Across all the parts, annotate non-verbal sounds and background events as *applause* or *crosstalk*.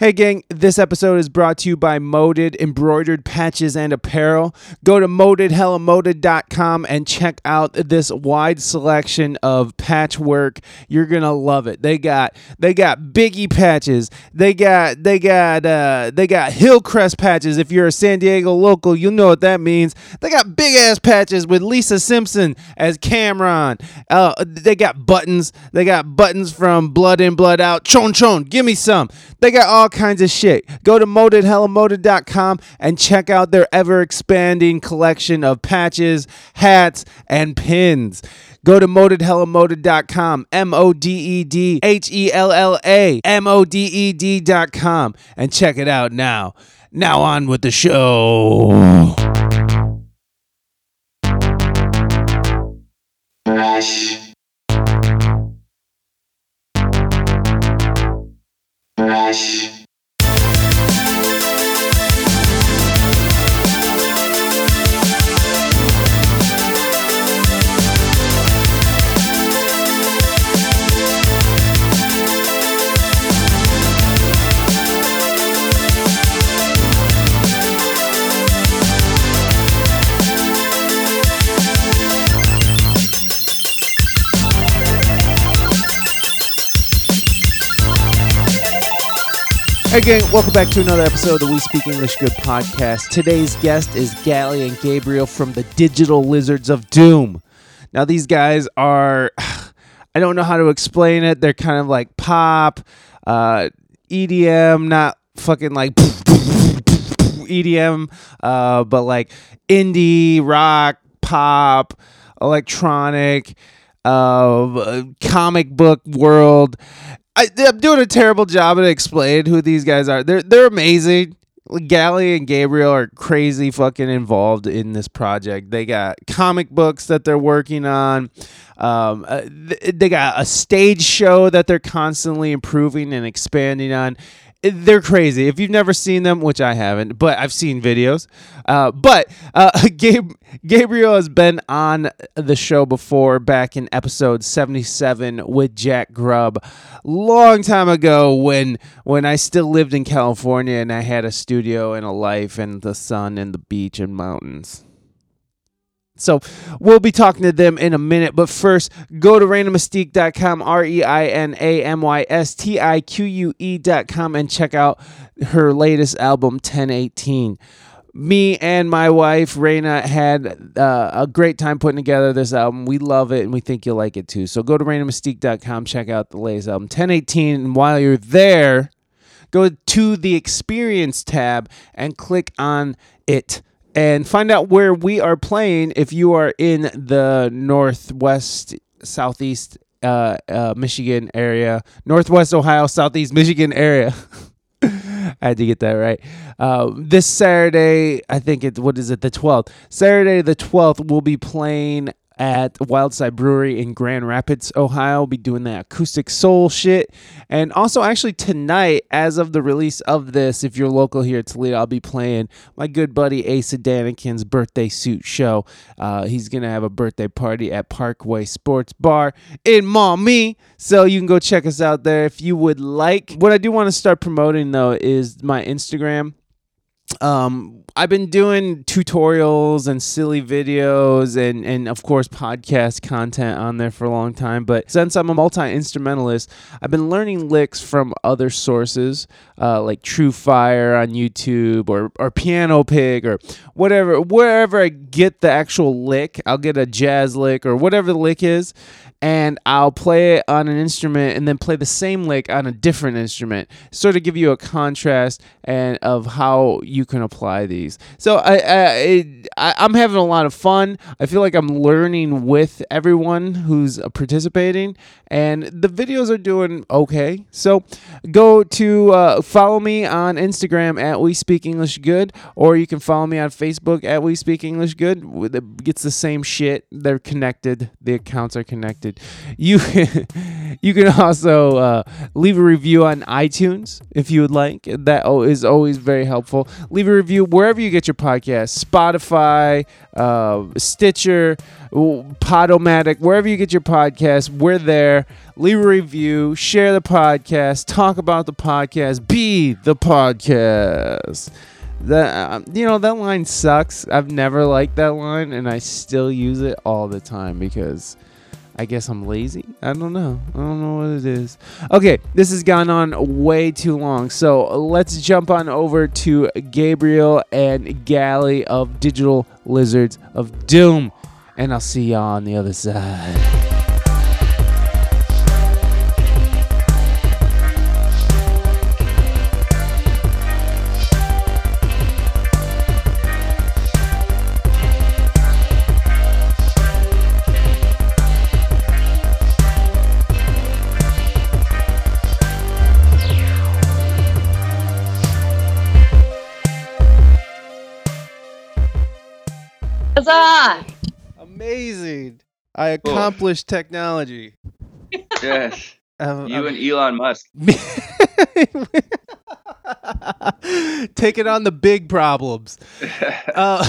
Hey, gang, this episode is brought to you by Moded Embroidered Patches and Apparel. Go to modedhellamoded.com and check out this wide selection of patchwork. You're going to love it. They got they got Biggie patches. They got they got uh they got Hillcrest patches. If you're a San Diego local, you know what that means. They got big ass patches with Lisa Simpson as Cameron. Uh they got buttons. They got buttons from Blood In Blood Out. Chon chon, give me some. They got all kinds of shit. Go to modedhellamoded.com and check out their ever expanding collection of patches, hats, and pins. Go to modedhellamoded.com, M O D E D H E L L A M O D E D.com, and check it out now. Now on with the show. Brush. Again, welcome back to another episode of the We Speak English Good podcast. Today's guest is Gally and Gabriel from the Digital Lizards of Doom. Now, these guys are, *sighs* I don't know how to explain it. They're kind of like pop, uh, EDM, not fucking like *laughs* EDM, uh, but like indie, rock, pop, electronic, uh, comic book world. I, I'm doing a terrible job at explaining who these guys are. They're they're amazing. Gally and Gabriel are crazy fucking involved in this project. They got comic books that they're working on. Um, uh, th- they got a stage show that they're constantly improving and expanding on. They're crazy. If you've never seen them, which I haven't, but I've seen videos. Uh, but uh, *laughs* Gabe, Gabriel has been on the show before back in episode 77 with Jack Grubb. Long time ago when when I still lived in California and I had a studio and a life and the sun and the beach and mountains. So we'll be talking to them in a minute. But first, go to reinamystique.com, R E I N A M Y S T I Q U E.com, and check out her latest album, 1018. Me and my wife, Reina, had uh, a great time putting together this album. We love it and we think you'll like it too. So go to reinamystique.com, check out the latest album, 1018. And while you're there, go to the experience tab and click on it and find out where we are playing if you are in the northwest southeast uh, uh, michigan area. Northwest ohio southeast michigan area. *laughs* I had to get that right. Uh, this saturday i think it's what is it the 12th saturday the 12th we'll be playing at Wildside Brewery in Grand Rapids, Ohio. We'll be doing that acoustic soul shit. And also, actually, tonight, as of the release of this, if you're local here at Toledo, I'll be playing my good buddy Asa Danikin's birthday suit show. Uh, he's going to have a birthday party at Parkway Sports Bar in Maumee. So you can go check us out there if you would like. What I do want to start promoting, though, is my Instagram um i've been doing tutorials and silly videos and and of course podcast content on there for a long time but since i'm a multi-instrumentalist i've been learning licks from other sources uh, like TrueFire on youtube or or piano pig or whatever wherever i get the actual lick i'll get a jazz lick or whatever the lick is and I'll play it on an instrument and then play the same lick on a different instrument, sort of give you a contrast and of how you can apply these. So I, I, I I'm having a lot of fun. I feel like I'm learning with everyone who's participating, and the videos are doing okay. So go to uh, follow me on Instagram at We Speak English Good, or you can follow me on Facebook at We Speak English Good. It gets the same shit. They're connected. The accounts are connected. You *laughs* you can also uh, leave a review on iTunes if you would like. That is always very helpful. Leave a review wherever you get your podcast Spotify, uh, Stitcher, Podomatic, wherever you get your podcast. We're there. Leave a review, share the podcast, talk about the podcast, be the podcast. That um, you know that line sucks. I've never liked that line, and I still use it all the time because I guess I'm lazy. I don't know. I don't know what it is. Okay, this has gone on way too long. So let's jump on over to Gabriel and Galley of Digital Lizards of Doom. And I'll see y'all on the other side. Huzzah! Amazing. I Cool. accomplished technology. *laughs* Yes. Um, You and Elon Musk. *laughs* Taking on the big problems. *laughs* Uh,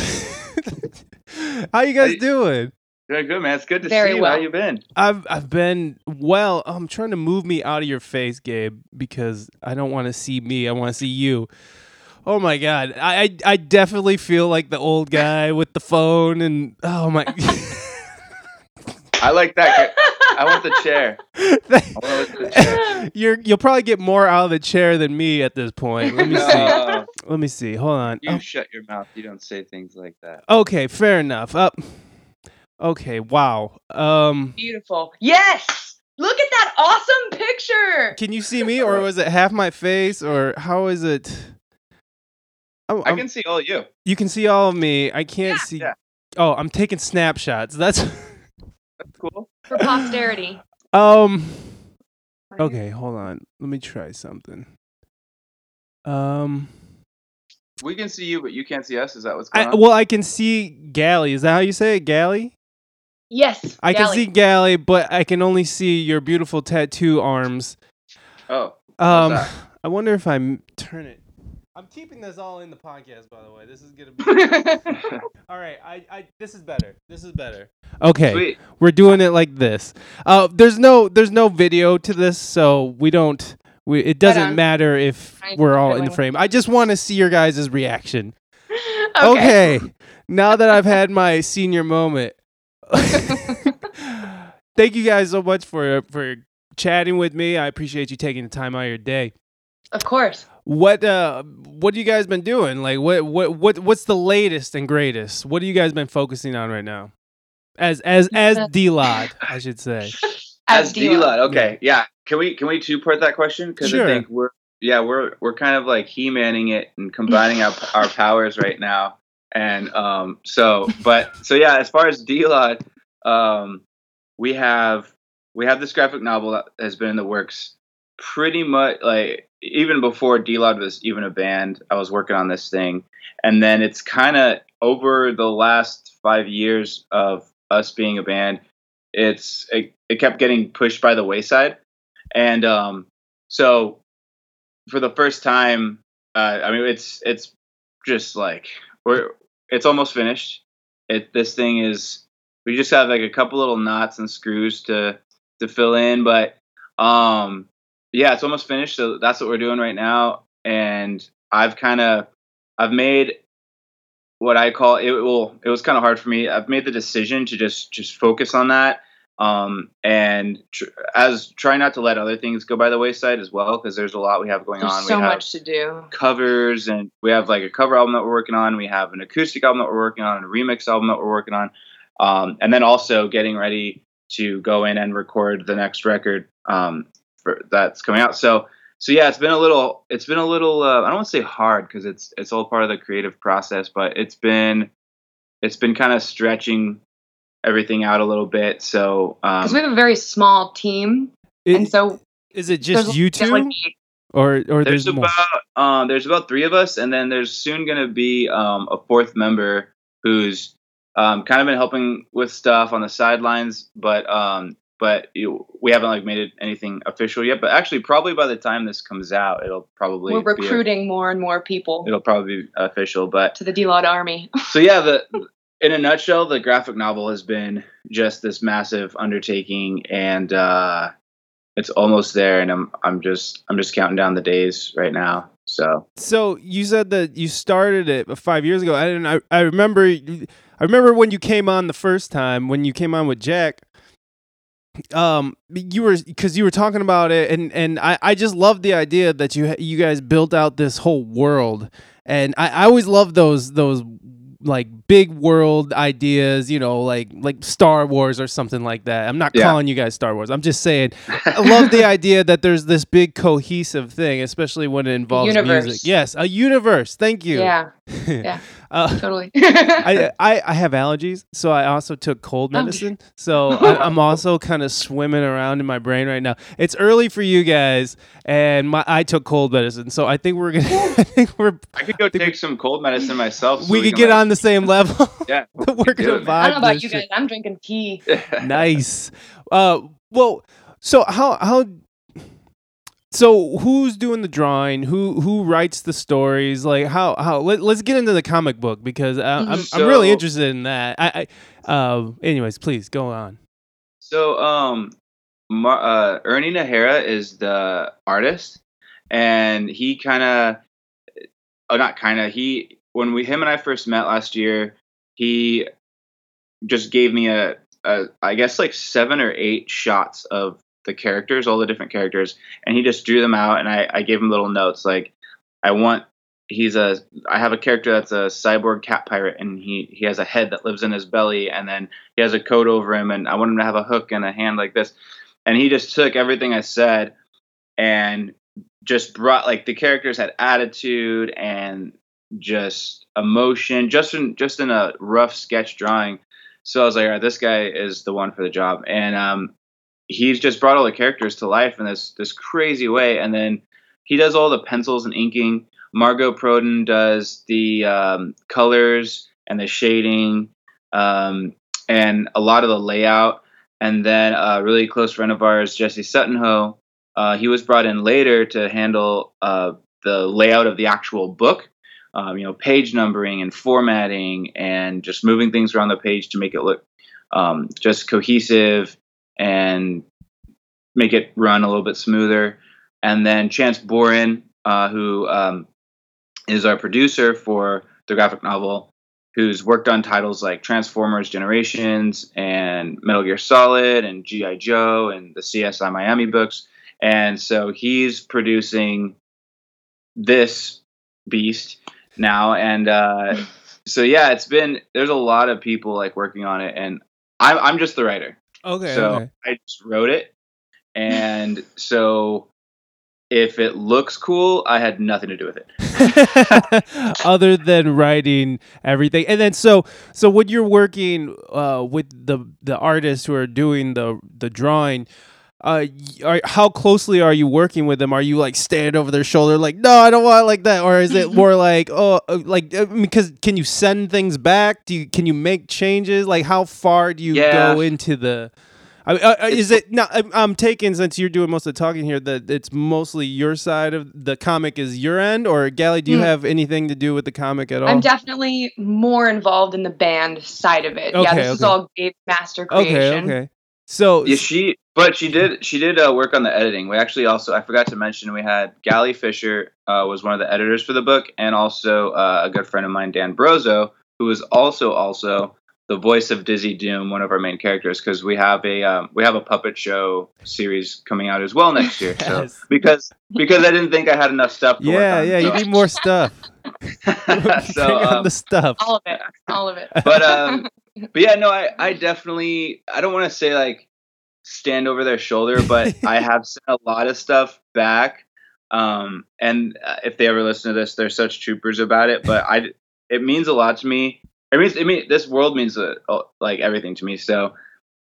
how you guys Hey. doing? Doing good, man. It's good to Very see you. well. How you been? I've I've been well. I'm trying to move me out of your face, Gabe, because I don't want to see me. I want to see you. Oh my god, I, I I definitely feel like the old guy with the phone and oh my. *laughs* I like that. I want the chair. Want the chair. *laughs* You're you'll probably get more out of the chair than me at this point. Let me see. No, Let me see. Hold on. you Oh, shut your mouth. You don't say things like that. okay, fair enough. Up. okay. Wow. Um. Beautiful. Yes! Look at that awesome picture! Can you see me, or was it half my face, or how is it? Oh, I I'm- can see all of you. You can see all of me. I can't Yeah. see. Yeah. Oh, I'm taking snapshots. *laughs* That's That's cool. For posterity. *laughs* um. Okay, hold on. Let me try something. Um. We can see you, but you can't see us. Is that what's going I, on? well, I can see Galley. Is that how you say it, Galley? Yes. I can see Galley, but I can only see your beautiful tattoo arms. oh, Um, that? I wonder if I turn it. I'm keeping this all in the podcast, by the way. This is gonna be *laughs* all right. I, I, this is better. This is better. Okay. sweet. We're doing it like this. Uh, there's no there's no video to this, so we don't. We, it doesn't matter if we're all in the frame. I just want to see your guys' reaction. *laughs* okay. Okay. now that I've had my senior moment, *laughs* thank you guys so much for for chatting with me. I appreciate you taking the time out of your day. Of course. What uh what have you guys been doing? Like what what what what's the latest and greatest? What have you guys been focusing on right now? As as as Yeah. D-Lod, I should say. *laughs* As Dila. D-Lod. Okay. Yeah. Can we can we two part that question? Because Sure. I think we're yeah we're we're kind of like he manning it and combining our *laughs* our powers right now. And um so but so yeah as far as D-Lod, um we have we have this graphic novel that has been in the works pretty much like even before D-Lod was even a band. I was working on this thing, and then it's kind of over the last five years of us being a band. It's it, it kept getting pushed by the wayside, and um, so for the first time, uh, I mean it's it's just like we're it's almost finished. It this thing is we just have like a couple little knots and screws to to fill in, but um yeah, it's almost finished. So that's what we're doing right now. And I've kind of, I've made what I call it. Will it was kind of hard for me. I've made the decision to just just focus on that. Um, and tr- as try not to let other things go by the wayside as well, because there's a lot we have going There's on. so we have so much to do. covers and we have like a cover album that we're working on. We have an acoustic album that we're working on, and a remix album that we're working on. Um, and then also getting ready to go in and record the next record um, for, that's coming out. So so yeah, it's been a little it's been a little uh, I don't want to say hard because it's it's all part of the creative process, but it's been it's been kind of stretching everything out a little bit. So um, Because we have a very small team, and so is it just you two, delegate- or or there's there's, about um, there's about three of us, and then there's soon going to be um, a fourth member who's um, kind of been helping with stuff on the sidelines, but um, but you, we haven't like made it anything official yet. But actually, probably by the time this comes out, it'll probably We're be a- recruiting more and more people it'll probably be official. But to the D-Lod army. *laughs* so yeah, the in a nutshell, the graphic novel has been just this massive undertaking, and uh, it's almost there. And I'm I'm just I'm just counting down the days right now. So So you said that you started it five years ago, and I I remember I remember when you came on the first time when you came on with Jack. Um, you were because you were talking about it, and and I I just love the idea that you you guys built out this whole world, and I I always love those those like big world ideas, you know, like like Star Wars or something like that. I'm not Yeah. calling you guys Star Wars. I'm just saying *laughs* I love the idea that there's this big cohesive thing, especially when it involves universe. music. Yes, a universe. Thank you. Yeah, *laughs* yeah. Uh, totally. *laughs* *laughs* I, I I have allergies, so I also took cold Oh. medicine. So I, I'm also kind of swimming around in my brain right now. It's early for you guys, and my I took cold medicine, so I think we're gonna. *laughs* I think we're I could go Think we- take some cold medicine myself. so we could get like- on the same level. Yeah, we're we gonna it, vibe. I don't know about this you shit. guys. I'm drinking tea. nice. Uh, well, so how how so who's doing the drawing? Who who writes the stories? Like how how let, let's get into the comic book because I, I'm I'm really interested in that. I, I uh anyways, please go on. So, um, Mar- uh, Ernie Nahara is the artist, and he kind of, oh, not kind of. He when we him and I first met last year, he just gave me a, a, I guess like seven or eight shots of the characters, all the different characters, and he just drew them out, and I, I gave him little notes like, I want. He's a. I have a character that's a cyborg cat pirate, and he he has a head that lives in his belly, and then he has a coat over him and I want him to have a hook and a hand like this. And he just took everything I said and just brought like the characters had attitude and just emotion just in just in a rough sketch drawing. So I was like, all right, this guy is the one for the job. And um he's just brought all the characters to life in this this crazy way. And then he does all the pencils and inking. Margot Proden does the um, colors and the shading. Um, and a lot of the layout. And then a really close friend of ours, Jesse Suttonho, uh, he was brought in later to handle uh, the layout of the actual book. Um, you know, page numbering and formatting, and just moving things around the page to make it look um, just cohesive and make it run a little bit smoother. And then Chance Boren, uh, who um, is our producer for the graphic novel, who's worked on titles like Transformers Generations and Metal Gear Solid and G.I. Joe and the CSI Miami books. And so he's producing this beast now. And uh, *laughs* so, yeah, it's been, there's a lot of people like working on it. And I'm, I'm just the writer. Okay. so I just wrote it. And *laughs* so if it looks cool, I had nothing to do with it. *laughs* other than writing everything and then so so when you're working uh with the the artists who are doing the the drawing uh are, how closely are you working with them are you like standing over their shoulder like no i don't want it like that or is it more *laughs* like oh uh, like uh, because can you send things back do you can you make changes like how far do you Yeah. go into the I uh, uh, is it now? I'm, I'm taking since you're doing most of the talking here that it's mostly your side of the comic is your end, or Gally, do you Hmm. have anything to do with the comic at all? I'm definitely more involved in the band side of it. yeah, Okay, this is all Gabe's master okay, creation. okay. So Yeah, she, but she did, she did uh, work on the editing. We actually also, I forgot to mention, we had Gally Fisher uh, was one of the editors for the book, and also uh, a good friend of mine, Dan Brozo, who is also also the voice of Dizzy Doom, one of our main characters, because we have a um, we have a puppet show series coming out as well next year. *laughs* So Yes. because because I didn't think I had enough stuff. To yeah, work on, yeah, you need more stuff. *laughs* *laughs* so, on um, the stuff. All of it. All of it. but um but yeah no i i definitely i don't want to say like stand over their shoulder but *laughs* i have sent a lot of stuff back um and uh, if they ever listen to this they're such troopers about it but i it means a lot to me it means i mean this world means uh, uh, like everything to me so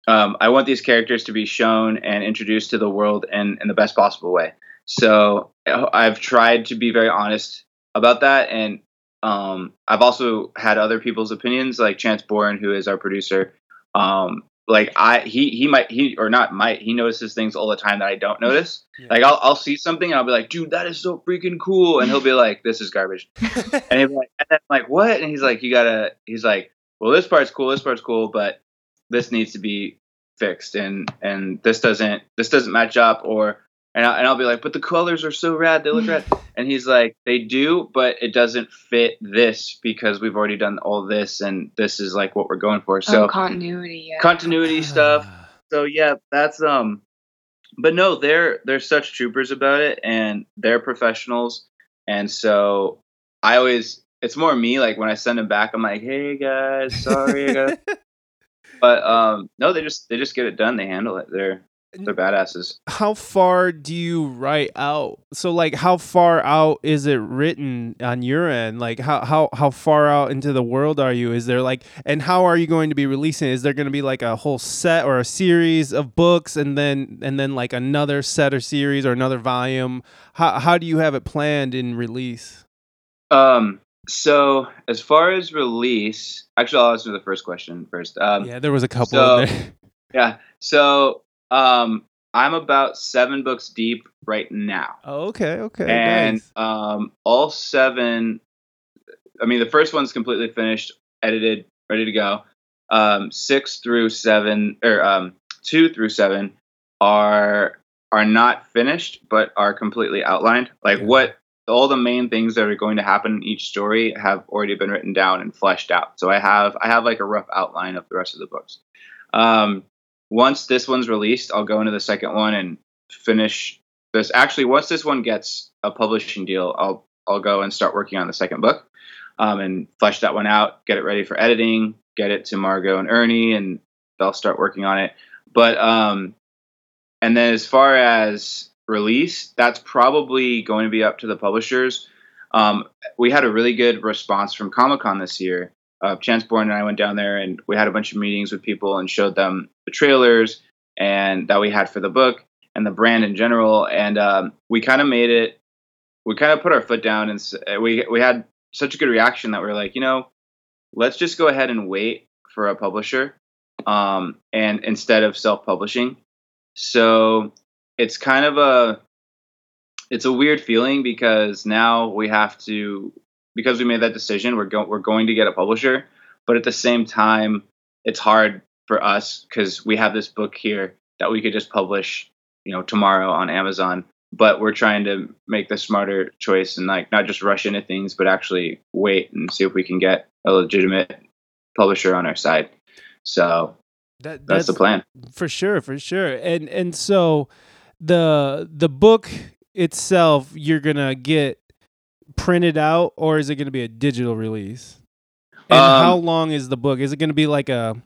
um, I want these characters to be shown and introduced to the world in, in the best possible way. So I've tried to be very honest about that, and um, I've also had other people's opinions, like Chance Bourne, who is our producer. Um, like I he he might he or not might he notices things all the time that I don't notice. Yeah. Like I'll I'll see something and I'll be like, dude, that is so freaking cool, and he'll be *laughs* like, this is garbage, *laughs* and he'll be like, and then I'm like, what? And he's like, you gotta. He's like, well, this part's cool, this part's cool, but this needs to be fixed, and and this doesn't this doesn't match up, or and I, and I'll be like, but the colors are so rad, they look rad, *laughs* and he's like, they do, but it doesn't fit this because we've already done all this, and this is like what we're going for. So oh, continuity. Yeah. continuity stuff. So yeah, that's um but no, they're they're such troopers about it and they're professionals. And so I always it's more me like when I send them back I'm like, "Hey guys, sorry." I got-" *laughs* but um no, they just they just get it done. They handle it. They're they're badasses. how far do you write out? So like how far out is it written on your end? Like how how how far out into the world are you? Is there like and how are you going to be releasing? it? Is there going to be like a whole set or a series of books and then and then like another set or series or another volume? How how do you have it planned in release? Um so as far as release, actually I'll answer the first question first. Um yeah, there was a couple so- *laughs* yeah. So um I'm about 7 books deep right now. Oh, okay, okay. and nice. um, all seven. I mean, the first one's completely finished, edited, ready to go. Um, six through seven, or um, two through seven, are are not finished, but are completely outlined. Like Yeah. what all the main things that are going to happen in each story have already been written down and fleshed out. So I have I have like a rough outline of the rest of the books. Um, once this one's released, I'll go into the second one and finish this. Actually, once this one gets a publishing deal, I'll I'll go and start working on the second book, um, and flesh that one out, get it ready for editing, get it to Margot and Ernie, and they'll start working on it. But um, and then as far as release, that's probably going to be up to the publishers. Um, we had a really good response from Comic Con this year. Uh, Chance Bourne and I went down there and we had a bunch of meetings with people and showed them the trailers and that we had for the book and the brand in general. And um, we kind of made it. We kind of put our foot down and we we had such a good reaction that we were like, you know, let's just go ahead and wait for a publisher, um, and instead of self-publishing. So it's kind of a it's a weird feeling because now we have to because we made that decision we're going we're going to get a publisher. But at the same time it's hard for us because we have this book here that we could just publish you know tomorrow on amazon. But we're trying to make the smarter choice and like not just rush into things but actually wait and see if we can get a legitimate publisher on our side. So That, that's, the plan. for sure for sure. And and so the the book itself you're gonna get printed out or is it gonna be a digital release? And Um, how long is the book? Is it gonna be like a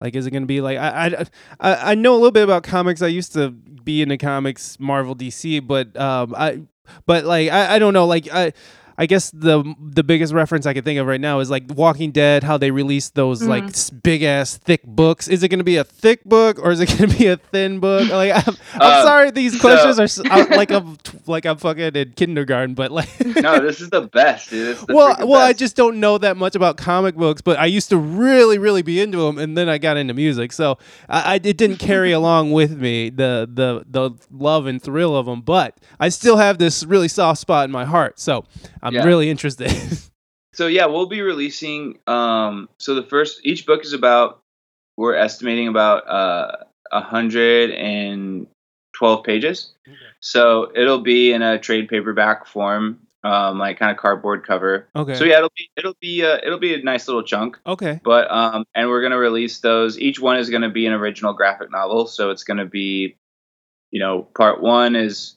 like is it gonna be like I, I I I know a little bit about comics. I used to be into comics marvel dc but um i but like i, I don't know. Like i I guess the the biggest reference I can think of right now is like Walking Dead, how they released those like Mhm. big ass thick books. Is it going to be a thick book or is it *laughs* going to be a thin book? Like, I'm, I'm Uh, sorry, these so- questions are s- uh, like I'm like I'm fucking in kindergarten, but like, *laughs* no this is the best dude the well, freaking well, I just don't know that much about comic books, but I used to really, really be into them, and then I got into music, so I, I it didn't carry *laughs* along with me the the the love and thrill of them, but I still have this really soft spot in my heart, so I'm Yeah. really interested. *laughs* So yeah, we'll be releasing. Um, so the first each book is about we're estimating about uh, a hundred and twelve pages. So it'll be in a trade paperback form, um, like kind of cardboard cover. okay. So yeah, it'll be it'll be uh, it'll be a nice little chunk. Okay. But um, and we're gonna release those. Each one is gonna be an original graphic novel. So it's gonna be, you know, part one is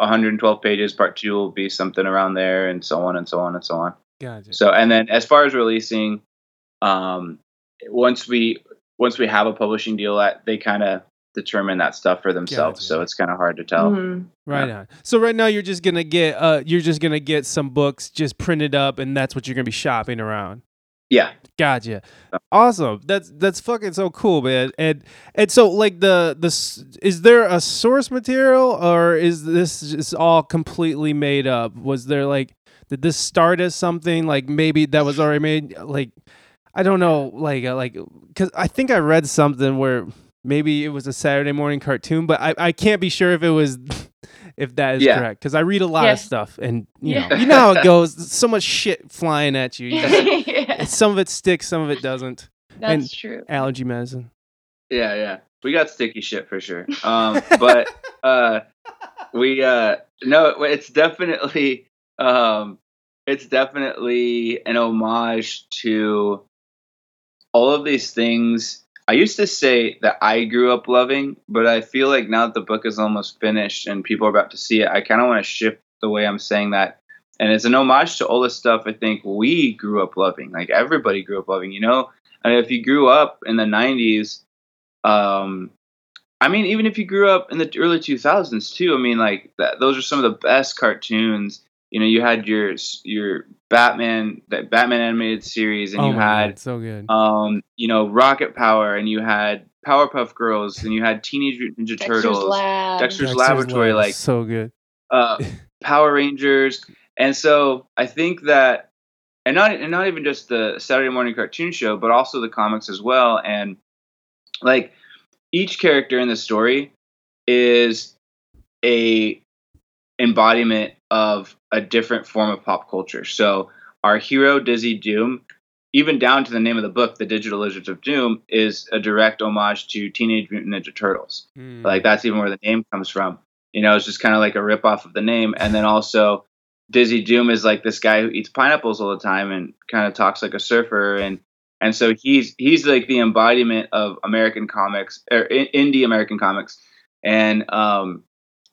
112 pages. Part two will be something around there, and so on and so on and so on. Gotcha. So and then as far as releasing, um, once we once we have a publishing deal, that they kind of determine that stuff for themselves. Gotcha. So it's kind of hard to tell. Mhm. Right on. So right now you're just gonna get uh you're just gonna get some books just printed up and that's what you're gonna be shopping around. Yeah. Gotcha. Awesome. That's that's fucking so cool, man. And and so like the the is there a source material or is this just all completely made up? Was there like did this start as something like maybe that was already made like I don't know, like uh, like because I think I read something where maybe it was a Saturday morning cartoon, but I I can't be sure if it was. If that is Yeah. correct, because I read a lot Yeah. of stuff, and you Yeah. know, you know how it goes. So much shit flying at you. you just- yeah, some of it sticks, some of it doesn't. that's and- true. Allergy medicine. Yeah, yeah. We got sticky shit for sure. *laughs* Um, but uh, we uh, no, it's definitely um, it's definitely an homage to all of these things. I used to say that I grew up loving, but I feel like now that the book is almost finished and people are about to see it, I kind of want to shift the way I'm saying that. And it's an homage to all the stuff I think we grew up loving, like everybody grew up loving. You know, I mean, if you grew up in the '90s, um, I mean, even if you grew up in the early 2000s too, I mean, like that, those are some of the best cartoons. You know, you had your your Batman, that Batman animated series, and oh you had God, so good. um, you know, Rocket Power, and you had Powerpuff Girls, and you had Teenage Mutant Ninja Dexter's Turtles, Lab. Dexter's Laboratory, Lab, like so good. uh, *laughs* Power Rangers, and so I think that, and not and not even just the Saturday morning cartoon show, but also the comics as well, and like each character in the story is a embodiment of a different form of pop culture. So our hero Dizzy Doom, even down to the name of the book, The Digital Lizards of Doom, is a direct homage to Teenage Mutant Ninja Turtles. Mm. Like that's even where the name comes from. You know, it's just kind of like a rip off of the name. And then also Dizzy Doom is like this guy who eats pineapples all the time and kind of talks like a surfer and and so he's he's like the embodiment of American comics or in, indie American comics. And um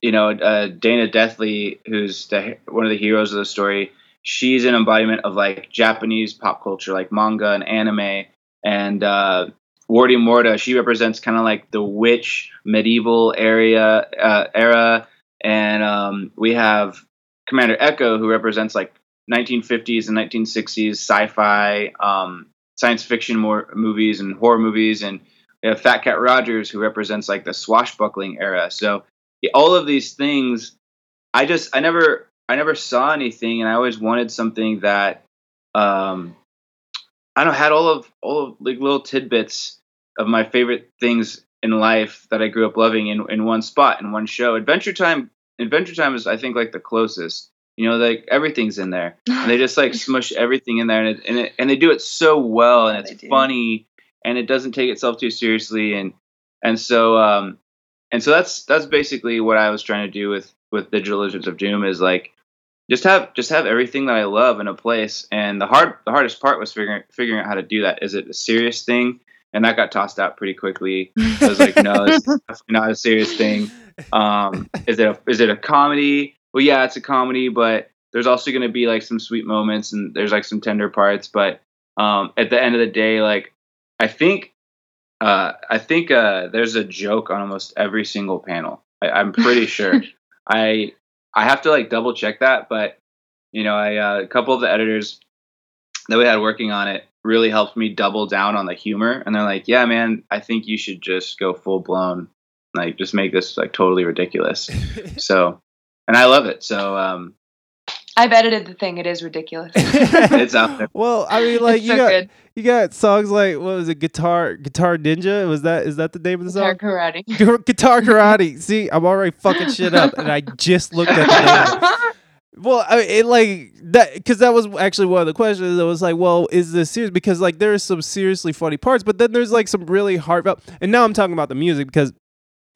you know, uh, Dana Deathley, who's the one of the heroes of the story, she's an embodiment of like Japanese pop culture, like manga and anime. And uh, Wardy Morta, she represents kind of like the witch medieval area uh, era, and um, we have Commander Echo, who represents like 1950s and 1960s sci-fi, um, science fiction more movies and horror movies, and we have Fat Cat Rogers, who represents like the swashbuckling era. So all of these things, I just I never I never saw anything, and I always wanted something that um, I don't know, had all of all of like little tidbits of my favorite things in life that I grew up loving in in one spot in one show. Adventure Time Adventure Time is I think like the closest. You know, like everything's in there. *laughs* And they just like smush everything in there and it, and it, and they do it so well and it's funny and it doesn't take itself too seriously and and so um and so that's that's basically what I was trying to do with with Digital Lizards of Doom is like just have just have everything that I love in a place. And the hard the hardest part was figuring figuring out how to do that. Is it a serious thing? And that got tossed out pretty quickly. I was like, no, it's *laughs* definitely not a serious thing. Um, is it a, is it a comedy? Well, yeah, it's a comedy, but there's also going to be like some sweet moments and there's like some tender parts. But um, at the end of the day, like I think uh, I think uh, there's a joke on almost every single panel. I, I'm pretty *laughs* sure. I I have to like double check that, but you know, I uh, a couple of the editors that we had working on it really helped me double down on the humor, and they're like, "Yeah, man, I think you should just go full blown, like just make this like totally ridiculous." *laughs* so, and I love it. So, um, I've edited the thing. It is ridiculous. *laughs* *laughs* it's out there. Well, I mean, like it's you so got good. you got songs like what was it, guitar Guitar Ninja? Was that is that the name of the song? Guitar karate. *laughs* Guitar Karate. See, I'm already fucking shit up, and I just looked at the name. Well, I mean, it like that because that was actually one of the questions. That was like, well, is this serious? Because like there are some seriously funny parts, but then there's like some really heartfelt. And now I'm talking about the music because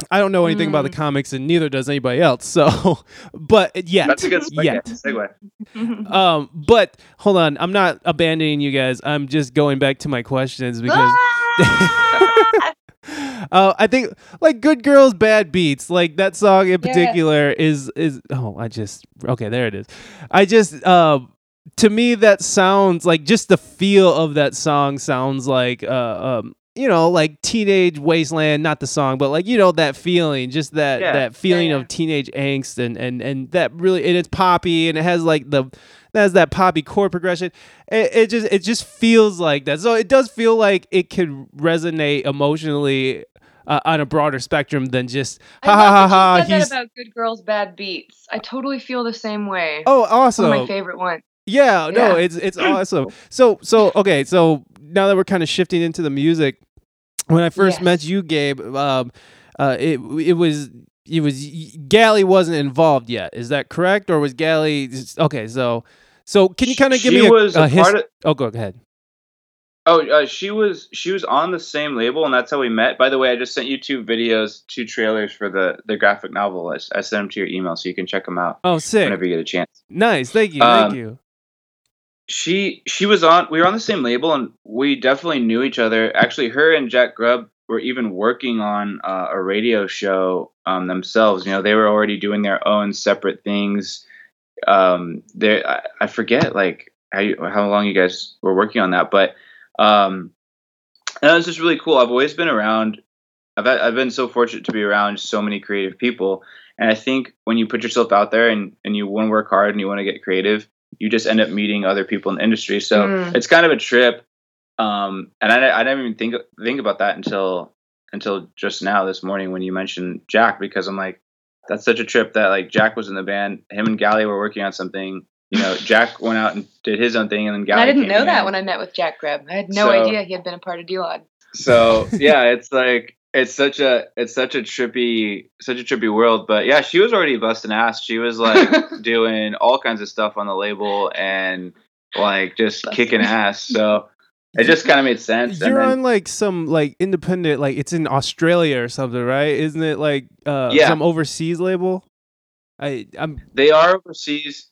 I don't know anything about the Mm. comics, and neither does anybody else. So, *laughs* but yet, That's a good segue. yet. segue. *laughs* Um, but hold on, I'm not abandoning you guys. I'm just going back to my questions because Ah! uh, *laughs* I think like "Good Girls, Bad Beats," like that song in Yeah. particular is is oh I just okay there it is. I just uh, to me that sounds like just the feel of that song sounds like uh um you know like teenage wasteland not the song but like you know that feeling just that Yeah. that feeling yeah. of teenage angst and and and that really and it's poppy and it has like the it has that poppy chord progression it, it just it just feels like that so it does feel like it could resonate emotionally uh, on a broader spectrum than just ha ha ha ha said he's that about Good Girls Bad Beats. I totally feel the same way. oh One of my favorite one. Yeah, no, Yeah. it's it's *clears throat* awesome. So so okay, so now that we're kind of shifting into the music, when I first Yes. met you, Gabe, um, uh, it it was it was Galley wasn't involved yet. Is that correct, or was Galley? Okay, so so can you kind of give she me a, was a a of, Oh, go ahead. Oh, uh, she was she was on the same label, and that's how we met. By the way, I just sent you two videos, two trailers for the the graphic novel. I, I sent them to your email, so you can check them out Oh, sick. whenever you get a chance. Nice. Thank you. Thank Um, you. She she was on. We were on the same label, and we definitely knew each other. Actually, her and Jack Grubb were even working on uh, a radio show um, themselves. You know, they were already doing their own separate things. Um, they I, I forget like how you, how long you guys were working on that, but um, it was just really cool. I've always been around. I've I've been so fortunate to be around so many creative people, and I think when you put yourself out there and and you want to work hard and you want to get creative, you just end up meeting other people in the industry. So Mm. it's kind of a trip. Um, and I, I didn't even think think about that until until just now this morning when you mentioned Jack because I'm like, that's such a trip that like Jack was in the band, him and Gally were working on something. You know, *laughs* Jack went out and did his own thing, and then And I didn't know that in. when I met with Jack Grubb. I had no So- idea he had been a part of D-Lod. So yeah, it's like it's such a it's such a trippy such a trippy world. But yeah, she was already busting ass. She was like *laughs* doing all kinds of stuff on the label and like just Busting kicking ass. So it just kind of made sense. You're then- on like some like independent, like it's in Australia or something, right? Isn't it like uh Yeah. some overseas label? I I'm they are overseas.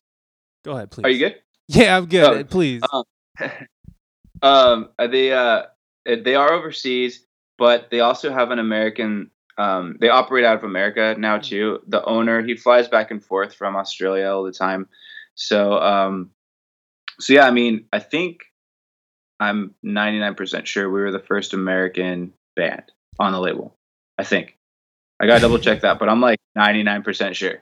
go ahead, please. Are you good? Yeah, I'm good. Oh, please. um, *laughs* um, they uh, they are overseas, but they also have an American. Um, they operate out of America now too. The owner he flies back and forth from Australia all the time. So um, so yeah, I mean, I think I'm 99% sure we were the first American band on the label. I think. I gotta double check that, but I'm like 99% sure.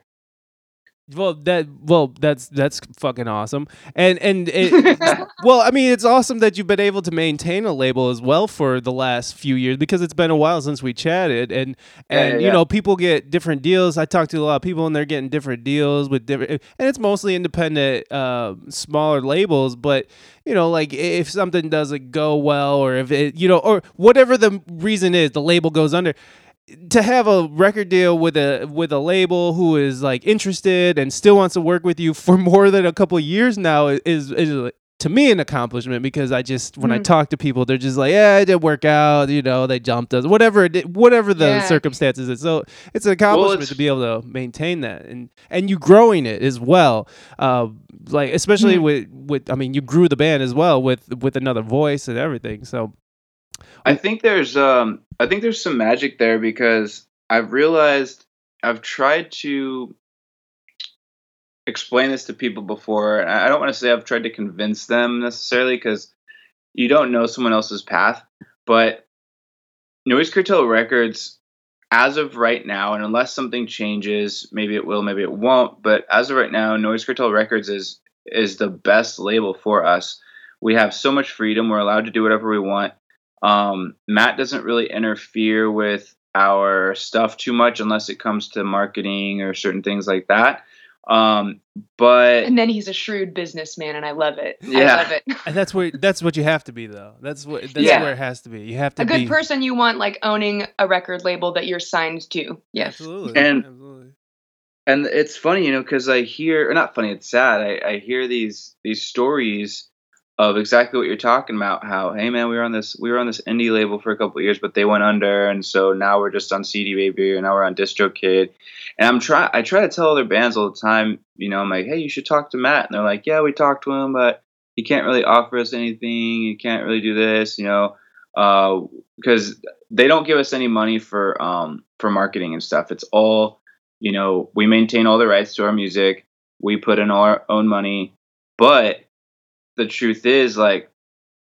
Well, that well, that's that's fucking awesome, and and it, *laughs* well, I mean, it's awesome that you've been able to maintain a label as well for the last few years because it's been a while since we chatted, and and yeah, you yeah. know, people get different deals. I talk to a lot of people, and they're getting different deals with different, and it's mostly independent, uh, smaller labels, but you know, like if something doesn't go well, or if it, you know, or whatever the reason is, the label goes under to have a record deal with a with a label who is like interested and still wants to work with you for *laughs* more than a couple of years now is is to me an accomplishment because I just when I Mhm. talk to people they're just like yeah it didn't work out you know they jumped us whatever it did, whatever the Yeah. circumstances is so it's an accomplishment it's- to be able to maintain that and and you growing it as well uh like especially Mhm. with with I mean you grew the band as well with with another voice and everything so I think there's um I think there's some magic there because I've realized I've tried to explain this to people before I don't want to say I've tried to convince them necessarily because you don't know someone else's path, but Noise Cartel Records as of right now, and unless something changes, maybe it will, maybe it won't, but as of right now, Noise Cartel Records is is the best label for us. We have so much freedom. We're allowed to do whatever we want. Um, Matt doesn't really interfere with our stuff too much unless it comes to marketing or certain things like that. Um, but And then he's a shrewd businessman, and I love it. Yeah. I love it. *laughs* and that's where that's what you have to be though that's what that's Yeah. where it has to be you have to A good be person you want, like owning a record label that you're signed to. Yes. Absolutely. And- absolutely. and it's funny, you know, because I hear, or not funny, it's sad. I, I hear these these stories of exactly what you're talking about. How, hey man, we were on this we were on this indie label for a couple years, but they went under, and so now we're just on CD Baby, and now we're on DistroKid. And I'm try I try to tell other bands all the time, you know, I'm like, hey, you should talk to Matt, and they're like, yeah, we talked to him, but he can't really offer us anything. He can't really do this, you know, because they don't give us any money for um for marketing and stuff. It's all you know, we maintain all the rights to our music. We put in our own money. But the truth is, like,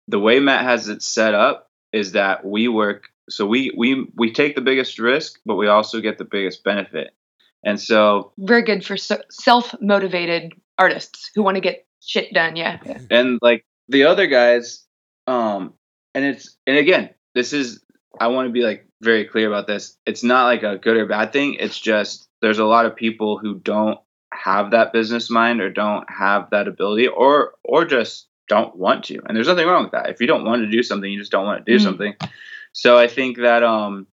the way Matt has it set up is that we work. So we we we take the biggest risk, but we also get the biggest benefit. And so, Very good for so- self-motivated artists who want to get shit done. Yeah. yeah. and like the other guys, um, and it's and again, this is I want to be like very clear about this. It's not like a good or bad thing. It's just there's a lot of people who don't have that business mind or don't have that ability or or just don't want to. And there's nothing wrong with that. If you don't want to do something, you just don't want to do Mhm. something. So I think that um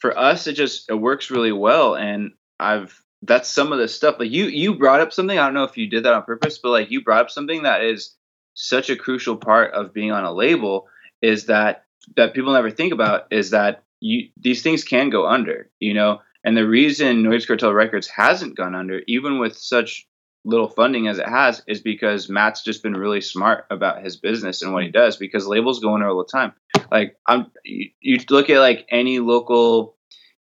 for us it just it works really well and I've that's some of the stuff like you you brought up something I don't know if you did that on purpose but like you brought up something that is such a crucial part of being on a label is that that people never think about is that you these things can go under you know and the reason Noise Cartel Records hasn't gone under even with such little funding as it has is because Matt's just been really smart about his business and what he does because labels go under all the time. Like I'm you, you look at like any local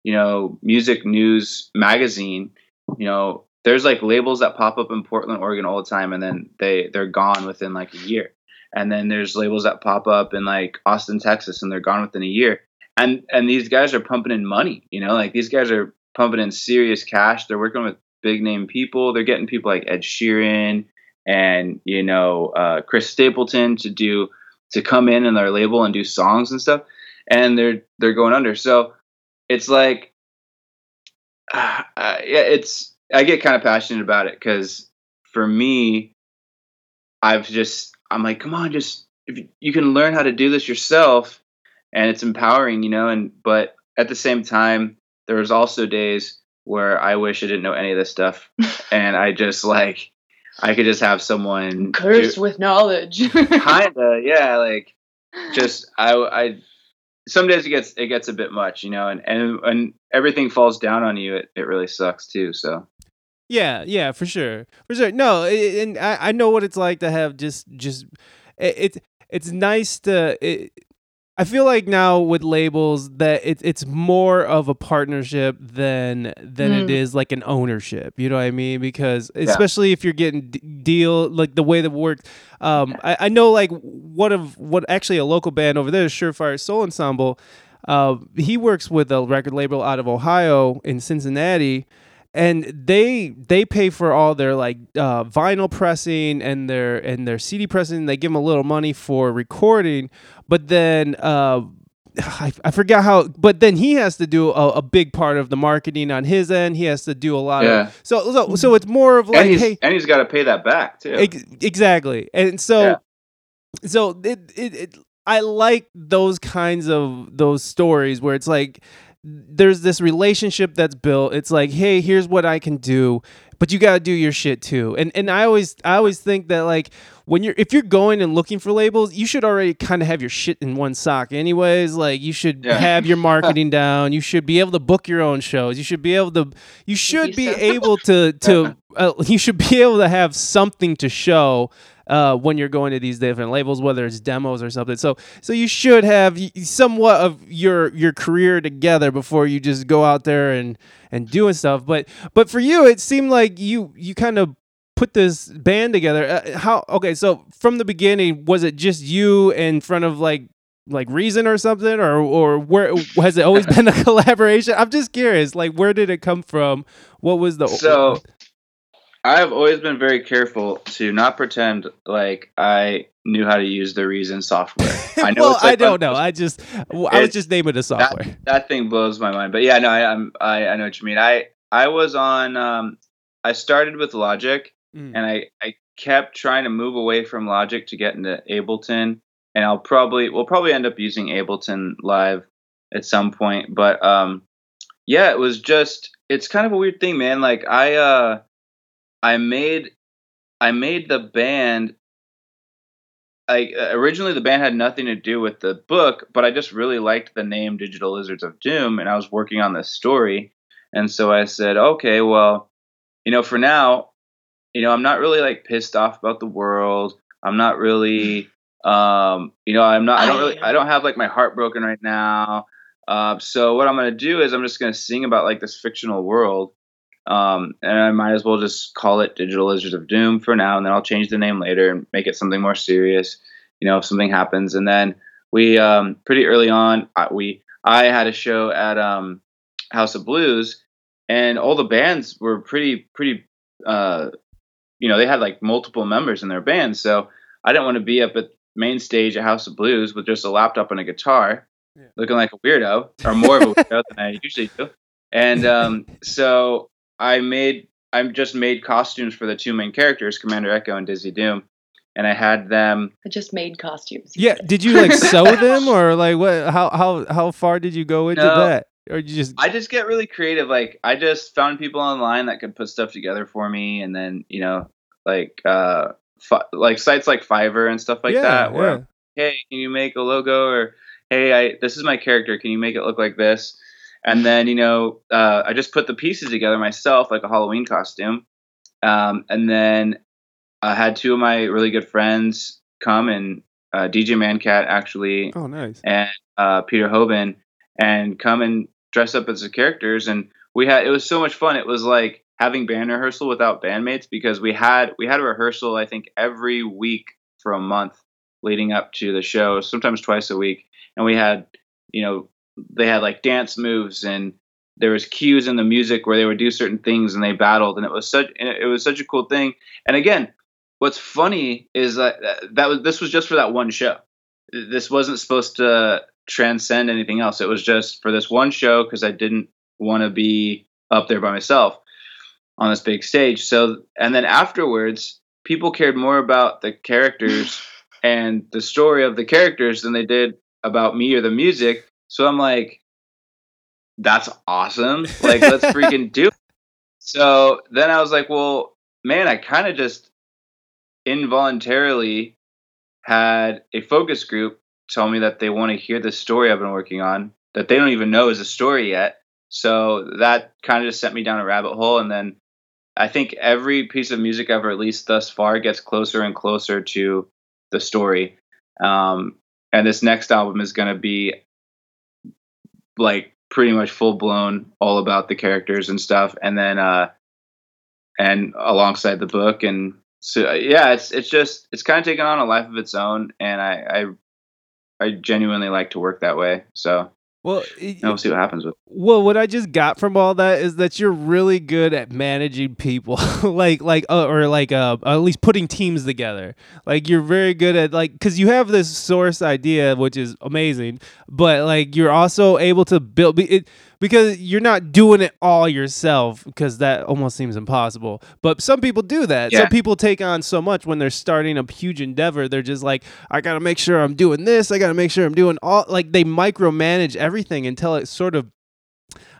you know music news magazine you know there's like labels that pop up in Portland Oregon all the time and then they they're gone within like a year. And then there's labels that pop up in like Austin Texas and they're gone within a year and and these guys are pumping in money you know like these guys are pumping in serious cash. They're working with big name people. They're getting people like Ed Sheeran and you know uh, Chris Stapleton to do to come in in their label and do songs and stuff. And they're they're going under. So it's like *sighs* uh, yeah it's i get kind of passionate about it because for me i've just i'm like come on just if you can learn how to do this yourself and it's empowering you know and but at the same time there was also days where i wish i didn't know any of this stuff *laughs* and i just like i could just have someone Cursed do- with knowledge. *laughs* kinda yeah like just I I some days it gets it gets a bit much, you know, and and when everything falls down on you, it, it really sucks too. So Yeah, yeah, for sure, for sure. No, i- i- and I, I know what it's like to have just just it, it's it's nice to. It, I feel like now with labels that it, it's more of a partnership than than it Mm. is like an ownership. You know what I mean? Because especially if you're getting d- deal like the way that works. Um, I, I know like one of what actually a local band over there, Surefire Soul Ensemble. Uh, he works with a record label out of Ohio in Cincinnati, and they they pay for all their like uh, vinyl pressing and their and their CD pressing. They give them a little money for recording, but then. Uh, *sighs* I, I forgot how, but then he has to do a, a big part of the marketing on his end. He has to do a lot Yeah. of so so so it's more of like and he's hey and he's got to pay that back too. Ex- exactly. And so Yeah. so it, it it I like those kinds of those stories where it's like there's this relationship that's built. It's like, hey, here's what I can do, but you got to do your shit too. And and I always I always think that like when you're if you're going and looking for labels, you should already kind of have your shit in one sock anyways. Like you should Yeah. have your *laughs* marketing down. You should be able to book your own shows. You should be able to you should be able to to *laughs* uh, you should be able to have something to show uh, when you're going to these different labels, whether it's demos or something. So, so you should have somewhat of your your career together before you just go out there and and doing stuff. But but for you, it seemed like you you kind of put this band together. Uh, how okay? So from the beginning, was it just you in front of like like Reason or something, or or where has it always *laughs* been a collaboration? I'm just curious. Like, where did it come from? What was the So I have always been very careful to not pretend like I knew how to use the Reason software. *laughs* I know well, it's like I don't know. I just I was just naming the software. that thing blows my mind. But yeah, no, I, I'm I, I know what you mean. I I was on. Um, I started with Logic, Mm. and I I kept trying to move away from Logic to get into Ableton, and I'll probably we'll probably end up using Ableton Live at some point. But um, yeah, it was just it's kind of a weird thing, man. Like I uh, I made I made the band. I originally the band had nothing to do with the book, but I just really liked the name Digital Lizards of Doom, and I was working on this story, and so I said, okay, well, you know, for now, you know, I'm not really like pissed off about the world. I'm not really, *laughs* um, you know, I'm not. I don't really. I don't have like my heart broken right now. Uh, so what I'm gonna do is I'm just gonna sing about like this fictional world, um, and I might as well just call it Digital Lizards of Doom for now, and then I'll change the name later and make it something more serious. You know, if something happens, and then we um, pretty early on, I, we I had a show at um, House of Blues, and all the bands were pretty pretty. Uh, you know, they had like multiple members in their band, so I didn't want to be up at main stage at House of Blues with just a laptop and a guitar, Yeah. looking like a weirdo or more of a weirdo than I usually do. And um, so I made, I I just made costumes for the two main characters, Commander Echo and Dizzy Doom, and I had them. I just made costumes. Yeah, did you like sew *laughs* them or like what? How how how far did you go into No. that? Or you just I just get really creative. Like I just found people online that could put stuff together for me, and then you know, like uh, fi- like sites like Fiverr and stuff like yeah, that, where yeah. hey, can you make a logo or hey, I this is my character, can you make it look like this? And then you know, uh, I just put the pieces together myself, like a Halloween costume. Um, and then I had two of my really good friends come and uh, DJ Mancat actually Oh, nice. and uh, Peter Hoban and come and dress up as the characters. And we had it was so much fun. It was like having band rehearsal without bandmates because we had we had a rehearsal I think every week for a month leading up to the show, sometimes twice a week. And we had you know they had like dance moves and there was cues in the music where they would do certain things and they battled and it was such it was such a cool thing. And again, what's funny is that that was this was just for that one show. This wasn't supposed to transcend anything else. It was just for this one show because I didn't want to be up there by myself on this big stage. So and then afterwards, people cared more about the characters *laughs* and the story of the characters than they did about me or the music. So I'm like, that's awesome. *laughs* Like, let's freaking do it. So then I was like, well, man, I kind of just involuntarily had a focus group tell me that they want to hear the story I've been working on that they don't even know is a story yet. So that kind of just sent me down a rabbit hole. And then I think every piece of music I've released thus far gets closer and closer to the story. Um, and this next album is going to be like pretty much full blown all about the characters and stuff. And then, uh, and alongside the book. And so yeah it's it's just it's kind of taken on a life of its own. And i i i genuinely like to work that way. So Well, and we'll see what happens with Well, what I just got from all that is that you're really good at managing people, *laughs* like like uh, or like uh, at least putting teams together. Like you're very good at like because you have this source idea, which is amazing, but like you're also able to build it because you're not doing it all yourself because that almost seems impossible. But some people do that. Yeah. Some people take on so much when they're starting a huge endeavor. They're just like, I gotta make sure I'm doing this. I gotta make sure I'm doing all. Like they micromanage everything until it sort of.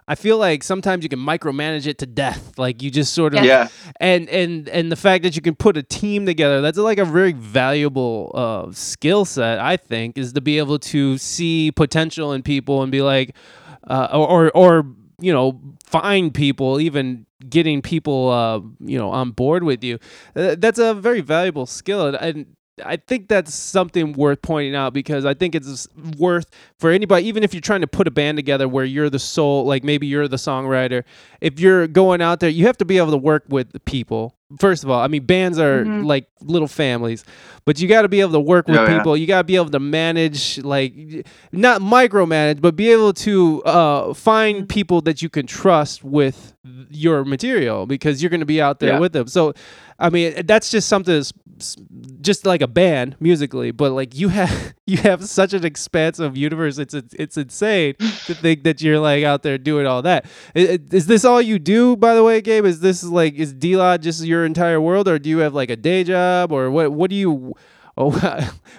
I feel like sometimes you can micromanage it to death. Like you just sort of yeah and and and the fact that you can put a team together that's like a very valuable uh, skill set i think is to be able to see potential in people and be like uh, or, or or you know find people even getting people uh, you know on board with you uh, that's a very valuable skill and, and I think that's something worth pointing out because I think it's worth for anybody, even if you're trying to put a band together where you're the sole, like maybe you're the songwriter. If you're going out there, you have to be able to work with people. First of all, I mean, bands are Mhm. like little families, but you got to be able to work with Oh, yeah. people. You got to be able to manage, like, not micromanage, but be able to uh, find people that you can trust with your material because you're going to be out there Yeah. with them. So, I mean, that's just something that's just like a band musically, but like you have *laughs* you have such an expansive universe. It's it's, insane to think that you're like out there doing all that. I- I- Is this all you do, by the way, Gabe? Is this like is D-Lod just your entire world, or do you have like a day job, or what? What do you? *laughs* Oh,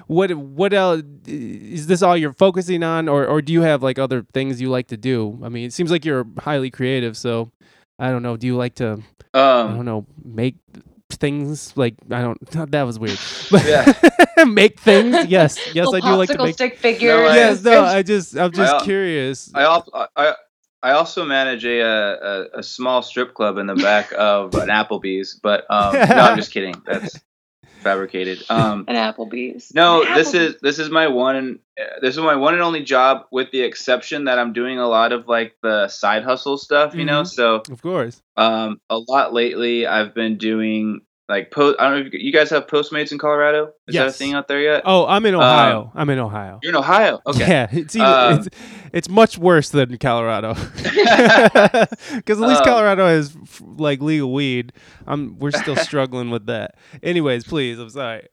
what what else is this all you're focusing on, or or do you have like other things you like to do? I mean, it seems like you're highly creative, so I don't know. Do you like to I um don't know, make things like I don't. *laughs* That was weird. But Yeah. *laughs* make things. Yes, *laughs* yes, I do like to make. stick figures. I- Yes, no, I just I'm just I- curious. i also i I also manage a, uh, a a small strip club in the back of an Applebee's, but um, no, I'm just kidding. That's fabricated. Um, *laughs* An Applebee's. No, An this Applebee's. is this is my one and uh, this is my one and only job, with the exception that I'm doing a lot of like the side hustle stuff. You know, Mhm. so of course. um, a lot lately I've been doing like post. I don't know if you guys have Postmates in Colorado. Is that a thing out there yet? Oh, I'm in Um, Ohio. I'm in Ohio. You're in Ohio. *laughs* Okay. Yeah, it's, even, Um, it's it's much worse than Colorado. *laughs* *laughs* Because at least Um, Colorado has like legal weed. I'm we're still struggling with that. Anyways, please, I'm sorry.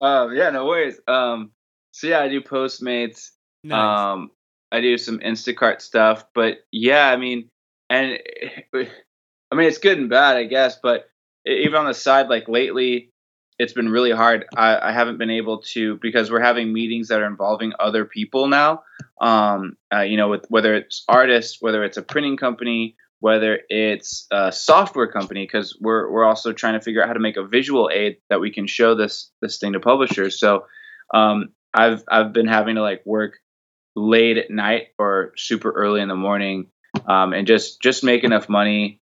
Um, yeah, no worries. Um, so yeah, I do Postmates. Nice. Um, I do some Instacart stuff, but yeah, I mean, and *sighs* I mean, it's good and bad, I guess. But even on the side, like lately, it's been really hard. I, I haven't been able to because we're having meetings that are involving other people now. Um, uh, you know, with whether it's artists, whether it's a printing company, whether it's a software company, because we're we're also trying to figure out how to make a visual aid that we can show this this thing to publishers. So um, I've I've been having to like work late at night or super early in the morning, um, and just just make enough money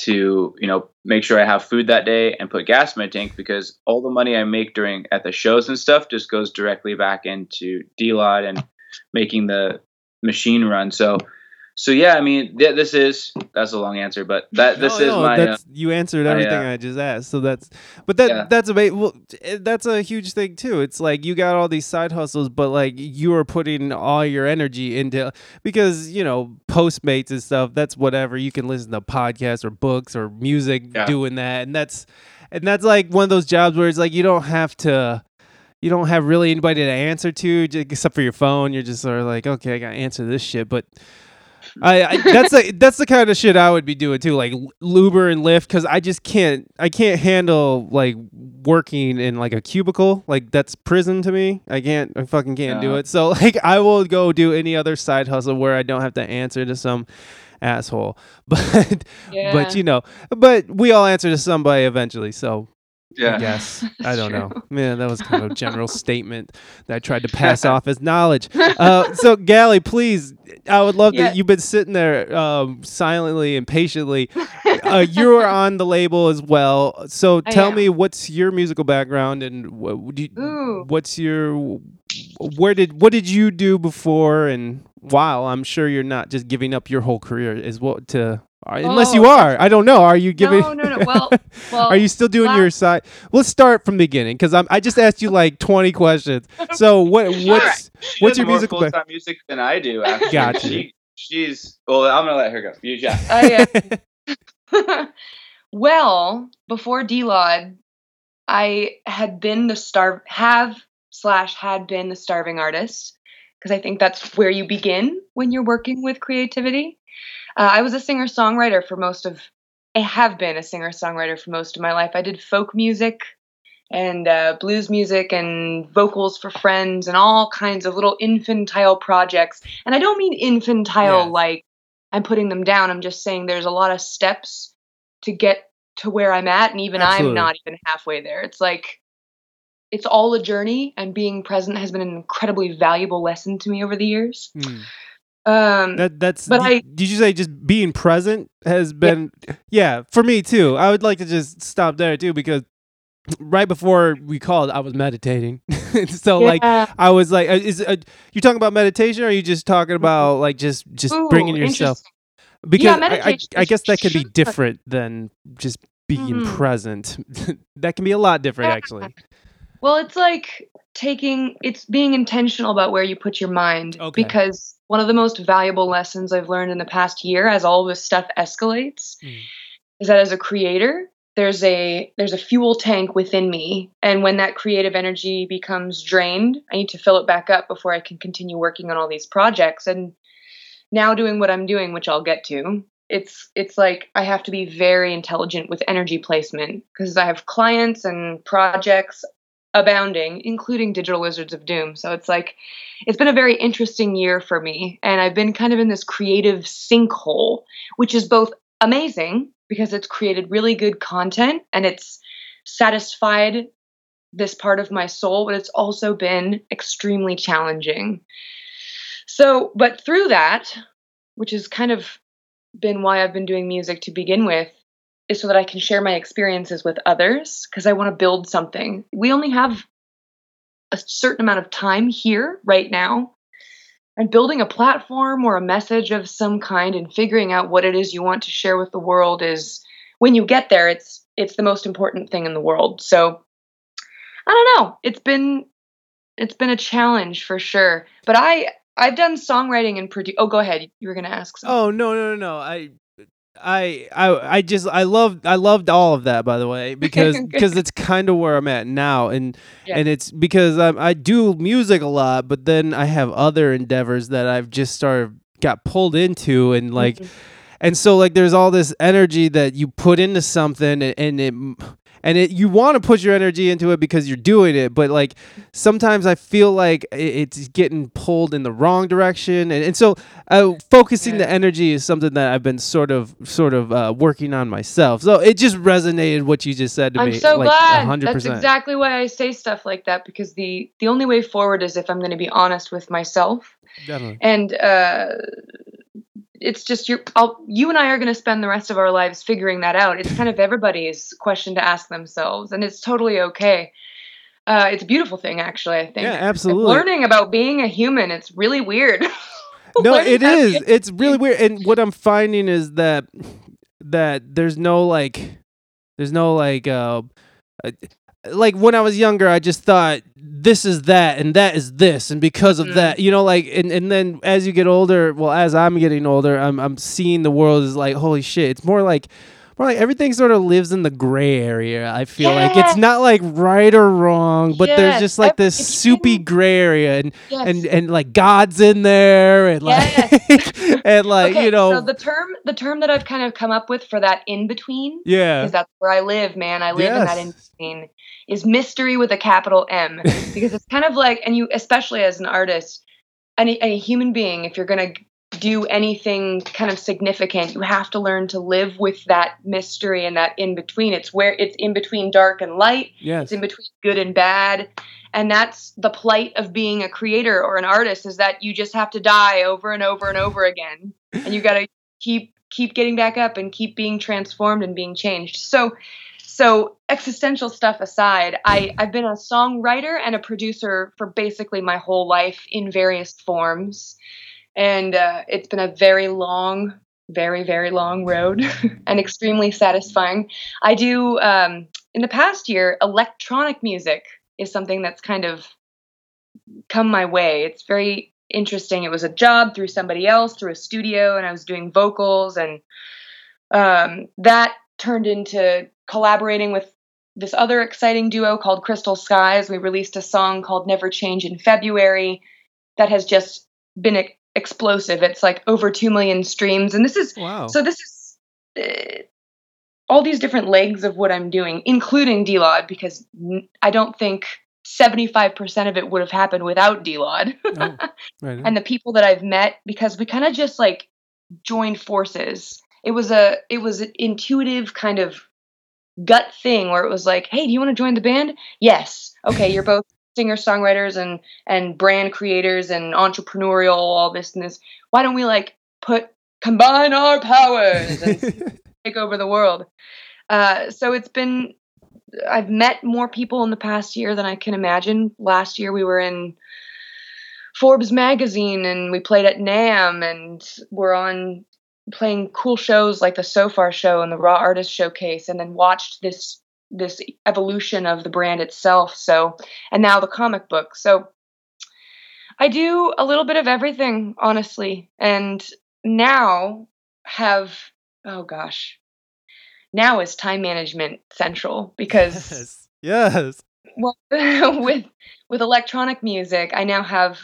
to you know make sure I have food that day and put gas in my tank because all the money I make during at the shows and stuff just goes directly back into D-Lod and making the machine run. So so yeah, I mean th- this is that's a long answer, but that this No, is no, my uh, you answered my, everything uh, I just asked. So that's but that Yeah. that's amazing. Well, eh, that's a huge thing too. It's like you got all these side hustles, but like you are putting all your energy into because you know Postmates and stuff. That's whatever you can listen to podcasts or books or music Yeah. doing that, and that's and that's like one of those jobs where it's like you don't have to. You don't have really anybody to answer to, except for your phone. You're just sort of like, okay, I gotta answer this shit. But I, I that's the that's the kind of shit I would be doing too, like Uber and Lyft, because I just can't I can't handle like working in like a cubicle, like that's prison to me. I can't I fucking can't do it. So *laughs* like I will go do any other side hustle where I don't have to answer to some asshole. *laughs* But Yeah. but you know, but we all answer to somebody eventually. So yeah. guess *laughs* I don't know. Man, that was kind of a general *laughs* statement that I tried to *laughs* pass off as knowledge. Uh, so, Gallie, please, I would love Yeah. that you've been sitting there um, silently and patiently. Uh, you are on the label as well. So, tell me what's your musical background and what do you, what's your where did what did you do before and while I'm sure you're not just giving up your whole career is what to unless you Oh, are. I don't know. Are you giving No, no, no. Well, *laughs* well. are you still doing la- your side? Let's start from the beginning because I'm. I just asked you like 20 questions. *laughs* So what? What's She what's does your more musical back- full-time music than I do. Actually. Gotcha. She, she's well. I'm gonna let her go. You, yeah. I, *laughs* uh, well, before D-Lod, I had been the starve have slash had been the starving artist because I think that's where you begin when you're working with creativity. Uh, I was a singer songwriter for most of. I have been a singer songwriter for most of my life. I did folk music and uh, blues music and vocals for friends and all kinds of little infantile projects. And I don't mean infantile Yes. like I'm putting them down. I'm just saying there's a lot of steps to get to where I'm at, and even Absolutely. I'm not even halfway there. It's like it's all a journey, and being present has been an incredibly valuable lesson to me over the years. Hmm. Um, That that's. But did, I- did you say just being present has been? Yeah. for me too. I would like to just stop there too because right before we called, I was meditating. *laughs* so like. I was like, uh, "Is uh, you talking about meditation, or are you just talking about like just just Ooh, bringing yourself?" Because I, I, meditation I guess that could be different than just being Mhm. present. *laughs* that can be a lot different, Yeah. actually. Well, it's like taking it's being intentional about where you put your mind Okay. because one of the most valuable lessons I've learned in the past year as all this stuff escalates Mm. is that as a creator there's a there's a fuel tank within me and when that creative energy becomes drained I need to fill it back up before I can continue working on all these projects and now doing what I'm doing which I'll get to it's it's like I have to be very intelligent with energy placement because I have clients and projects abounding, including Digital Lizards of Doom. So it's like it's been a very interesting year for me, and I've been kind of in this creative sinkhole, which is both amazing because it's created really good content and it's satisfied this part of my soul, but it's also been extremely challenging. So, but through that, which has kind of been why I've been doing music to begin with, is so that I can share my experiences with others because I want to build something. We only have a certain amount of time here right now. And building a platform or a message of some kind and figuring out what it is you want to share with the world is when you get there it's it's the most important thing in the world. So I don't know. It's been it's been a challenge for sure. But I I've done songwriting and produ Oh, go ahead. You were to ask something. Oh no no no no! I. I, I I just I loved I loved all of that by the way *laughs* because because it's kind of where I'm at now and Yeah. and it's because I I do music a lot but then I have other endeavors that I've just started got pulled into and like Mhm. and so like there's all this energy that you put into something and, and it and it you want to put your energy into it because you're doing it but like sometimes i feel like it's getting pulled in the wrong direction and, and so uh, focusing the energy is something that i've been sort of sort of uh, working on myself so it just resonated what you just said to me. I'm so like glad. 100% That's exactly why I say stuff like that because the the only way forward is if I'm going to be honest with myself. Definitely. And uh, it's just you. You and I are going to spend the rest of our lives figuring that out. It's kind of everybody's question to ask themselves, and it's totally okay. Uh, it's a beautiful thing, actually. I think. yeah Like, absolutely learning about being a human, it's really weird. *laughs* no it is be- it's really weird and what i'm finding is that that there's no like there's no like uh, like when i was younger i just thought this is that and that is this and because of Mm. that you know like and, and then as you get older well as i'm getting older i'm i'm seeing the world as like holy shit it's more like more like everything sort of lives in the gray area i feel like it's not like right or wrong but there's just like this soupy gray area and Yes. and and like God's in there, and like *laughs* and like okay, you know, so the term the term that I've kind of come up with for that in between yeah, because that's where I live, man. I live in that Yes. in between is mystery with a capital M *laughs* because it's kind of like, and you especially as an artist, any any human being, if you're gonna do anything kind of significant, you have to learn to live with that mystery and that in between. It's where it's in between dark and light. yes, It's in between good and bad. And that's the plight of being a creator or an artist is that you just have to die over and over and over again. And you got to keep keep getting back up and keep being transformed and being changed. So so existential stuff aside, I I've been a songwriter and a producer for basically my whole life in various forms. And uh, it's been a very long very very long road *laughs* and extremely satisfying i do um, in the past year, electronic music is something that's kind of come my way. It's very interesting. It was a job through somebody else, through a studio, and I was doing vocals, and um, that turned into collaborating with this other exciting duo called Crystal Skies. We released a song called Never Change in February that has just been e- explosive. It's like over 2 million streams. And this is wow, so this is uh, all these different legs of what I'm doing, including DLOD, because n- I don't think 75% of it would have happened without DLOD. *laughs* Oh, right. and the people that I've met, because we kind of just like joined forces. It was a it was an intuitive kind of gut thing where it was like, hey, do you want to join the band? Yes. Okay, you're *laughs* both singer songwriters and and brand creators and entrepreneurial all this and this. Why don't we like put combine our powers and *laughs* take over the world. Uh, so it's been, I've met more people in the past year than I can imagine. Last year we were in Forbes magazine and we played at NAMM and we're on playing cool shows like the Sofar show and the Raw Artist Showcase and then watched this this evolution of the brand itself. So and now the comic book. So I do a little bit of everything, honestly. And now have oh gosh. Now is time management central because *laughs* yes, yes, well, *laughs* with with electronic music, I now have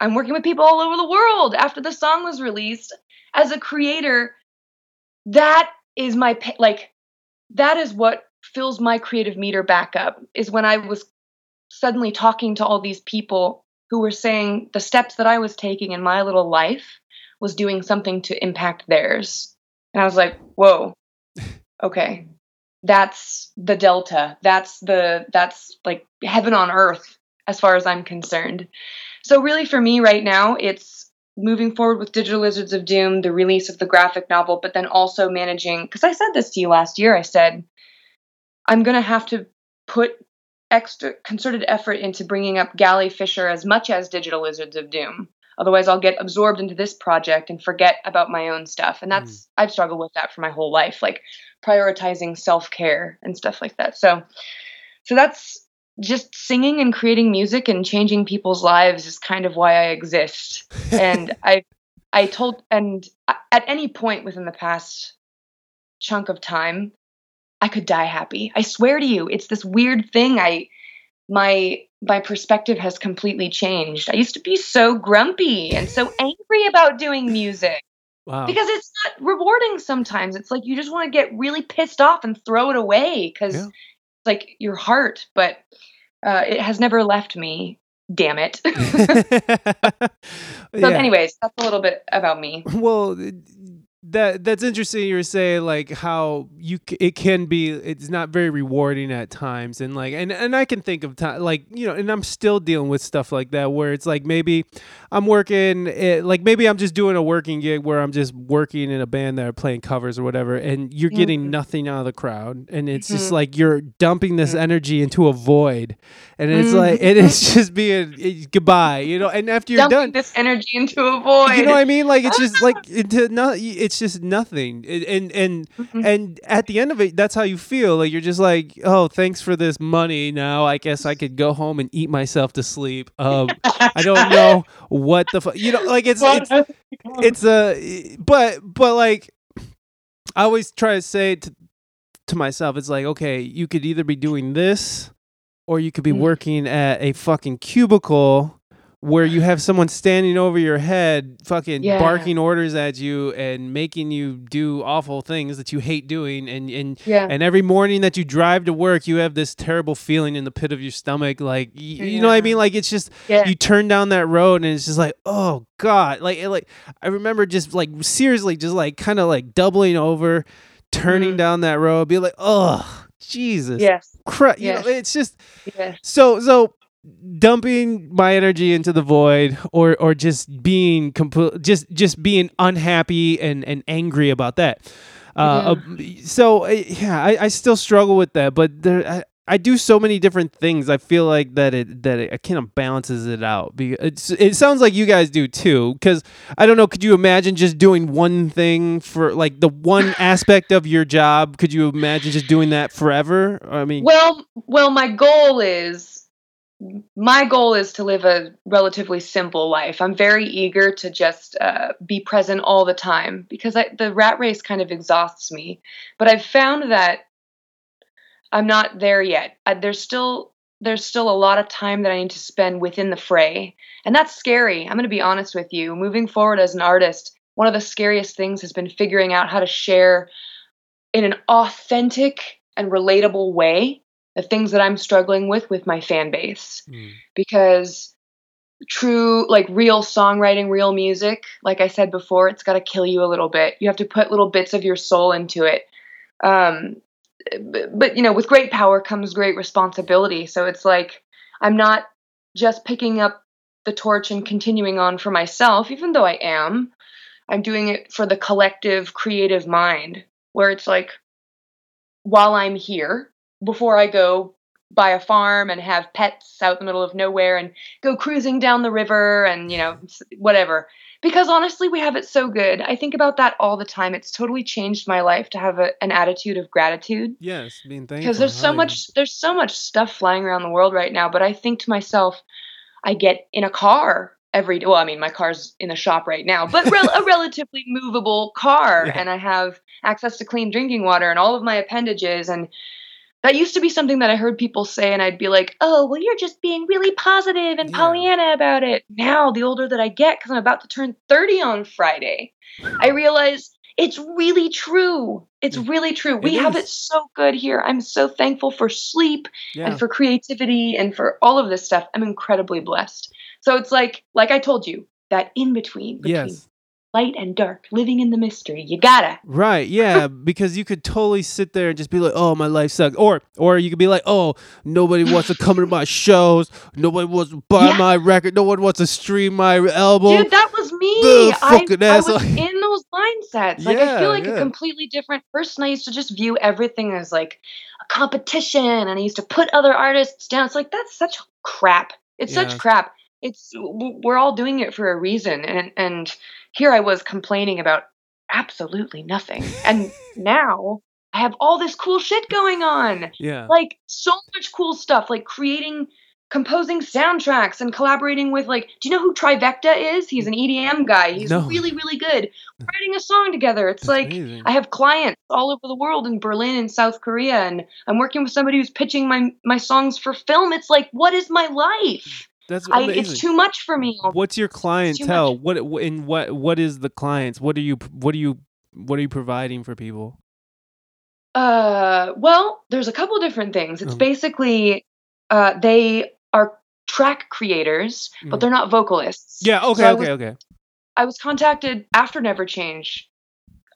I'm working with people all over the world after the song was released. As a creator, that is my like that is what fills my creative meter back up is when I was suddenly talking to all these people who were saying the steps that I was taking in my little life was doing something to impact theirs. And I was like, "Whoa. *laughs* Okay. That's the delta. That's the that's like heaven on earth as far as I'm concerned." So really for me right now, it's moving forward with Digital Lizards of Doom, the release of the graphic novel, but then also managing because I said this to you last year. I said I'm going to have to put extra concerted effort into bringing up Gallie Fisher as much as Digital Lizards of Doom. Otherwise, I'll get absorbed into this project and forget about my own stuff. And that's hmm. I've struggled with that for my whole life, like prioritizing self-care and stuff like that. So so that's just singing and creating music and changing people's lives is kind of why I exist. *laughs* and I I told and at any point within the past chunk of time, I could die happy. I swear to you, it's this weird thing. I my my perspective has completely changed. I used to be so grumpy and so angry about doing music. Wow. because it's not rewarding sometimes. It's like you just want to get really pissed off and throw it away because Yeah. Like your heart, but uh, it has never left me. Damn it. *laughs* *laughs* so, Yeah. anyways, that's a little bit about me. well that that's interesting you were saying like how you it can be it's not very rewarding at times and like and, and i can think of time like you know and i'm still dealing with stuff like that where it's like maybe i'm working it, like maybe i'm just doing a working gig where i'm just working in a band that are playing covers or whatever and you're getting Mhm. nothing out of the crowd and it's just Mhm. like you're dumping this energy into a void and it's like and it's *laughs* just being it, goodbye you know and after you're Dumping done this energy into a void. you know what I mean? Like it's just like *laughs* into no, it's just nothing. And and and, Mhm. and at the end of it, that's how you feel. Like you're just like, oh, thanks for this money. Now I guess I could go home and eat myself to sleep. Um, I don't *laughs* know what the fu- you know, like it's it's it's a but but like I always try to say to to myself, it's like okay, you could either be doing this or you could be Mm. working at a fucking cubicle where you have someone standing over your head fucking Yeah. barking orders at you and making you do awful things that you hate doing and and yeah. and every morning that you drive to work you have this terrible feeling in the pit of your stomach like y- you know what i mean like it's just yeah. you turn down that road and it's just like oh god like it, like i remember just like seriously just like kind of like doubling over turning Mhm. down that road be like oh jesus yes. Christ. you know Yes. it's just Yes. so so dumping my energy into the void or or just being complete just just being unhappy and and angry about that uh, uh, so uh, yeah I, I still struggle with that but there I, I do so many different things. I feel like that it that it kind of balances it out. Because it sounds like you guys do too. Because I don't know. Could you imagine just doing one thing for like the one *laughs* aspect of your job? Could you imagine just doing that forever? I mean, Well, well, my goal is my goal is to live a relatively simple life. I'm very eager to just uh, be present all the time because I, the rat race kind of exhausts me. But I've found that I'm not there yet. I, there's still there's still a lot of time that I need to spend within the fray, and that's scary. I'm going to be honest with you. Moving forward as an artist, one of the scariest things has been figuring out how to share in an authentic and relatable way the things that I'm struggling with with my fan base. Mm. because true like real songwriting real music like i said before it's got to kill you a little bit. You have to put little bits of your soul into it. Um but, but you know with great power comes great responsibility. So it's like i'm not just picking up the torch and continuing on for myself even though i am. I'm doing it for the collective creative mind where it's like while i'm here before i go buy a farm and have pets out in the middle of nowhere and go cruising down the river and you know whatever. Because honestly we have it so good. I think about that all the time. It's totally changed my life to have a, an attitude of gratitude. Yes, being thankful. because there's so much there's so much stuff flying around the world right now but i think to myself i get in a car every day well i mean my car's in the shop right now but rel- a *laughs* relatively movable car. Yeah. and i have access to clean drinking water and all of my appendages and that used to be something that I heard people say, and I'd be like, oh, well, you're just being really positive and Yeah. Pollyanna about it. Now, the older that I get, because I'm about to turn 30 on Friday, I realize it's really true. It's really true. We It have it so good here. I'm so thankful for sleep yeah. and for creativity and for all of this stuff. I'm incredibly blessed. So it's like, like I told you, that in between, between yes. Light and dark, living in the mystery. You gotta. Right, yeah, *laughs* because you could totally sit there and just be like, "Oh, my life sucks," or or you could be like, "Oh, nobody wants to come to my shows, nobody wants to buy Yeah. my record, no one wants to stream my album." Dude, that was me. The I, fucking I was asshole. *laughs* in those mindsets. Like I feel like yeah. a completely different person. I used to just view everything as like a competition, and I used to put other artists down. It's like that's such crap. It's Yeah. such crap. It's we're all doing it for a reason, and and here I was complaining about absolutely nothing, and *laughs* now I have all this cool shit going on. Yeah, like so much cool stuff like creating composing soundtracks and collaborating with like do you know who trivecta is? He's an edm guy. He's No. really really good. *laughs* Writing a song together. It's That's like amazing. i have clients all over the world in berlin and south korea and i'm working with somebody who's pitching my my songs for film. It's like what is my life That's I, it's too much for me. What's your clientele? What wh- in what what is the clients? What are you what are you what are you providing for people? Uh, well, there's a couple different things. It's Um. basically uh, they are track creators, Mhm. but they're not vocalists. Yeah, okay, So okay, was- okay. I was contacted after Never Change.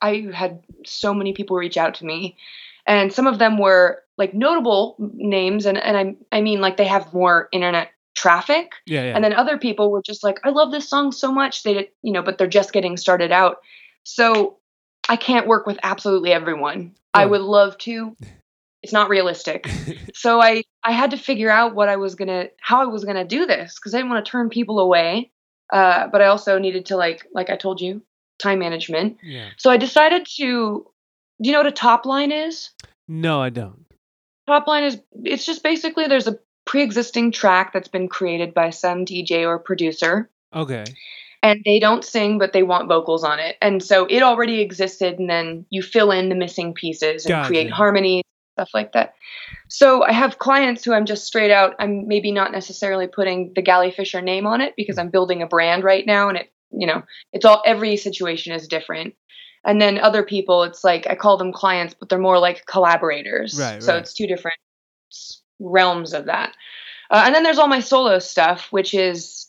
I had so many people reach out to me, and some of them were like notable names, and and I I mean like they have more internet traffic, Yeah, yeah. and then other people were just like, I love this song so much. They did, you know, but they're just getting started out. So I can't work with absolutely everyone. I would love to. It's not realistic. *laughs* so I I had to figure out what I was gonna how I was gonna do this because I didn't want to turn people away. Uh, but I also needed to like like I told you time management. yeah. So I decided to. Do you know what a top line is? No, I don't. Top line is it's just basically there's a pre-existing track that's been created by some DJ or producer Okay. and they don't sing but they want vocals on it and so it already existed and then you fill in the missing pieces and create Gotcha. harmonies stuff like that so i have clients who i'm just straight out i'm maybe not necessarily putting the gallie fisher name on it because i'm building a brand right now and it you know it's all every situation is different and then other people it's like i call them clients but they're more like collaborators Right, so right. it's two different realms of that uh, and then there's all my solo stuff which is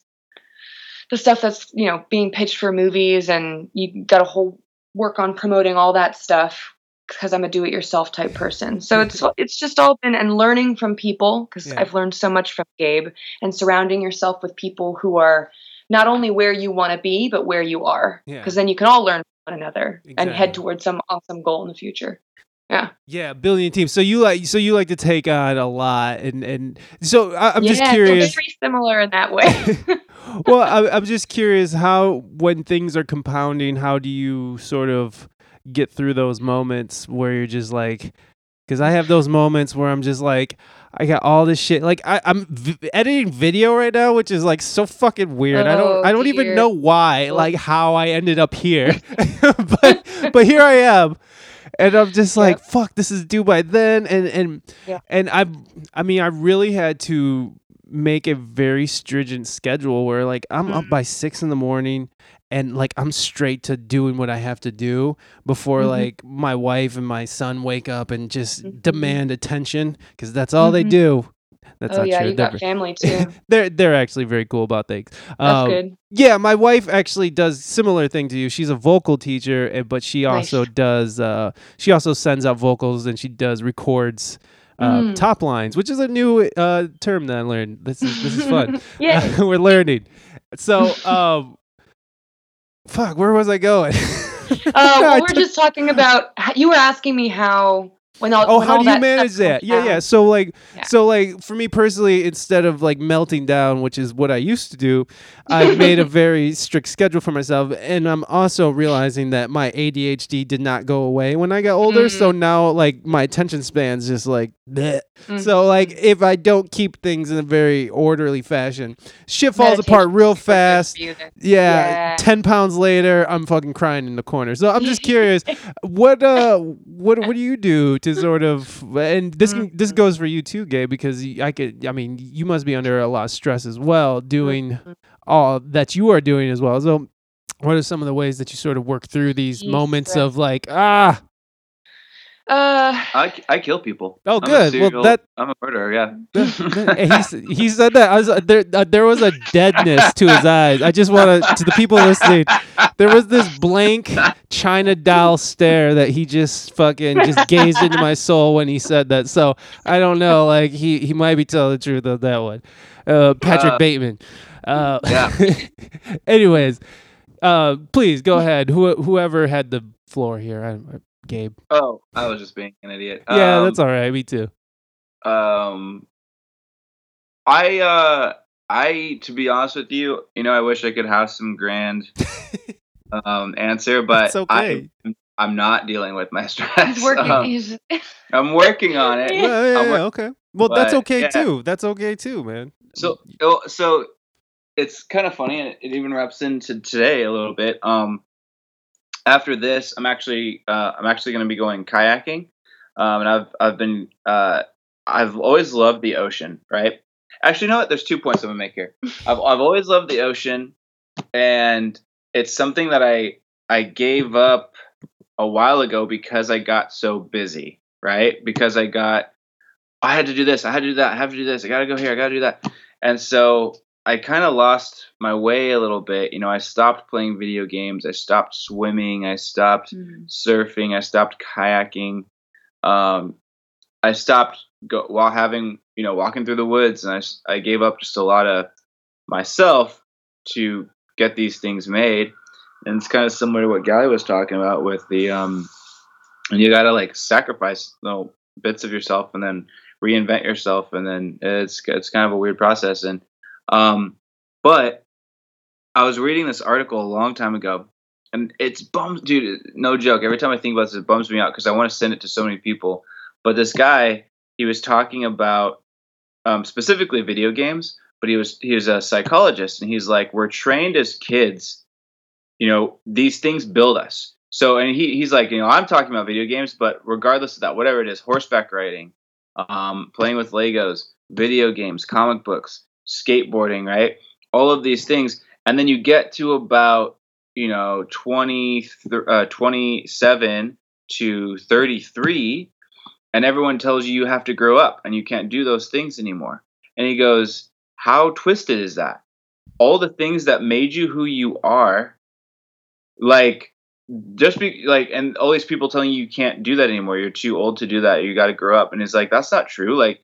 the stuff that's you know being pitched for movies and you got to whole work on promoting all that stuff because I'm a do-it-yourself type person. So it's it's just all been and learning from people because Yeah. I've learned so much from Gabe and surrounding yourself with people who are not only where you want to be but where you are Yeah. because then you can all learn from one another and head towards some awesome goal in the future. Yeah, yeah billion teams. So you like so you like to take on a lot and and so I, I'm yeah, just curious. very similar in that way. *laughs* *laughs* well, I, I'm just curious how when things are compounding, how do you sort of get through those moments where you're just like, because I have those moments where I'm just like. I got all this shit. Like I, I'm v- editing video right now, which is like so fucking weird. I don't, Oh, I don't even know why, Oh. like how I ended up here. *laughs* but, but here I am, and I'm just like, fuck, this is due by then, and and Yeah. and I, I mean, I really had to make a very stringent schedule where like I'm up Mhm. by six in the morning and like I'm straight to doing what I have to do before Mhm. like my wife and my son wake up and just Mhm. demand attention because that's all they Mhm. do. That's oh not yeah, true. you They're, got *laughs* family too. *laughs* they're they're actually very cool about things. That's Um, good. Yeah, my wife actually does similar thing to you. She's a vocal teacher, eh, but she Nice. also does. Uh, she also sends out vocals and she does records. Uh, Mm. Top lines, which is a new uh, term that I learned. This is this is fun. *laughs* Yeah. We're learning. So, um, fuck, where was I going? Uh, well, we're just talking about. You were asking me how when all. Oh, when how all do you manage that? Yeah, down. yeah. So like, Yeah. so like for me personally, instead of like melting down, which is what I used to do, I made a *laughs* very strict schedule for myself, and I'm also realizing that my ADHD did not go away when I got older. So now like my attention span's just like. Mm. So like if I don't keep things in a very orderly fashion, shit falls Meditation apart real is super good fast. for you then. Yeah, Yeah. ten pounds later, I'm fucking crying in the corner. So I'm just *laughs* curious, what uh, what what do you do to sort of, and this can, this Mhm. goes for you too, Gabe, because I could, I mean, you must be under a lot of stress as well, doing Mhm. all that you are doing as well. So, what are some of the ways that you sort of work through these moments of like, ah, Uh, I, I kill people. Oh, I'm a good. Well, that- I'm a murderer. Yeah. *laughs* he, he said that I was there. Uh, there was a deadness to his eyes. I just want to to the people listening. There was this blank China doll stare that he just fucking just gazed into my soul when he said that. So I don't know. Like he he might be telling the truth on that one. Uh, Patrick Uh, Bateman. Uh, yeah. *laughs* anyways, uh, please go ahead. Who whoever had the floor here, I, I, Gabe. Oh, I was just being an idiot. Yeah, Um, that's all right. Me too. Um, I uh, I to be honest with you, you know, I wish I could have some grand *laughs* um answer, but It's okay. I'm, I'm not dealing with my *laughs* stress. working. Um, *laughs* I'm working on it. Yeah. Yeah, yeah, I'm yeah, wor- okay. Well, that's okay yeah. too. That's okay too, man. So, oh, so it's kind of funny, and it even wraps into today a little bit. Um, after this, I'm actually uh, I'm actually going to be going kayaking, um, and I've I've been uh, I've always loved the ocean, right? Actually, you know what? There's two points I'm gonna make here. *laughs* I've I've always loved the ocean, and it's something that I I gave up a while ago because I got so busy, right? Because I got I had to do this, I had to do that, I have to do this, I gotta go here, I gotta do that. And so I kind of lost my way a little bit. You know, I stopped playing video games, I stopped swimming, I stopped Mm. surfing, I stopped kayaking. Um, I stopped go, while having, you know, walking through the woods, and I I gave up just a lot of myself to get these things made. And it's kind of similar to what Gallie was talking about with the, um, and you got to like sacrifice know, bits of yourself and then reinvent yourself, and then it's it's kind of a weird process. And um, but I was reading this article a long time ago, and it's bums, dude. No joke. Every time I think about this, it bums me out because I want to send it to so many people. But this guy, he was talking about um, specifically video games, but he was he was a psychologist, and he's like, we're trained as kids. You know, these things build us. So, and he he's like, you know, I'm talking about video games, but regardless of that, whatever it is, horseback riding, um, playing with Legos, video games, comic books, skateboarding, right? All of these things, and then you get to about you know 20 th- uh, 27 to 33 and everyone tells you you have to grow up and you can't do those things anymore. And he goes how twisted is that? All the things that made you who you are like just be like and all these people telling you you can't do that anymore. You're too old to do that. You got to grow up. And it's like that's not true. Like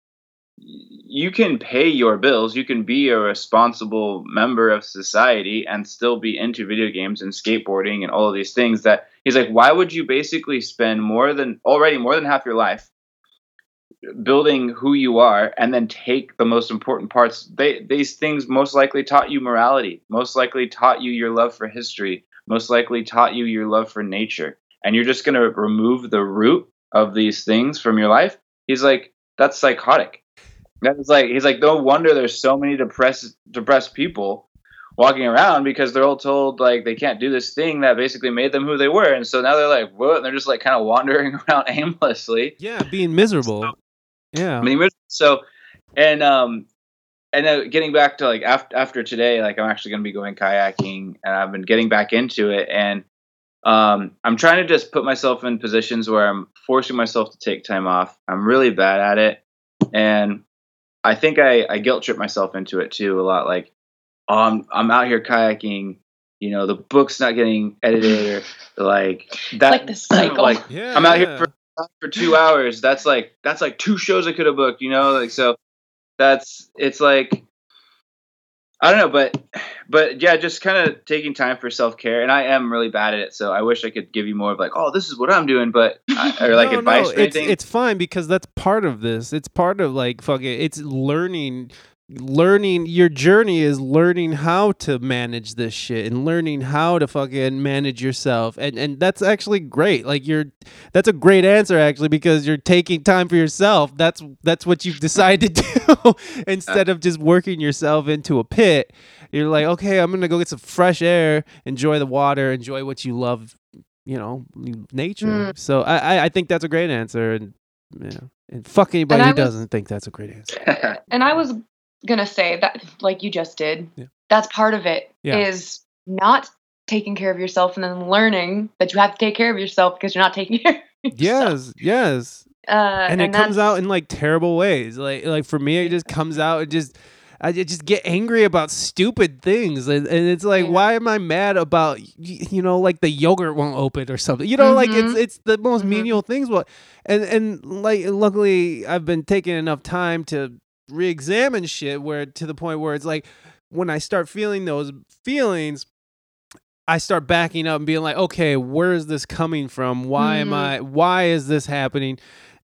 you can pay your bills you can be a responsible member of society and still be into video games and skateboarding and all of these things that he's like why would you basically spend more than already more than half your life building who you are and then take the most important parts? They these things most likely taught you morality most likely taught you your love for history most likely taught you your love for nature. And you're just going to remove the root of these things from your life? He's like that's psychotic that's like he's like no wonder there's so many depressed depressed people walking around because they're all told like they can't do this thing that basically made them who they were and so now they're like what and they're just like kind of wandering *laughs* around aimlessly Yeah, being miserable. Yeah. I mean, so and um and then getting back to like after after today, like I'm actually going to be going kayaking, and I've been getting back into it, and um I'm trying to just put myself in positions where I'm forcing myself to take time off. I'm really bad at it, and I think I I guilt trip myself into it too a lot. Like, oh, I'm I'm out here kayaking. You know, the book's not getting edited, or *laughs* like that. Like the cycle. like yeah. I'm out here for for two hours. That's like that's like two shows I could have booked. You know, like so. That's it's like I don't know, but but yeah, just kind of taking time for self care, and I am really bad at it. So I wish I could give you more of like, oh, this is what I'm doing, but I, or *laughs* like No, advice no, or it's, anything. it's fine because that's part of this. It's part of like fucking it's learning learning your journey is learning how to manage this shit and learning how to fucking manage yourself. And and that's actually great. Like you're that's a great answer actually because you're taking time for yourself. That's that's what you've decided to do *laughs* instead of just working yourself into a pit. You're like, "Okay, I'm to go get some fresh air, enjoy the water, enjoy what you love you know nature. Mm. So I, I I think that's a great answer, and yeah, and fuck anybody And who was- doesn't think that's a great answer. *laughs* and I was gonna say that, like you just did, Yeah. that's part of it. Is Yeah. not taking care of yourself and then learning that you have to take care of yourself because you're not taking *laughs* care. of yourself. Yes, yes, uh, and, it comes out in like terrible ways. Like like for me, it just comes out. It just I just get angry about stupid things, and, and it's like, Yeah. why am I mad about you know like the yogurt won't open or something? You know, like it's Mhm. it's the most Mhm. menial things. What and and like luckily I've been taking enough time to re-examine shit where to the point where it's like when I start feeling those feelings. I start backing up and being like, okay, where is this coming from? Why am Mhm. I? Why is this happening?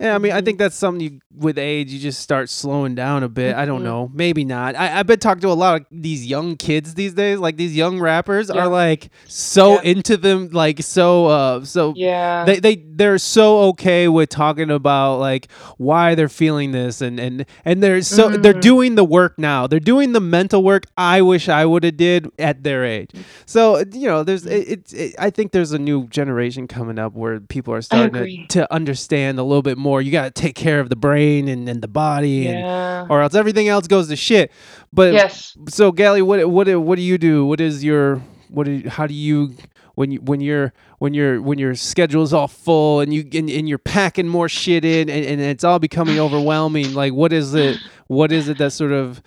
Yeah, I mean, I Mhm. think that's something you, with age, you just start slowing down a bit. I don't Mhm. know, maybe not. I, I've been talking to a lot of these young kids these days. Like these young rappers Yeah. are like so Yeah. into them, like so, uh, so Yeah. they they they're so okay with talking about like why they're feeling this and and and they're so they're Mhm. doing the work now they're doing the mental work i wish i would have did at their age so you know there's it, it, it i think there's a new generation coming up where people are starting to, agree. to understand a little bit more more. You got to take care of the brain and, and the body, and, Yeah. or else everything else goes to shit. But yes. so, Gallie, what what what do you do? What is your what? Do you, how do you when you when you're when you're when your schedule's all full and you and, and you're packing more shit in and, and it's all becoming overwhelming? Like, what is it? What is it that sort of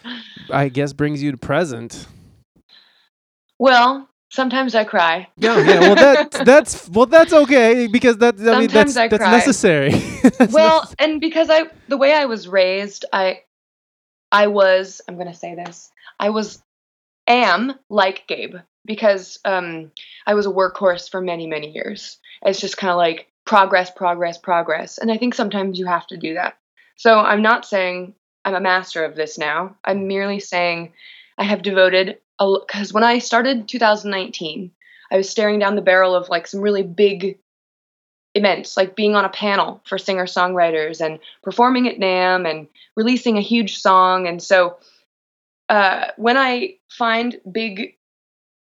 I guess brings you to present? Well, sometimes I cry. Yeah, yeah. Well, that *laughs* that's well, that's okay because that I mean that's I that's cry. necessary. *laughs* That's well, and because I the way I was raised, I I was I'm going to say this. I was am like Gabe because um I was a workhorse for many many years. It's just kind of like progress progress progress and I think sometimes you have to do that. So I'm not saying I'm a master of this now. I'm merely saying I have devoted cuz when I started 2019, I was staring down the barrel of like some really big events like being on a panel for singer songwriters and performing at NAMM and releasing a huge song. And so uh, when I find big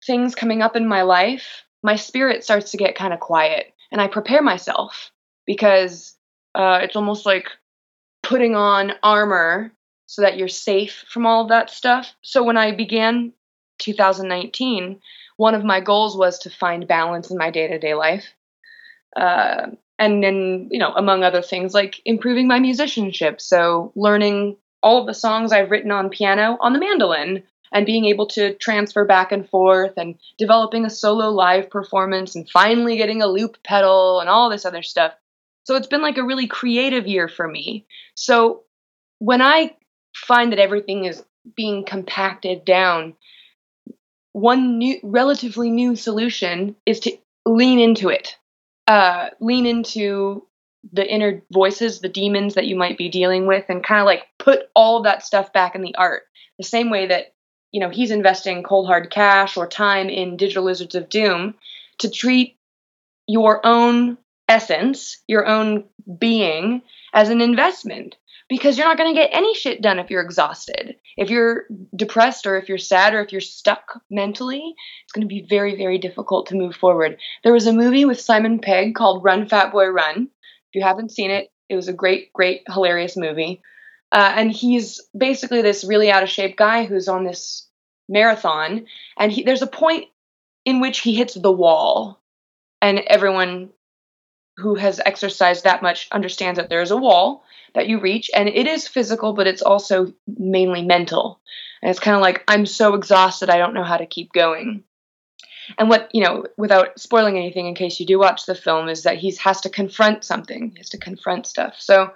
things coming up in my life, my spirit starts to get kind of quiet and I prepare myself because uh, it's almost like putting on armor so that you're safe from all of that stuff. So when I began 2019, one of my goals was to find balance in my day to day life. Uh, and then you know among other things like improving my musicianship. So learning all of the songs i've written on piano on the mandolin and being able to transfer back and forth and developing a solo live performance and finally getting a loop pedal and all this other stuff. So it's been like a really creative year for me. So when i find that everything is being compacted down one new relatively new solution is to lean into it uh, lean into the inner voices, the demons that you might be dealing with, and kind of like put all of that stuff back in the art. The same way that you know he's investing cold hard cash or time in Digital Lizards of Doom to treat your own essence, your own being, as an investment. Because you're not going to get any shit done if you're exhausted. If you're depressed or if you're sad or if you're stuck mentally, it's going to be very, very difficult to move forward. There was a movie with Simon Pegg called Run Fat Boy Run. If you haven't seen it, it was a great, great, hilarious movie. Uh, and he's basically this really out of shape guy who's on this marathon. And he, there's a point in which he hits the wall. And everyone who has exercised that much understands that there is a wall that you reach. And it is physical, but it's also mainly mental. And it's kind of like, I'm so exhausted, I don't know how to keep going and what you know without spoiling anything in case you do watch the film is that he has to confront something he has to confront stuff so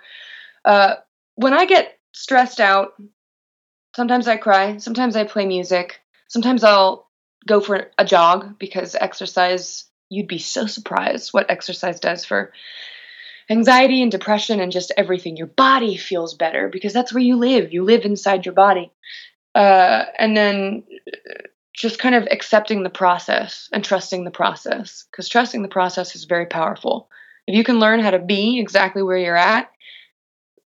uh, when i get stressed out sometimes i cry sometimes i play music sometimes i'll go for a jog because exercise you'd be so surprised what exercise does for anxiety and depression and just everything. Your body feels better because that's where you live. You live inside your body. Uh, and then just kind of accepting the process and trusting the process because trusting the process is very powerful. If you can learn how to be exactly where you're at,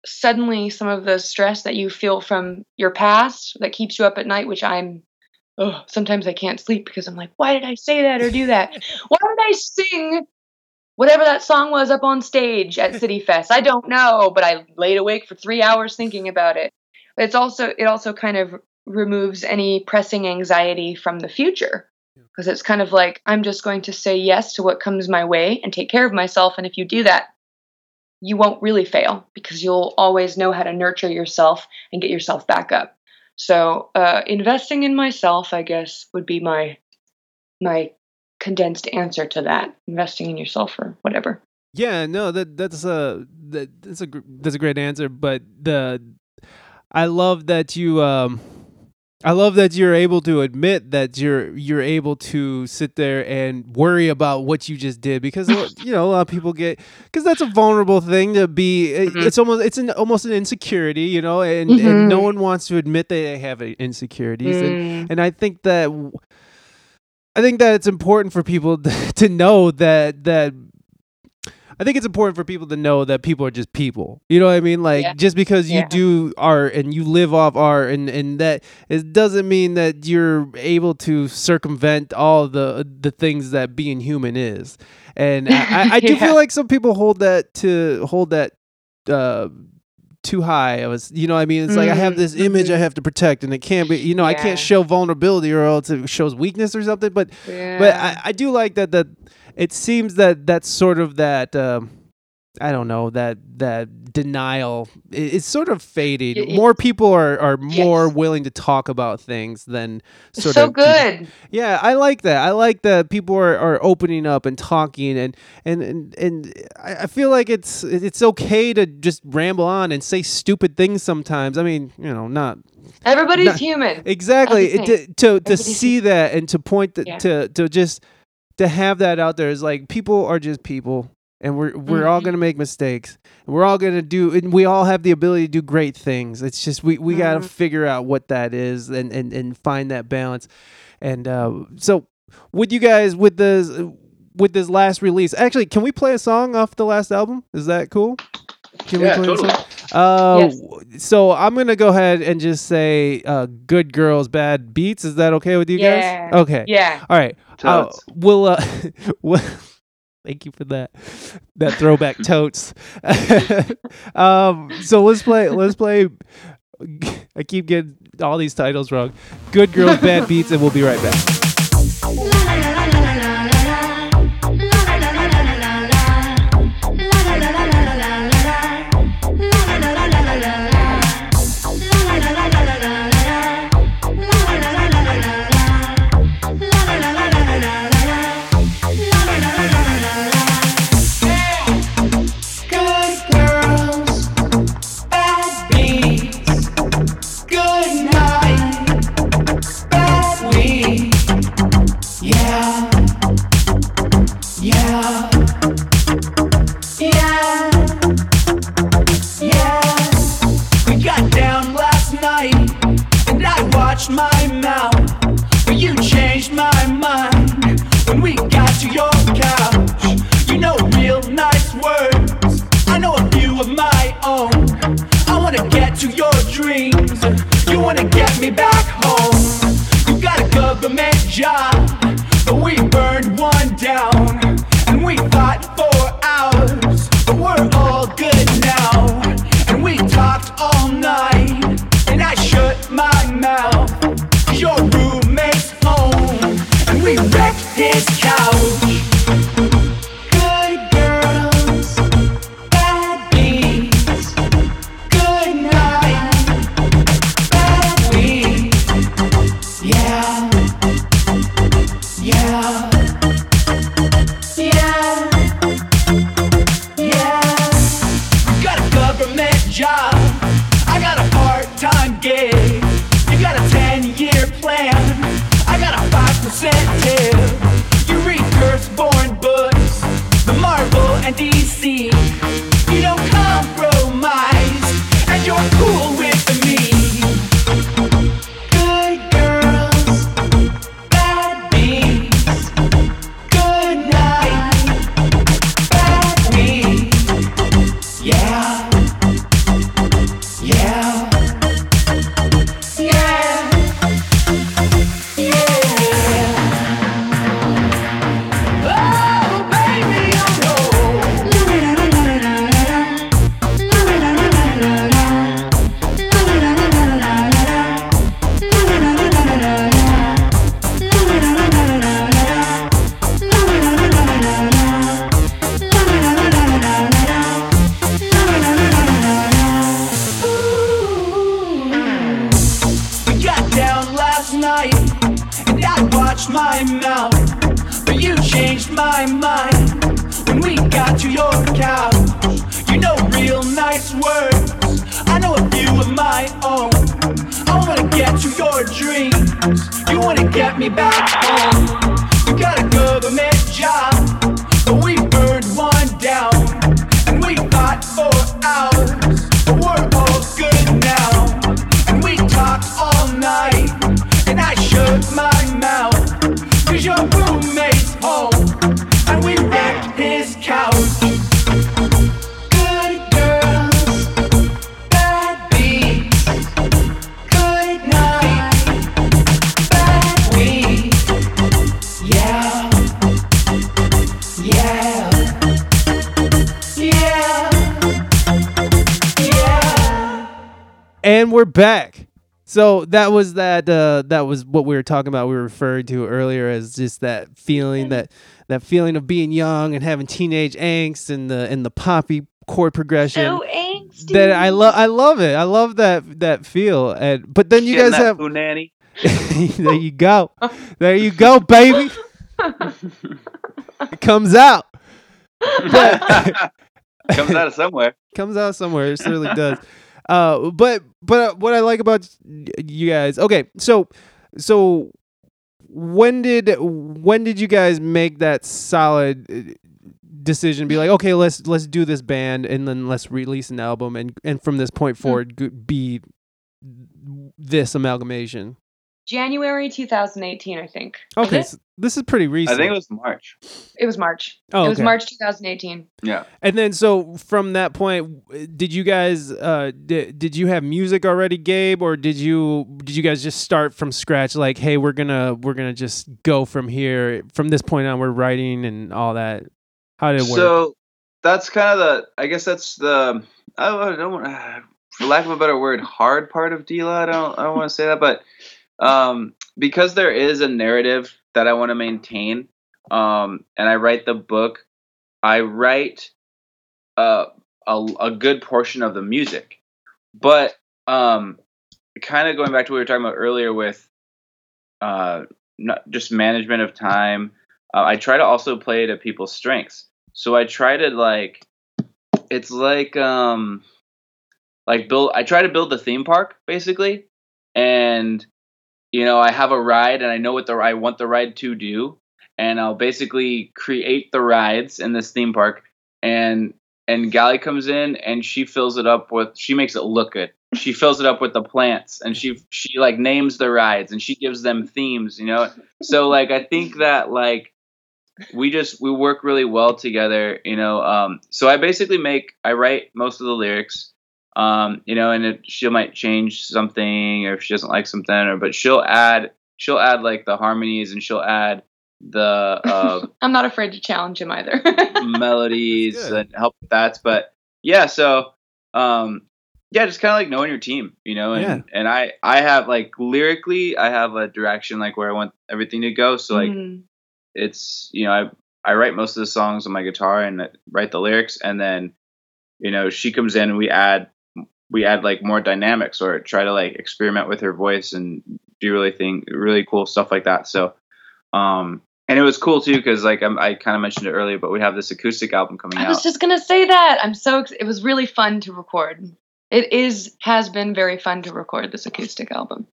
suddenly some of the stress that you feel from your past that keeps you up at night, which I'm, oh, sometimes I can't sleep because I'm like, why did I say that or do that? why did I sing whatever that song was up on stage at City Fest? I don't know, but I laid awake for three hours thinking about it. But it's also it also kind of removes any pressing anxiety from the future because it's kind of like I'm just going to say yes to what comes my way and take care of myself and if you do that you won't really fail because you'll always know how to nurture yourself and get yourself back up so uh, investing in myself i guess would be my my condensed answer to that investing in yourself or whatever Yeah, no, that that's a that, that's a that's a great answer. But the I love that you um I love that you're able to admit that you're you're able to sit there and worry about what you just did because uh, you know a lot of people get because that's a vulnerable thing to be. Mhm. It's almost it's an almost an insecurity, you know, and, and no one wants to admit that they have insecurities. And, Mm, and I think that w- I think that it's important for people *laughs* to know that that I think it's important for people to know that people are just people. You know what I mean? Like Yeah. just because you Yeah. do art and you live off art and and that it doesn't mean that you're able to circumvent all the the things that being human is. And I, I, *laughs* do Yeah. feel like some people hold that to hold that uh too high. I was, you know, what I mean, it's like I have this image I have to protect, and it can't be, you know, I can't show vulnerability or else it shows weakness or something. But Yeah. but I, I do like that that it seems that that's sort of that um I don't know that that denial is sort of fading. It- more people are are more Yes. willing to talk about things than sort so of So good. yeah, I like that. I like that people are, are opening up and talking and and and, and I, I feel like it's it's okay to just ramble on and say stupid things sometimes. I mean, you know, not Everybody's Not- human. exactly to to, to see that and to point the, Yeah. to to just to have that out there is like people are just people and we're we're all Mhm. gonna make mistakes. We're all gonna do and we all have the ability to do great things. It's just we we gotta Mhm. figure out what that is and and and find that balance. And uh so with you guys with this with this last release actually can we play a song off the last album? Is that cool can Yeah, a totally. song? Uh, Yes. so I'm gonna go ahead and just say, uh, "Good girls, bad beats." Is that okay with you Yeah. guys? Okay. Yeah. All right. Uh, Totes. we'll. Uh, *laughs* we'll *laughs* thank you for that. That throwback *laughs* totes. um. So let's play. Let's play. I keep getting all these titles wrong. Good girls, bad beats, and we'll be right back. You wanna get me back home. You got a government job, but we burned my own. I wanna get to your dreams. You wanna get me back home. You got a government job, we're back. So that was that. Uh, that was what we were talking about. We were referring to earlier as just that feeling that that feeling of being young and having teenage angst and the and the poppy chord progression. So angsty. that I love. I love it. I love that that feel. And but then you Getting guys that have. nanny. *laughs* there you go. There you go, baby. it comes out. *laughs* But- Comes out of somewhere. comes out somewhere. It certainly does. *laughs* Uh, but but uh, what I like about you guys, okay, so so when did when did you guys make that solid uh, decision? Be like, okay, let's let's do this band, and then let's release an album, and and from this point forward, go- be this amalgamation. January 2018, I think. Okay, so this is pretty recent. I think it was March. It was March. Oh, It was. March 2018. Yeah. And then, so from that point, did you guys uh did, did you have music already, Gabe, or did you did you guys just start from scratch? Like, hey, we're gonna we're gonna just go from here. From this point on, we're writing and all that. How did it work? So that's kind of the. I guess that's the. I don't- I don't want, for lack of a better word, hard part of DLA. I don't. I don't want to say that, but um, because there is a narrative that I want to maintain, um, and I write the book, I write uh, a a good portion of the music, but um, kind of going back to what we were talking about earlier with uh, not just management of time. Uh, I try to also play to people's strengths. So I try to like, it's like um, like build. I try to build the theme park basically, and you know I have a ride and I know what the I want the ride to do, and I'll basically create the rides in this theme park, and and Gallie comes in and she fills it up with she makes it look good. She *laughs* fills it up with the plants and she she like names the rides and she gives them themes, you know. So like I think *laughs* that like we just we work really well together you know um so i basically make i write most of the lyrics um you know and it, she might change something or if she doesn't like something or but she'll add she'll add like the harmonies and she'll add the *laughs* uh I'm not afraid to challenge him either. *laughs* melodies and help with that but yeah so um yeah just kind of like knowing your team you know and Yeah. and i i have like lyrically i have a direction like where i want everything to go so like Mm. it's you know I I write most of the songs on my guitar and I write the lyrics and then you know she comes in and we add we add like more dynamics or try to like experiment with her voice and do really thing really cool stuff like that so um and it was cool too because like I'm, I kind of mentioned it earlier but we have this acoustic album coming out. I was out just gonna say that. I'm so. Ex- it was really fun to record. It is has been very fun to record this acoustic album.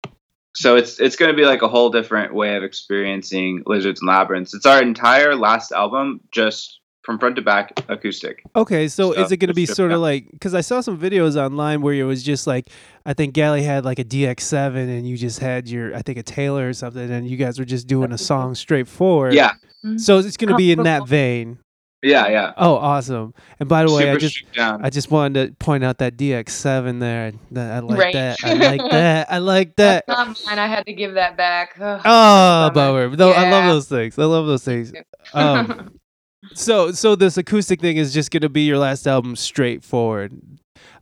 so it's it's going to be like a whole different way of experiencing lizards and labyrinths it's our entire last album just from front to back acoustic Okay, so So, is it going to be sort of yeah. like because I saw some videos online where it was just like I think Gallie had like a DX7 and you just had your I think a Taylor or something and you guys were just doing a song straightforward. yeah So it's going to be in that vein. yeah yeah Oh, awesome! And by the way, I just I just wanted to point out that DX7 there. That I like Right. that. I like *laughs* that. I like that. That's not mine. I had to give that back. Ugh, Oh, bummer. bummer. No, I love those things. I love those things. Um, *laughs* so so this acoustic thing is just gonna be your last album straightforward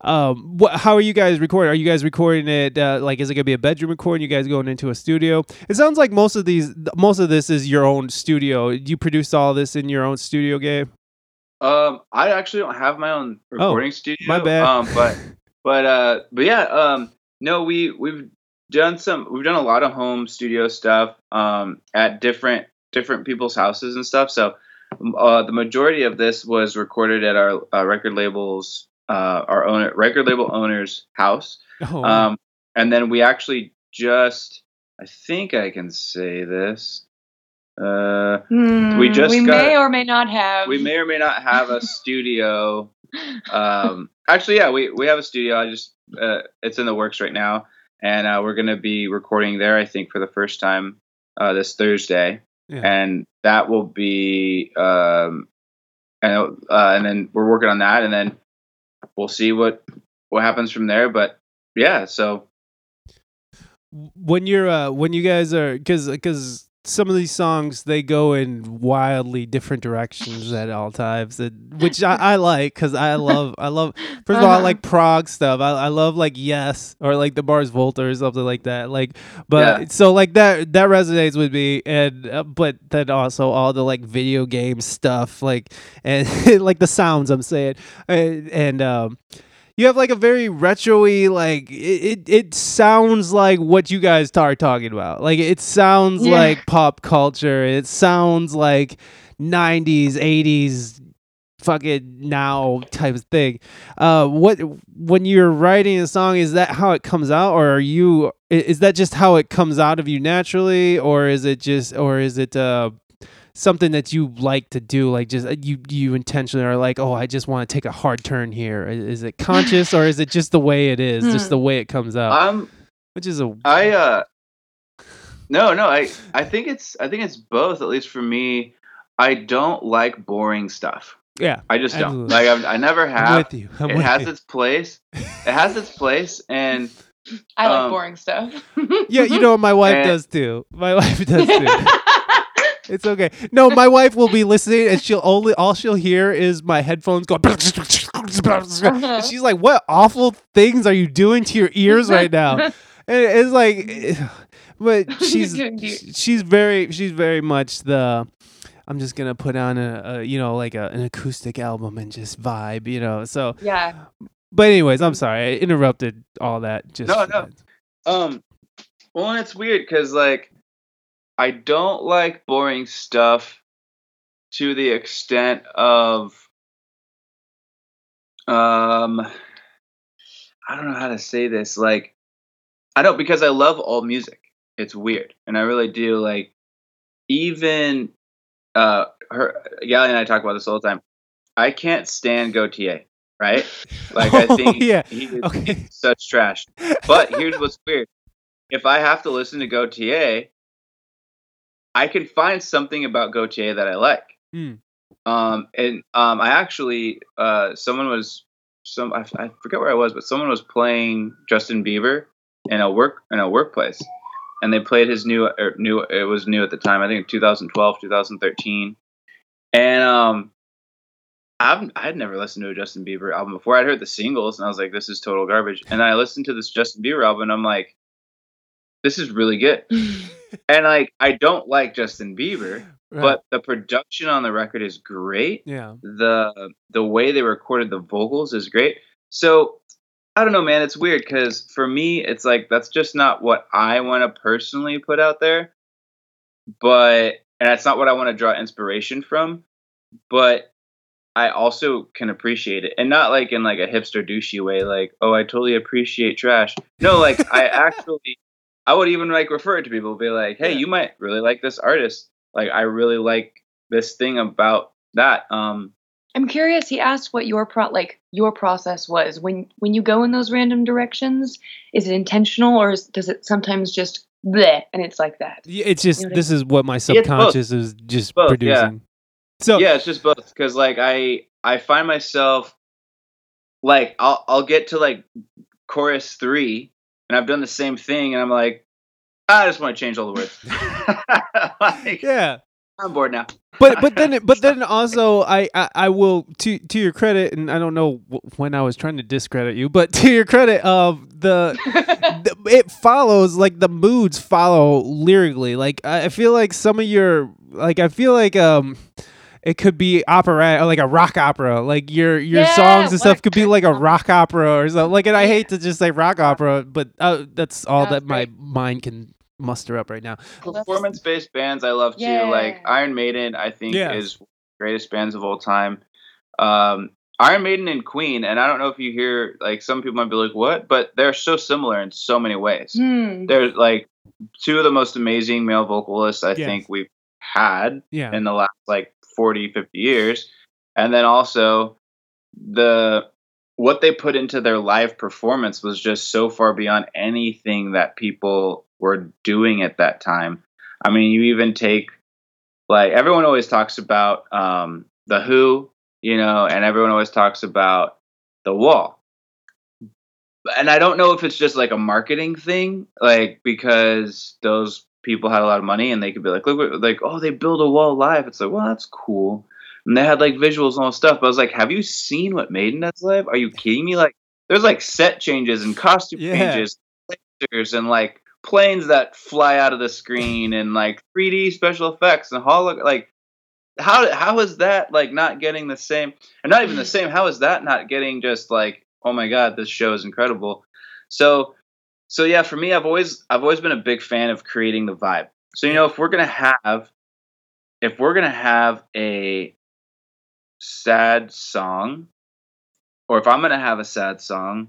um what how are you guys recording are you guys recording it uh, like is it gonna be a bedroom recording you guys going into a studio it sounds like most of these most of this is your own studio you produced all this in your own studio Gabe Um, I actually don't have my own recording studio. Oh, my bad. Um, but *laughs* but uh, but yeah. Um, no, we we've done some. We've done a lot of home studio stuff. Um, at different different people's houses and stuff. So, uh, the majority of this was recorded at our uh, record labels, uh, our owner record label owner's house. oh Um, and then we actually just. I think I can say this. Uh, Hmm, We just we got- may or may not have. we may or may not have a studio um actually yeah we we have a studio i just uh, it's in the works right now and uh, we're going to be recording there i think for the first time uh, this thursday Yeah. and that will be um and uh, and then we're working on that and then we'll see what what happens from there but yeah so when you're uh when you guys are because because some of these songs they go in wildly different directions at all times, and, which I, I like because I love I love. First of all, I Uh-huh. like prog stuff. I, I love like Yes or like the Mars Volta or something like that. Like, but Yeah. so like that that resonates with me, and uh, but then also all the like video game stuff, like and *laughs* like the sounds I'm saying, and, and um you have like a very retro-y like it, it it sounds like what you guys are talking about. Like it sounds Yeah. like pop culture. It sounds like 90s 80s fucking now type of thing. Uh what when you're writing a song is that how it comes out? Or are you is that just how it comes out of you naturally? Or is it just or is it uh something that you like to do like just uh, you you intentionally are like oh i just want to take a hard turn here I- is it conscious or is it just the way it is just Hmm. the way it comes out I'm which is a I uh no no I I think it's I think it's both at least for me. I don't like boring stuff. yeah I just Absolutely. don't like I've, I never i'm have. with you I'm It with has you. its place. It has its place, and *laughs* I like Um, boring stuff. yeah you *laughs* know what my wife Eh. does too my wife does too *laughs* It's okay. No, my wife will be listening, and she'll only all she'll hear is my headphones going. And she's like, "What awful things are you doing to your ears right now?" And it's like, *sighs* but *laughs* she's You're doing cute. she's very she's very much the. I'm just gonna put on a, a you know like a, an acoustic album and just vibe, you know. So, yeah. but anyways, I'm sorry I interrupted all that. Just No, no. um, well, and it's weird because like I don't like boring stuff to the extent of um I don't know how to say this like I don't because I love all music. It's weird, and I really do like even uh her Gallie and I talk about this all the time. I can't stand Gotye, right? Like I *laughs* Oh, think yeah. he is Okay. such trash. But here's what's weird. If I have to listen to Gotye, I can find something about Gotye that I like. Hmm. Um, and um, I actually, uh, someone was some I, I forget where I was, but someone was playing Justin Bieber in a work in a workplace, and they played his new er, new. It was new at the time. I think 2012, 2013, and um. I've, I had never listened to a Justin Bieber album before. I'd heard the singles and I was like, this is total garbage. And I listened to this Justin Bieber album and I'm like, this is really good. *laughs* And like, I don't like Justin Bieber, Right. but the production on the record is great. yeah, The the way they recorded the vocals is great. So I don't know, man. It's weird because for me, it's like that's just not what I want to personally put out there. But and that's not what I want to draw inspiration from. But I also can appreciate it, and not like in like a hipster douchey way, like oh, I totally appreciate trash. No, like I *laughs* actually, I would even like refer it to people, be like, hey, Yeah. you might really like this artist. Like I really like this thing about that. Um, I'm curious. He asked what your pro like your process was when when you go in those random directions. Is it intentional or is, does it sometimes just bleh and it's like that? Yeah, it's just You know what I this is what my it's both. subconscious is just Both, yeah. producing. So yeah, it's just both because like I I find myself like I'll I'll get to like chorus three and I've done the same thing and I'm like I just want to change all the words. *laughs* *laughs* like, yeah, I'm bored now. but but then *laughs* but then also I, I I will to to your credit, and I don't know when I was trying to discredit you, but to your credit, of the, the it follows like the moods follow lyrically. Like I I feel like some of your like I feel like um. It could be opera, like a rock opera. Like your your Yeah, songs and stuff could be like a rock opera or something. Like, and I hate to just say rock opera, but uh, that's all Yeah, that my great. mind can muster up right now. Performance based bands I love too. Yeah. Like Iron Maiden, I think Yes. is one of the greatest bands of all time. Um, Iron Maiden and Queen, and I don't know if you hear like some people might be like, "What?" But they're so similar in so many ways. Hmm. They're like two of the most amazing male vocalists I Yes. think we've had Yeah, in the last like 40 50 years. And then also the what they put into their live performance was just so far beyond anything that people were doing at that time. I mean you even take like everyone always talks about um the who you know and everyone always talks about the wall. And i don't know if it's just like a marketing thing like because those people had a lot of money and they could be like, look, what, like, oh, they build a wall live. It's like, well, that's cool. And they had like visuals and all stuff. But I was like, have you seen what Maiden does live? Are you kidding me? Like, there's like set changes and costume Yeah. changes, lasers and like planes that fly out of the screen and like 3D special effects and holo like how how is that like not getting the same and not even the *sighs* same how is that not getting just like oh my god this show is incredible so so yeah for me i've always i've always been a big fan of creating the vibe. So you know if we're gonna have if we're gonna have a sad song or if i'm gonna have a sad song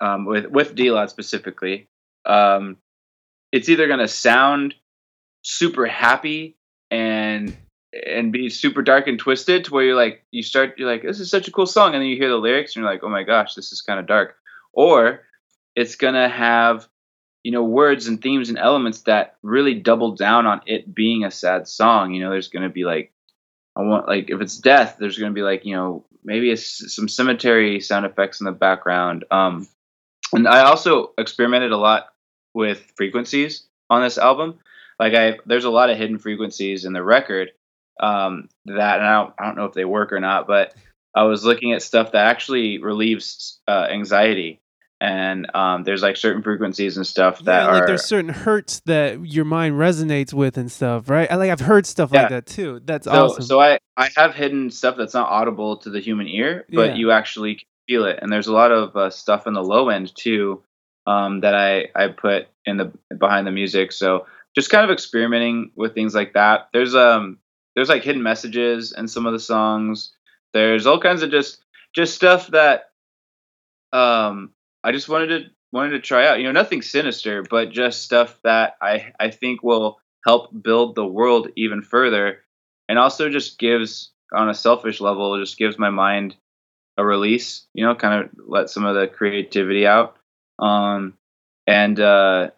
um, with with D-Lod specifically um, it's either gonna sound super happy and and be super dark and twisted to where you're like you start you're like this is such a cool song and then you hear the lyrics and you're like oh my gosh this is kind of dark. Or it's gonna have you know words and themes and elements that really double down on it being a sad song. You know there's gonna be like i want like if it's death there's gonna be like you know maybe some cemetery sound effects in the background. Um and i also experimented a lot with frequencies on this album. Like i there's a lot of hidden frequencies in the record um, that and I don't, I don't know if they work or not, but I was looking at stuff that actually relieves uh, anxiety, and um, there's like certain frequencies and stuff that yeah, like are there's certain hertz that your mind resonates with and stuff, right? I like I've heard stuff like that too. That's so awesome. so I I have hidden stuff that's not audible to the human ear, but Yeah. you actually feel it, and there's a lot of uh, stuff in the low end too um, that I I put in the behind the music. So just kind of experimenting with things like that. There's um there's like hidden messages in some of the songs. There's all kinds of just just stuff that um I just wanted to wanted to try out. You know, nothing sinister, but just stuff that I I think will help build the world even further and also just gives on a selfish level just gives my mind a release, you know, kind of let some of the creativity out. Um and uh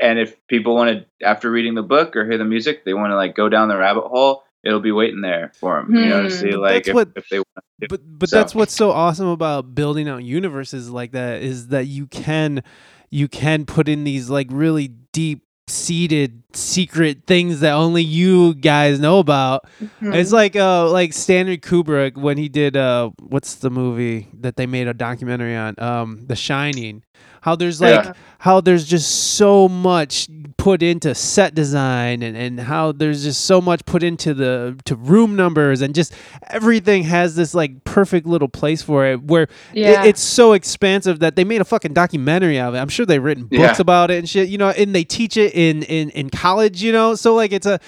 and if people want to after reading the book or hear the music they want to like go down the rabbit hole it'll be waiting there for them you know to Hmm. see But like that's if, what- if they want to but but So- that's what's so awesome about building out universes like that is that you can you can put in these like really deep seated secret things that only you guys know about. Mhm. It's like uh like Stanley Kubrick when he did uh what's the movie that they made a documentary on? Um The Shining how there's like Yeah. how there's just so much put into set design and, and how there's just so much put into the to room numbers and just everything has this like perfect little place for it where it- yeah. it's so expansive that they made a fucking documentary out of it. I'm sure they've written books Yeah. about it and shit, you know, and they teach it in, in in college, you know. So like it's a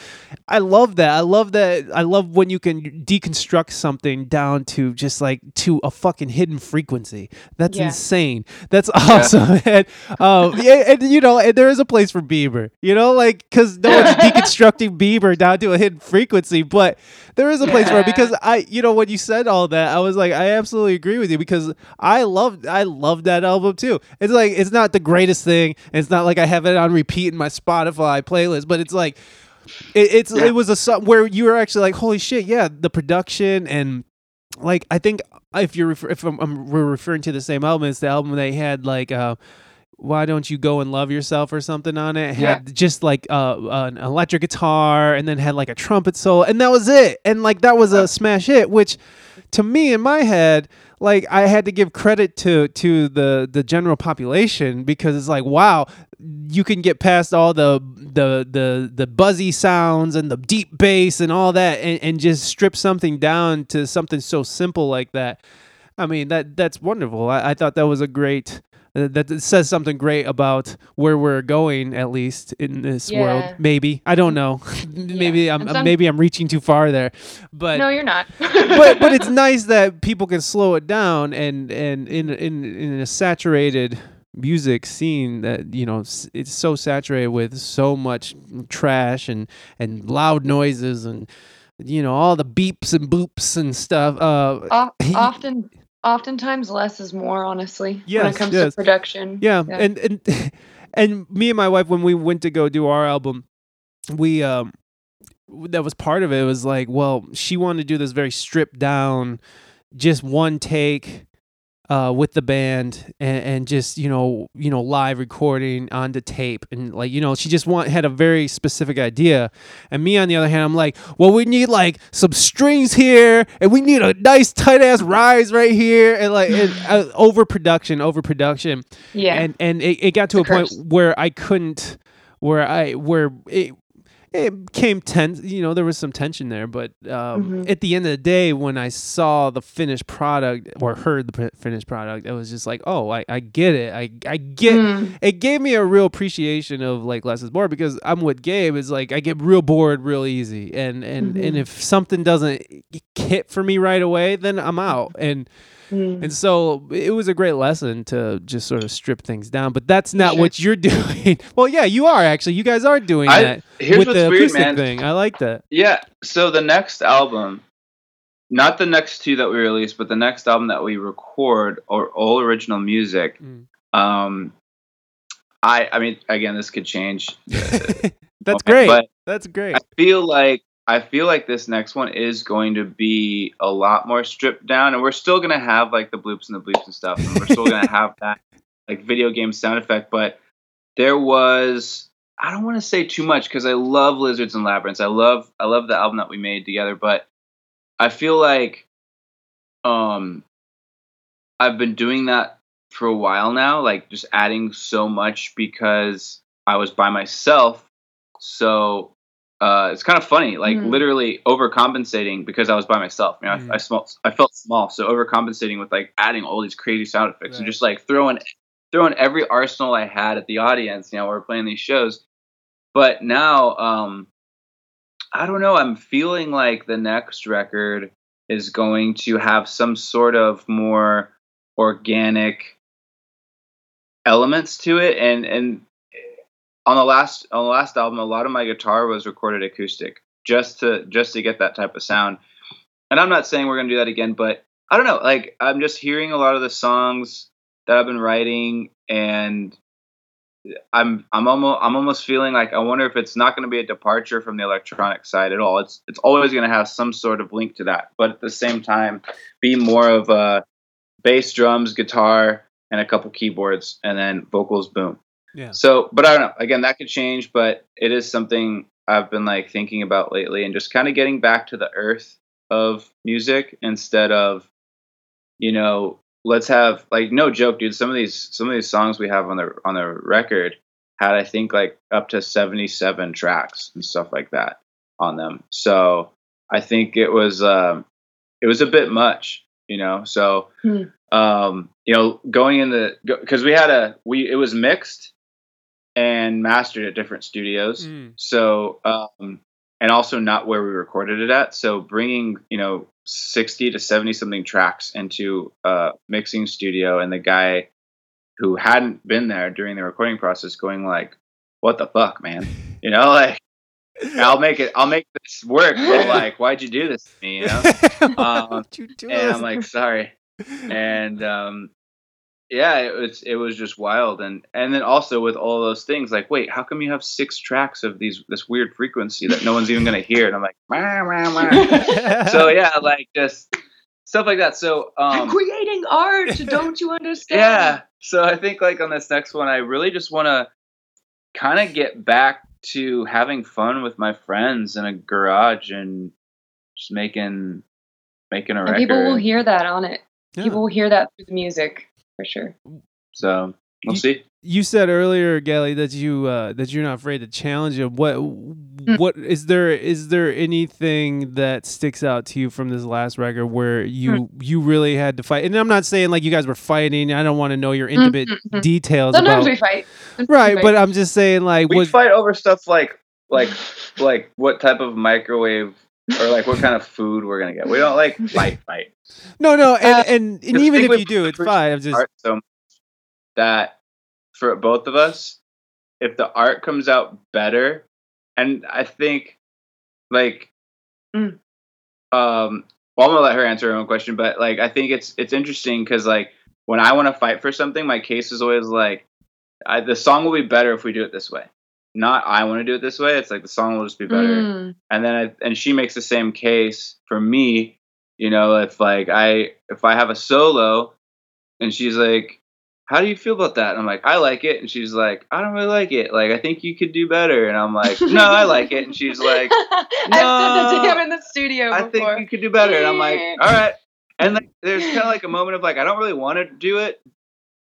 I love that. I love that I love when you can deconstruct something down to just like to a fucking hidden frequency. That's insane. That's awesome. *laughs* and um yeah, and you know, and there is a place for Bieber. You know, like cuz no one's *laughs* deconstructing Bieber down to a hidden frequency, but there is a place for it because I you know when you said all that I was like I absolutely agree with you because I love I love that album too. It's like it's not the greatest thing. and It's not like I have it on repeat in my Spotify playlist, but it's like it, it's Yeah. it was a song where you were actually like holy shit, yeah, the production and like I think if you're refer- if I'm, I'm, we're referring to the same album, it's the album they had like uh why don't you go and love yourself or something on it? It had just like uh, an electric guitar and then had like a trumpet solo and that was it. And like that was a smash hit, which to me in my head, like I had to give credit to to the the general population because it's like wow, you can get past all the the the the buzzy sounds and the deep bass and all that and, and just strip something down to something so simple like that. I mean that that's wonderful. I, I thought that was a great that that says something great about where we're going at least in this Yeah. world. Maybe I don't know. *laughs* maybe I'm some- maybe I'm reaching too far there, but no, you're not. *laughs* but but it's *laughs* nice that people can slow it down and and in in in a saturated music scene that you know it's so saturated with so much trash and and loud noises and you know all the beeps and boops and stuff uh often, oftentimes, less is more. Honestly, when it comes yes. to production. yeah, and and *laughs* and me and my wife when we went to go do our album we um that was part of it. It was like well she wanted to do this very stripped down just one take uh, with the band and, and just you know you know live recording onto tape. And like you know she just want had a very specific idea. And me on the other hand I'm like well we need like some strings here and we need a nice tight ass rise right here and like and, uh, overproduction overproduction. Yeah. and and it, it got to a point where I couldn't where I where it it came tense you know there was some tension there but um, Mhm. at the end of the day when I saw the finished product or heard the finished product it was just like oh I, I get it I I get Mm. it gave me a real appreciation of like less is more because I'm with Gabe is like I get real bored real easy and and and Mhm. if something doesn't hit for me right away then I'm out and Mm. and so it was a great lesson to just sort of strip things down. But that's not Sure. what you're *laughs* doing. well, yeah, you are actually. You guys are doing I- that here's with what's the weird, acoustic man. thing. I like that. Yeah. So the next album, not the next two that we release, but the next album that we record or all original music. Mm. Um, I I mean, again, this could change. *laughs* that's Okay, great. But that's great. I feel like I feel like this next one is going to be a lot more stripped down, and we're still gonna have like the bloops and the bleeps and stuff, and we're still gonna *laughs* have that like video game sound effect. But there was I don't want to say too much because I love Lizards and Labyrinths. I love I love the album that we made together, but I feel like um I've been doing that for a while now, like just adding so much because I was by myself. So uh, it's kind of funny, like Mhm. literally overcompensating because I was by myself. You know, Mhm. I, I small, I felt small, so overcompensating with like adding all these crazy sound effects and just like throwing throwing every arsenal I had at the audience. You know, we we're playing these shows, but now um, I don't know. I'm feeling like the next record is going to have some sort of more organic elements to it and and on the last on the last album a lot of my guitar was recorded acoustic just to just to get that type of sound. And i'm not saying we're going to do that again but i don't know like i'm just hearing a lot of the songs that i've been writing and i'm i'm almost i'm almost feeling like i wonder if it's not going to be a departure from the electronic side at all. It's it's always going to have some sort of link to that but at the same time be more of a bass drums guitar and a couple keyboards and then vocals boom Yeah. so but i don't know again that could change but it is something i've been like thinking about lately and just kind of getting back to the earth of music instead of you know let's have like no joke dude some of these some of these songs we have on the on the record had i think like up to 77 tracks and stuff like that on them so i think it was um it was a bit much you know so Hmm. um you know going in the because we had a we it was mixed and mastered at different studios. Mm. so um and also not where we recorded it at. So bringing you know 60 to 70 something tracks into a mixing studio and the guy who hadn't been there during the recording process going like what the fuck man? You know like i'll make it i'll make this work. But like why'd you do this to me? You know? *laughs* Um, you do and i'm like sorry. *laughs* And um yeah it was it was just wild and and then also with all those things like wait how come you have six tracks of these this weird frequency that no one's even gonna hear and i'm like "Wah, wah, wah." *laughs* so yeah like just stuff like that so I'm um creating art. Don't you understand? *laughs* yeah so i think like on this next one i really just want to kind of get back to having fun with my friends in a garage and just making making a And record people will hear that on it. Yeah. People will hear that through the music for sure. so we'll You- see you said earlier, Gallie, that you uh, that you're not afraid to challenge him. What Hmm. what is there is there anything that sticks out to you from this last record where you Hmm. you really had to fight? And I'm not saying like you guys were fighting. I don't want to know your intimate Mhm. details Sometimes about we fight. Sometimes right, we but fight. I'm just saying like we was fight over stuff like like like what type of microwave or like what kind of food we're gonna get. We don't like fight fight. no no and Uh, and, and even if you do, it's fine. I'm just so that for both of us, if the art comes out better, and I think like Mm. um well I'm gonna let her answer her own question, but like I think it's it's interesting because like when I want to fight for something, my case is always like I, the song will be better if we do it this way. Not I want to do it this way. It's like the song will just be better Mm. and then I, and she makes the same case for me you know if like i if i have a solo and she's like, "How do you feel about that?" And I'm like, "I like it," and she's like, "I don't really like it. Like, I think you could do better." And I'm like, *laughs* "No, I like it," and she's like, no, *laughs* I've said that to him in the studio "I before. think you could do better," and I'm like, "All right." And like, there's kind of like a *laughs* moment of like, I don't really want to do it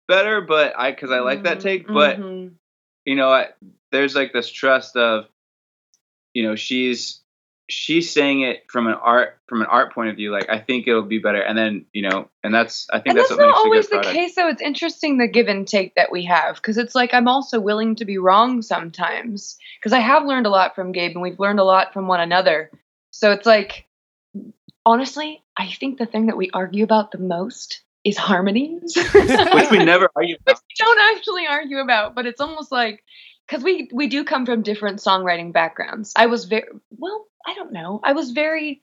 better, but I because I like that take, but Mhm. you know, I, there's like this trust of, you know, she's she's saying it from an art from an art point of view. Like, I think it'll be better, and then you know, and that's I think and that's, that's what not makes always the case though it's interesting the give and take that we have because it's like i'm also willing to be wrong sometimes because i have learned a lot from gabe and we've learned a lot from one another so it's like honestly i think the thing that we argue about the most is harmonies *laughs* Which we never *laughs* argue about. which we don't actually argue about but it's almost like because we we do come from different songwriting backgrounds. I was very well i don't know. I was very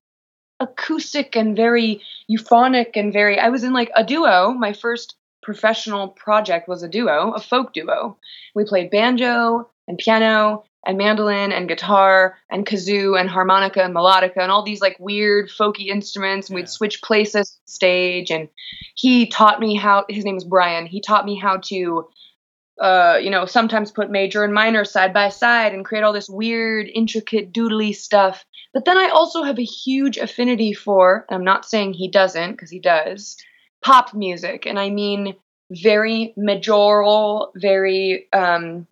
acoustic and very euphonic and very i was in like a duo. My first professional project was a duo a folk duo. We played banjo and piano and mandolin and guitar and kazoo and harmonica and melodica and all these like weird folky instruments. And Yeah. we'd switch places stage. And he taught me how his name is brian. He taught me how to uh, you know, sometimes put major and minor side by side and create all this weird, intricate, doodly stuff. But then I also have a huge affinity for, and I'm not saying he doesn't, because he does, pop music. And I mean very majoral, very, um,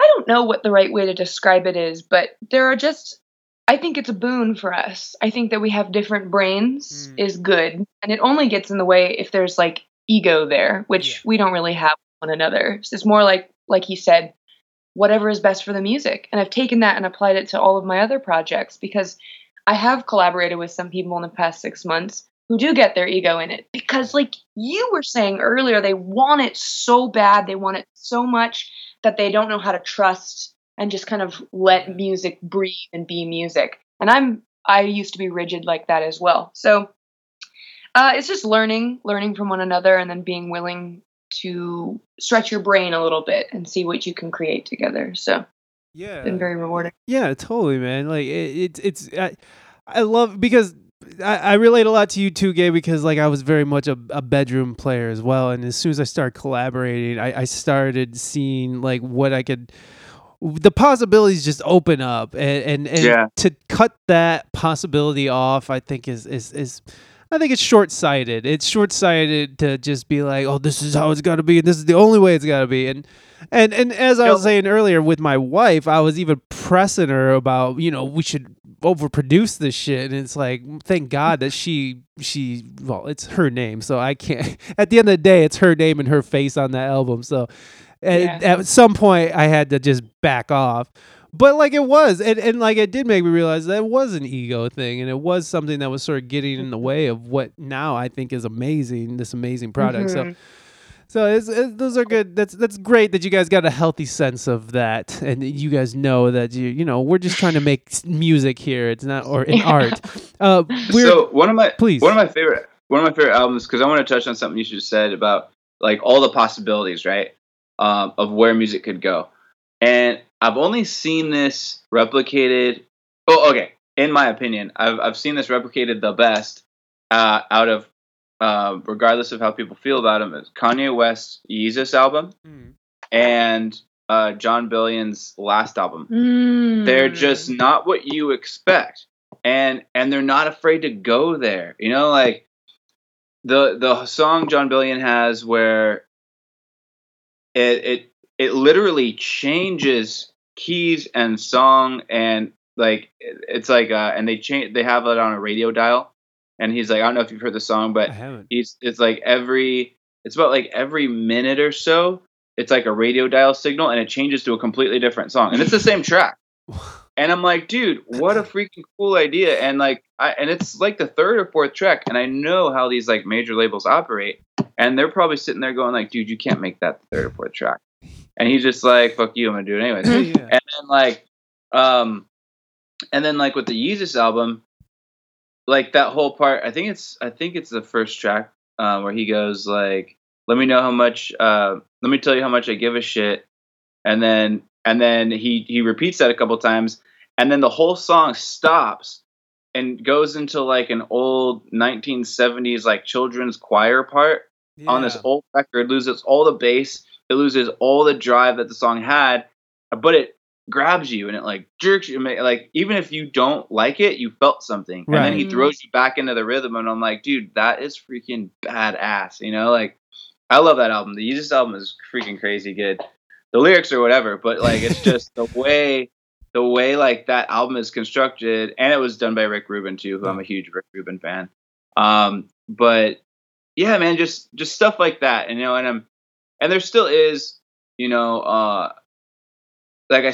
I don't know what the right way to describe it is, but there are just, I think it's a boon for us. I think that we have different brains Mm. is good. And it only gets in the way if there's like ego there, which Yeah. we don't really have one another. So It's more like like he said, whatever is best for the music. And I've taken that and applied it to all of my other projects because I have collaborated with some people in the past six months who do get their ego in it because like you were saying earlier, they want it so bad, they want it so much that they don't know how to trust and just kind of let music breathe and be music. And I'm I used to be rigid like that as well. So uh, it's just learning, learning from one another, and then being willing to stretch your brain a little bit and see what you can create together. So Yeah. it's been very rewarding. Yeah, totally, man. Like it, it's it's I, I love because I, I relate a lot to you too, Gabe, because like I was very much a, a bedroom player as well, and as soon as I started collaborating, I, I started seeing like what I could. The possibilities just open up, and and, and Yeah. to cut that possibility off, I think is is is. I think it's short sighted. It's short sighted to just be like, "Oh, this is how it's got to be, and this is the only way it's got to be." And and and as I was saying earlier with my wife, I was even pressing her about, you know, we should overproduce this shit. And it's like, thank God that she she well, it's her name, so I can't. *laughs* At the end of the day, it's her name and her face on that album. So at, Yeah. at some point, I had to just back off. But like it was, and, and like it did make me realize that it was an ego thing, and it was something that was sort of getting in the way of what now I think is amazing, this amazing product. So Mhm. so it's, it's, those are good. That's that's great that you guys got a healthy sense of that, and you guys know that you you know we're just trying to make music here. It's not or in *laughs* Yeah. art. Uh, we're so one of my please. one of my favorite one of my favorite albums because I want to touch on something you just said about like all the possibilities, right? Um, of where music could go, and I've only seen this replicated. Oh, okay. In my opinion, I've I've seen this replicated the best uh, out of uh, regardless of how people feel about him, is Kanye West's Yeezus album Mm. and uh, Jon Bellion's last album. Mm. they're just not what you expect and and they're not afraid to go there you know like the the song Jon Bellion has where it it it literally changes keys and song and like it's like uh and they change they have it on a radio dial. And he's like i don't know if you've heard the song but he's it's like every it's about like every minute or so it's like a radio dial signal and it changes to a completely different song. And it's the same track. *laughs* And i'm like dude what a freaking cool idea. And like I, and it's like the third or fourth track and i know how these like major labels operate. And they're probably sitting there going like dude you can't make that the third or fourth track and he's just like fuck you i'm gonna do it anyways. Yeah. and then like um and then like with the Yeezus album like that whole part i think it's i think it's the first track uh, where he goes like let me know how much uh let me tell you how much i give a shit. And then and then he he repeats that a couple times. And then the whole song stops and goes into like an old 1970s like children's choir part on this old record loses all the bass, it loses all the drive that the song had, but it grabs you and it like jerks you. Like even if you don't like it, you felt something, and then he throws you back into the rhythm, and I'm like, dude, that is freaking badass. You know, like I love that album. The Yeezus album is freaking crazy good. The lyrics or whatever, but like it's just the *laughs* way the way like that album is constructed, and it was done by Rick Rubin too, who I'm a huge Rick Rubin fan. Um, but yeah, man, just just stuff like that, and you know, and I'm and there still is, you know, uh, like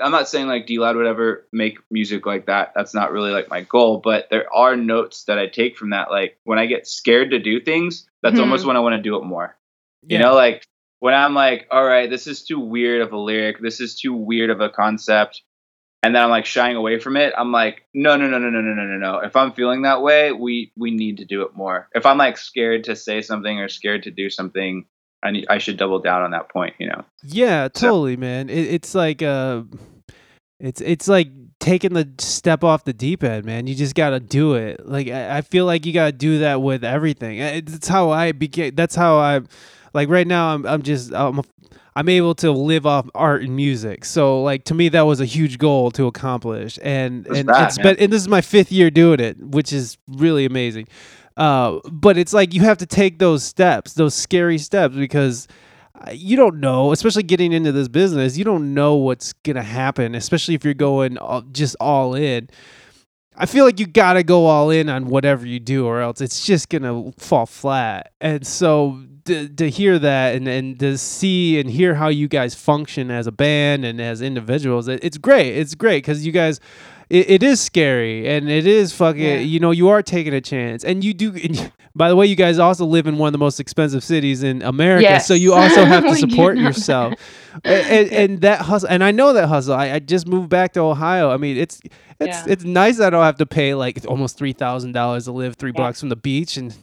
I'm not saying like D-Lod would ever make music like that. That's not really like my goal, but there are notes that I take from that. Like when I get scared to do things, that's Mhm. almost when I want to do it more. You know, like when I'm like, all right, this is too weird of a lyric, this is too weird of a concept, and then I'm like shying away from it. I'm like, no, no, no, no, no, no, no, no, no. If I'm feeling that way, we we need to do it more. If I'm like scared to say something or scared to do something, I need I should double down on that point. You know? Yeah, So- totally, man. It, it's like uh, it's it's like taking the step off the deep end, man. You just gotta do it. Like I, I feel like you gotta do that with everything. It's how I became. That's how I, like right now. I'm I'm just I'm a, I'm able to live off art and music. So like to me, that was a huge goal to accomplish. And That's and bad, it's been and this is my fifth year doing it, which is really amazing. Uh, but it's like you have to take those steps, those scary steps, because uh, you don't know, especially getting into this business, you don't know what's gonna happen, especially if you're going all, just all in. I feel like you gotta go all in on whatever you do, or else it's just gonna fall flat. And so to, to hear that and, and to see and hear how you guys function as a band and as individuals, it, it's great. It's great because you guys, it, it is scary and it is fucking. Yeah. You know, you are taking a chance, and you do. And you- by the way, you guys also live in one of the most expensive cities in America, so you also *laughs* have to support know yourself. and, and, and that hustle, and I know that hustle. I, I just moved back to Ohio. I mean, it's it's Yeah. it's nice I don't have to pay like almost three thousand dollars to live three Yeah. blocks from the beach, and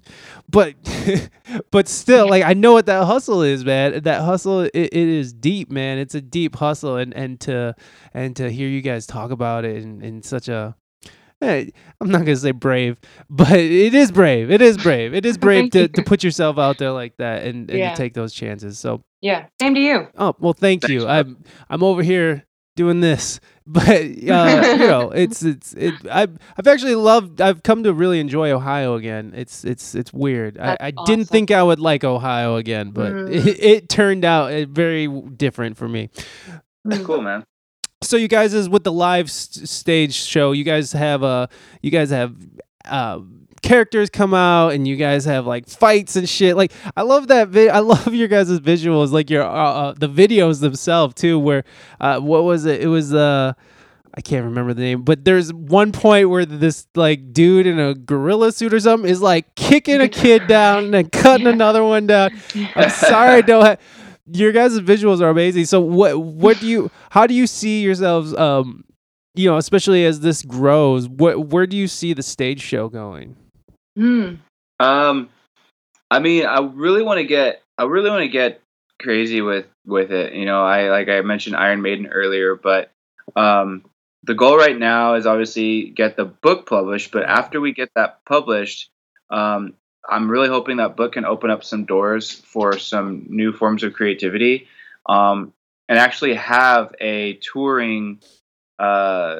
but *laughs* but still, like I know what that hustle is, man. That hustle, it, it is deep, man. It's a deep hustle, and and to and to hear you guys talk about it in, in such a eh, I'm not gonna say brave, *laughs* but it is brave. It is brave. It is brave to, you. to *laughs* put yourself out there like that and, and Yeah. to take those chances. So Yeah. Same to you. Oh well, thank Thanks, you. bro. I'm I'm over here doing this, *laughs* but uh, you know, it's it's it. I've I've actually loved. I've come to really enjoy Ohio again. It's it's it's weird. I, That's I didn't awesome. think I would like Ohio again, but Mm. it, *laughs* it turned out uh, very different for me. That's cool, man. So you guys is with the live s- stage show. You guys have uh you guys have uh characters come out and you guys have like fights and shit. Like I love that vi- I *laughs* love your guys' visuals like your uh, uh, the videos themselves too where uh what was it? It was uh I can't remember the name, but there's one point where this like dude in a gorilla suit or something is like kicking a kid *laughs* down and cutting Yeah. another one down. I'm *laughs* sorry, I don't have your guys' visuals are amazing. So what what do you how do you see yourselves um you know, especially as this grows, what where do you see the stage show going? Hmm. Um, I mean, I really want to get, I really want to get crazy with with it. You know, I like I mentioned Iron Maiden earlier, but um, the goal right now is obviously get the book published. But after we get that published, um, I'm really hoping that book can open up some doors for some new forms of creativity, um, and actually have a touring, uh,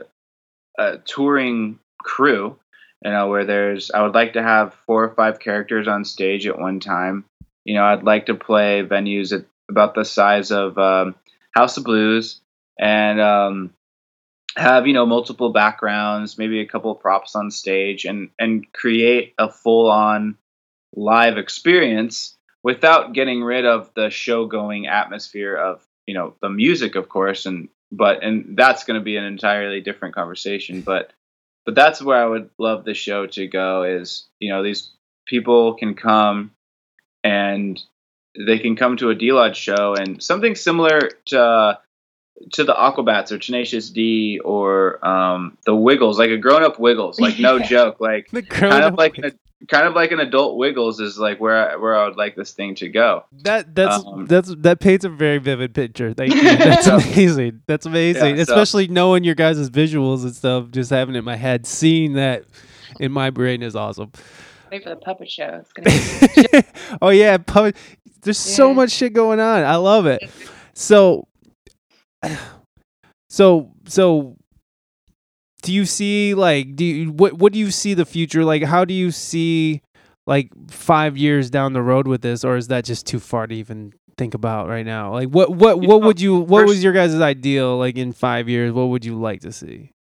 a touring crew you know where there's i would like to have four or five characters on stage at one time. You know i'd like to play venues at about the size of um, house of blues and um, have you know multiple backgrounds maybe a couple of props on stage and and create a full on live experience without getting rid of the show going atmosphere of you know the music of course and but and that's going to be an entirely different conversation but but that's where I would love the show to go is you know these people can come and they can come to a D-Lod show and something similar to to the Aquabats or Tenacious D or um, the Wiggles like a grown up Wiggles like no *laughs* joke like The kind of like a, kind of like an adult Wiggles is like where I, where I would like this thing to go. that that's um, that's that paints a very vivid picture. Thank you. *laughs* That's So- amazing. That's amazing. Yeah, so- Especially knowing your guys' visuals and stuff, just having it in my head, seeing that in my brain is awesome. Wait for the puppet show. It's gonna be *laughs* oh yeah, pu- there's so much shit going on. I love it. So, *sighs* so, so, do you see like do you, what what do you see the future like? How do you see like five years down the road with this, or is that just too far to even think about right now? Like, what what what would you what was your guys' ideal like in five years? What would you like to see?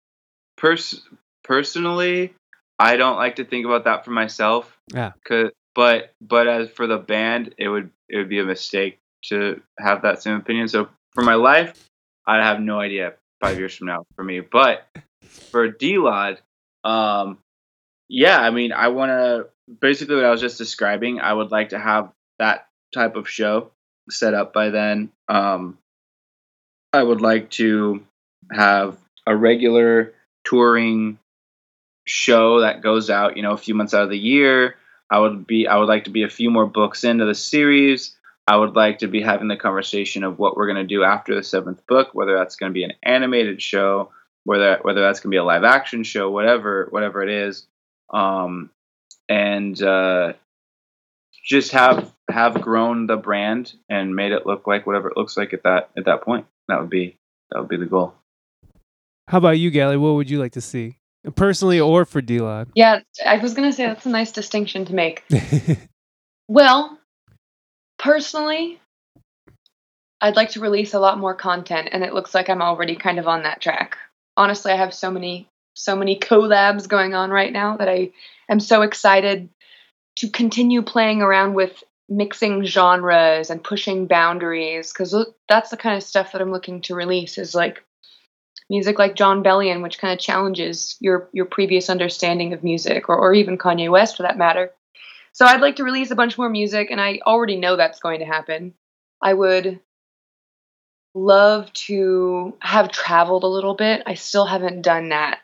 Pers- personally, I don't like to think about that for myself. Yeah. 'Cause- but but as for the band, it would it would be a mistake to have that same opinion. So for my life, I have no idea five years from now for me. But for D-Lod, um, yeah, I mean, I want to basically what I was just describing. I would like to have that type of show set up by then. Um, I would like to have a regular touring show that goes out, you know, a few months out of the year. I would be I would like to be a few more books into the series. I would like to be having the conversation of what we're going to do after the seventh book, whether that's going to be an animated show, whether whether that's going to be a live action show, whatever whatever it is, um, and uh, just have have grown the brand and made it look like whatever it looks like at that at that point. That would be that would be the goal. How about you, Gallie? What would you like to see personally or for D-Lod? yeah. I was gonna say that's a nice distinction to make. *laughs* Well, personally, I'd like to release a lot more content, and it looks like I'm already kind of on that track. Honestly, I have so many, so many collabs going on right now that I am so excited to continue playing around with mixing genres and pushing boundaries because that's the kind of stuff that I'm looking to release is like music like Jon Bellion, which kind of challenges your your previous understanding of music, or, or even Kanye West for that matter. So I'd like to release a bunch more music, and I already know that's going to happen. I would love to have traveled a little bit. I still haven't done that.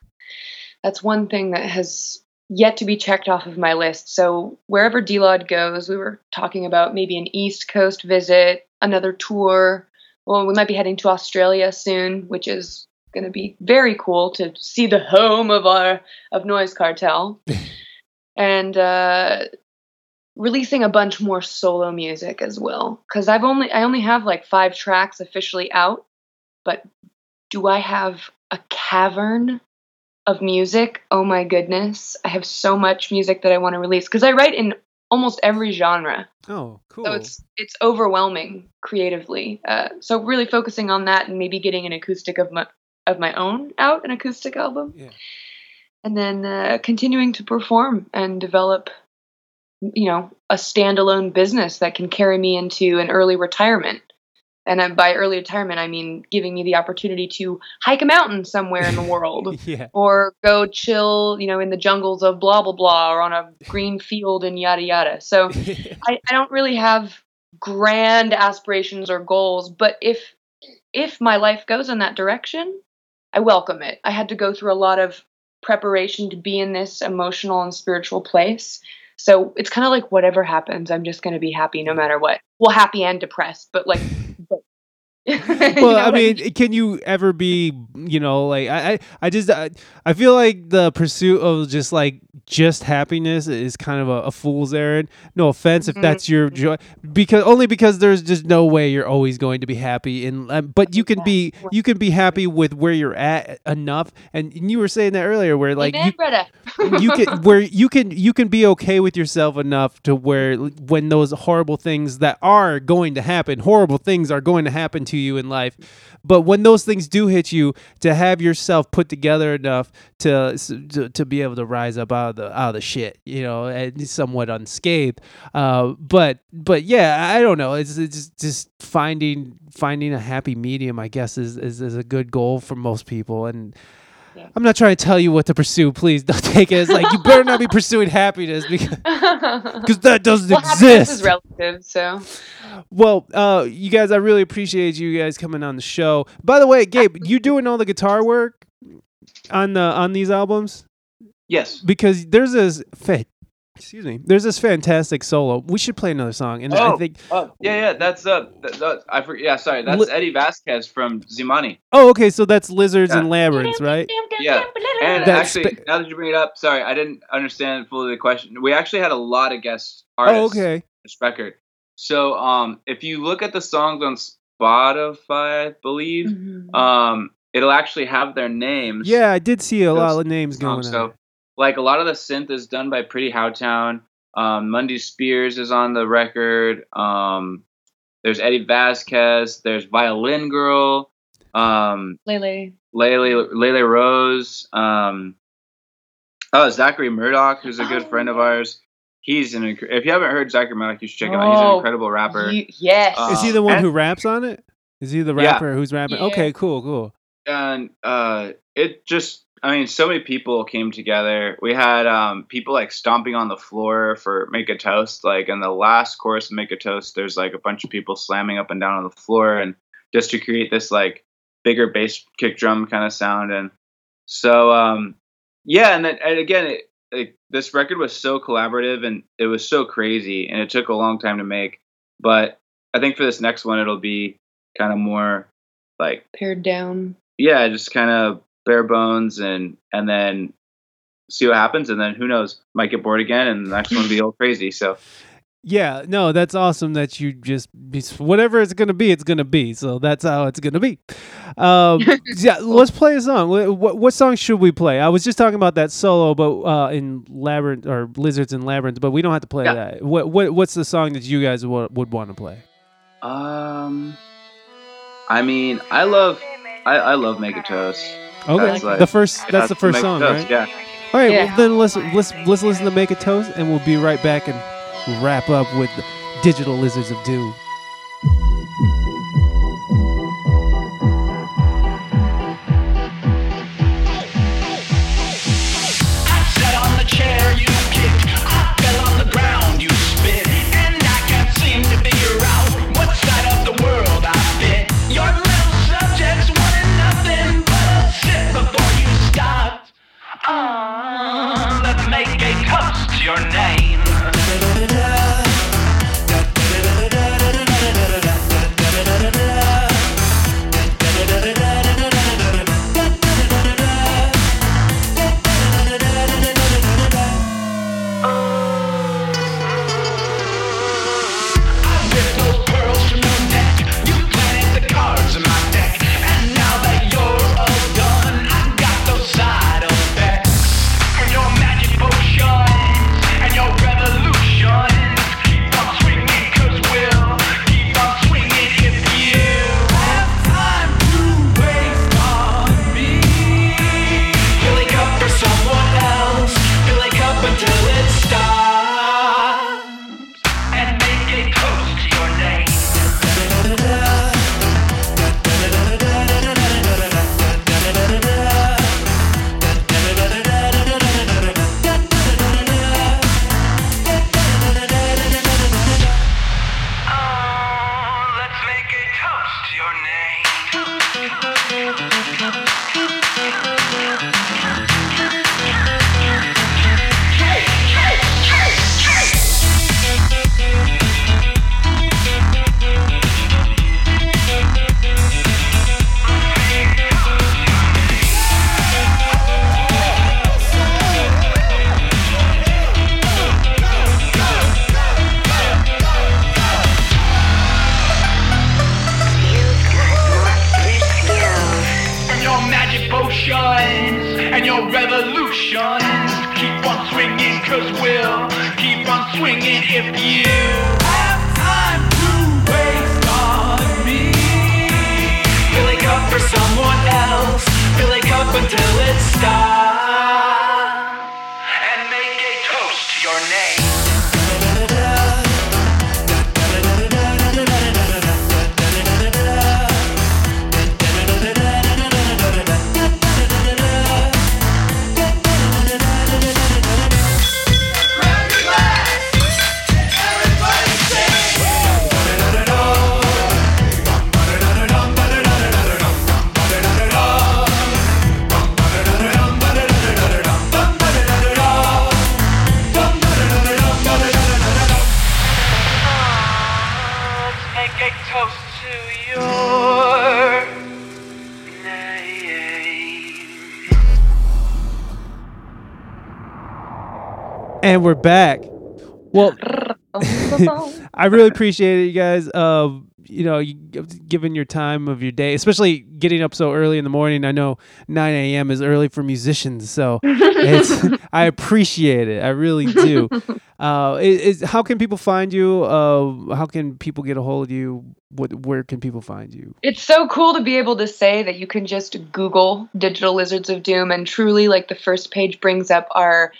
That's one thing that has yet to be checked off of my list. So wherever D-Lod goes, we were talking about maybe an East Coast visit, another tour. Well, we might be heading to Australia soon, which is going to be very cool to see the home of our of Noise Cartel. *laughs* and uh releasing a bunch more solo music as well cuz I've only I only have like 5 tracks officially out, but do I have a cavern of music? Oh my goodness. I have so much music that I want to release cuz I write in almost every genre. oh, cool. So it's it's overwhelming creatively. Uh, so really focusing on that and maybe getting an acoustic of my of my own out, an acoustic album. Yeah. And then uh, continuing to perform and develop, you know, a standalone business that can carry me into an early retirement. And by early retirement, I mean giving me the opportunity to hike a mountain somewhere in the world *laughs* yeah. or go chill, you know, in the jungles of blah blah blah, or on a green field and yada yada. So *laughs* I, I don't really have grand aspirations or goals, but if if my life goes in that direction, I welcome it. I had to go through a lot of preparation to be in this emotional and spiritual place. So it's kind of like whatever happens, I'm just going to be happy no mm. matter what. Well, happy and depressed, but like *laughs* well, I mean, can you ever be, you know, like I, I, I just, I, I feel like the pursuit of just like just happiness is kind of a, a fool's errand. No offense if Mhm. that's your joy, because only because there's just no way you're always going to be happy. And um, but you can be, you can be happy with where you're at enough. And you were saying that earlier, where like Amen, you, you can *laughs* where you can you can be okay with yourself enough to where when those horrible things that are going to happen horrible things are going to happen to you in life. But when those things do hit you to have yourself put together enough to to, to be able to rise up out of the out of the shit you know and somewhat unscathed. Uh but but yeah i don't know. It's, it's just finding finding a happy medium i guess is, is is a good goal for most people. And Yeah. I'm not trying to tell you what to pursue. Please don't *laughs* take it as like you better not be pursuing *laughs* happiness because *laughs* because that doesn't well, happiness is exist. relative, so well, uh, you guys, I really appreciate you guys coming on the show. By the way, Gabe, you doing all the guitar work on the on these albums Yes. because there's this fa- Excuse me. There's this fantastic solo. We should play another song, and I Oh. think. Oh, yeah, yeah. That's uh, that, that, I for, yeah. Sorry, that's Li- Eddie Vasquez from Zimani. Oh, okay. So that's lizards and labyrinths, right? Yeah, and That's actually, spa- now that you bring it up, sorry, I didn't understand fully the question. We actually had a lot of guest artists. Oh, okay. on This record. So, um, if you look at the songs on Spotify, I believe, Mhm. um, it'll actually have their names. Yeah, I did see a lot of names going songs. on. So, like a lot of the synth is done by Pretty Howtown. Um, Mundy Spears is on the record. Um, there's Eddie Vasquez. There's Violin Girl. Um, Lele. Lele Lele Rose. Um, oh, Zachary Murdoch, who's a good Oh, friend of ours. He's an inc- if you haven't heard Zachary Murdoch, you should check him out. He's an Oh, incredible rapper. Ye- yes. Uh, Is he the one and- who raps on it? Is he the Yeah. rapper who's rapping? Yeah. Okay, cool, cool. and uh, it just I mean, so many people came together. We had um, people like stomping on the floor for "Make a Toast." Like in the last chorus of "Make a Toast," there's like a bunch of people slamming up and down on the floor, and just to create this like bigger bass kick drum kind of sound. And so, um, yeah, and then and again, it, it, this record was so collaborative and it was so crazy, and it took a long time to make. But I think for this next one, it'll be kind of more like Pared down. yeah, just kind of bare bones and and then see what happens and then who knows might get bored again and the next one be all crazy so Yeah, no, that's awesome that you just be, whatever it's gonna be, it's gonna be. So that's how it's gonna be. Um, *laughs* yeah, let's play a song. What, what, what song should we play? I was just talking about that solo, but uh, in labyrinth or lizards and labyrinths, but we don't have to play Yeah. that. What what what's the song that you guys wa- would want to play? um i mean i love i, I love make a toast Okay, That's like- the first It that's the first song, Toast, right? yeah All right, Yeah. well then let's let's let's listen to "Make a Toast" and we'll be right back and wrap up with "Digital Lizards of Doom." And we're back. Well, *laughs* *laughs* I really appreciate it, you guys. Um, you know, you, given your time of your day, especially getting up so early in the morning. I know 9 a.m. is early for musicians, so it's, *laughs* I appreciate it. I really do. Uh, is, is how can people find you? Uh, how can people get a hold of you? What, where can people find you? It's so cool to be able to say that you can just Google Digital Lizards of Doom and truly, like, the first page brings up our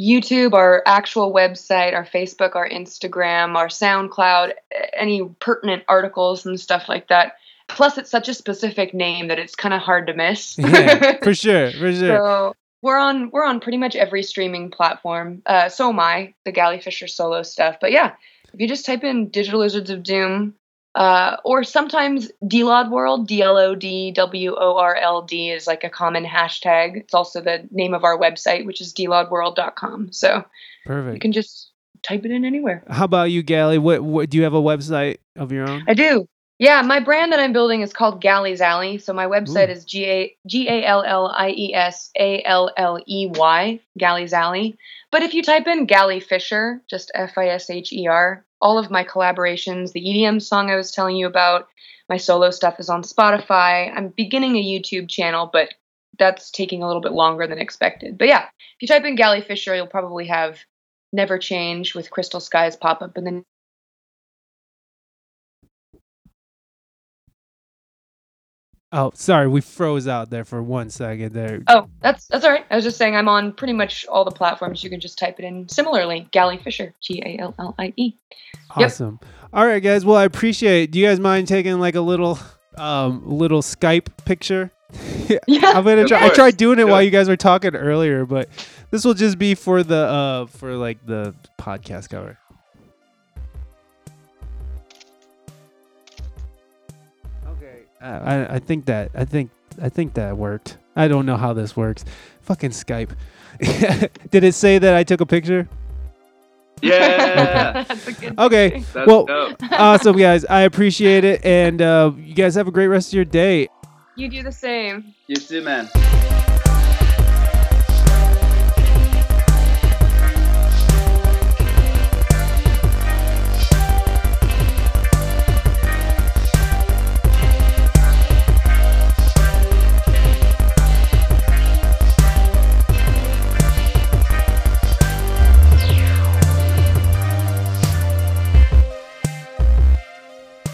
YouTube, our actual website, our Facebook, our Instagram, our SoundCloud, any pertinent articles and stuff like that. Plus, it's such a specific name that it's kind of hard to miss. *laughs* yeah, for sure, for *laughs* sure. So we're on we're on pretty much every streaming platform. Uh, so am I, the Gallie Fisher solo stuff. But yeah, if you just type in Digital Lizards of Doom, uh, or sometimes DLOD World, D L O D W O R L D is like a common hashtag. It's also the name of our website, which is dlodworld.com. So Perfect. you can just type it in anywhere. How about you, Gallie? What, what do you have a website of your own? I do. Yeah, my brand that I'm building is called Gallie's Alley. So my website Ooh. is G A G A L L I E S A L L E Y, Gallie's Alley. But if you type in Gallie Fisher, just F I S H E R, all of my collaborations, the EDM song I was telling you about, my solo stuff is on Spotify. I'm beginning a YouTube channel, but that's taking a little bit longer than expected. But yeah, if you type in Gallie Fisher, you'll probably have Never Change with Crystal Skies pop up, and then Oh, sorry, we froze out there for one second there. Oh, that's that's all right. I was just saying I'm on pretty much all the platforms. You can just type it in similarly. Gallie Fisher, G A L L I E. Yep. Awesome. All right, guys. Well, I appreciate. Do you guys mind taking like a little, um, little Skype picture? *laughs* Yeah. I'm gonna Of try. I tried doing it while you guys were talking earlier, but this will just be for the uh for like the podcast cover. I I think that I think I think that worked. I don't know how this works. Fucking Skype. *laughs* Did it say that I took a picture? Yeah. *laughs* that's a good Okay. That's Well, dope. *laughs* awesome, guys. I appreciate it, and uh, you guys have a great rest of your day. You do the same. You too, man.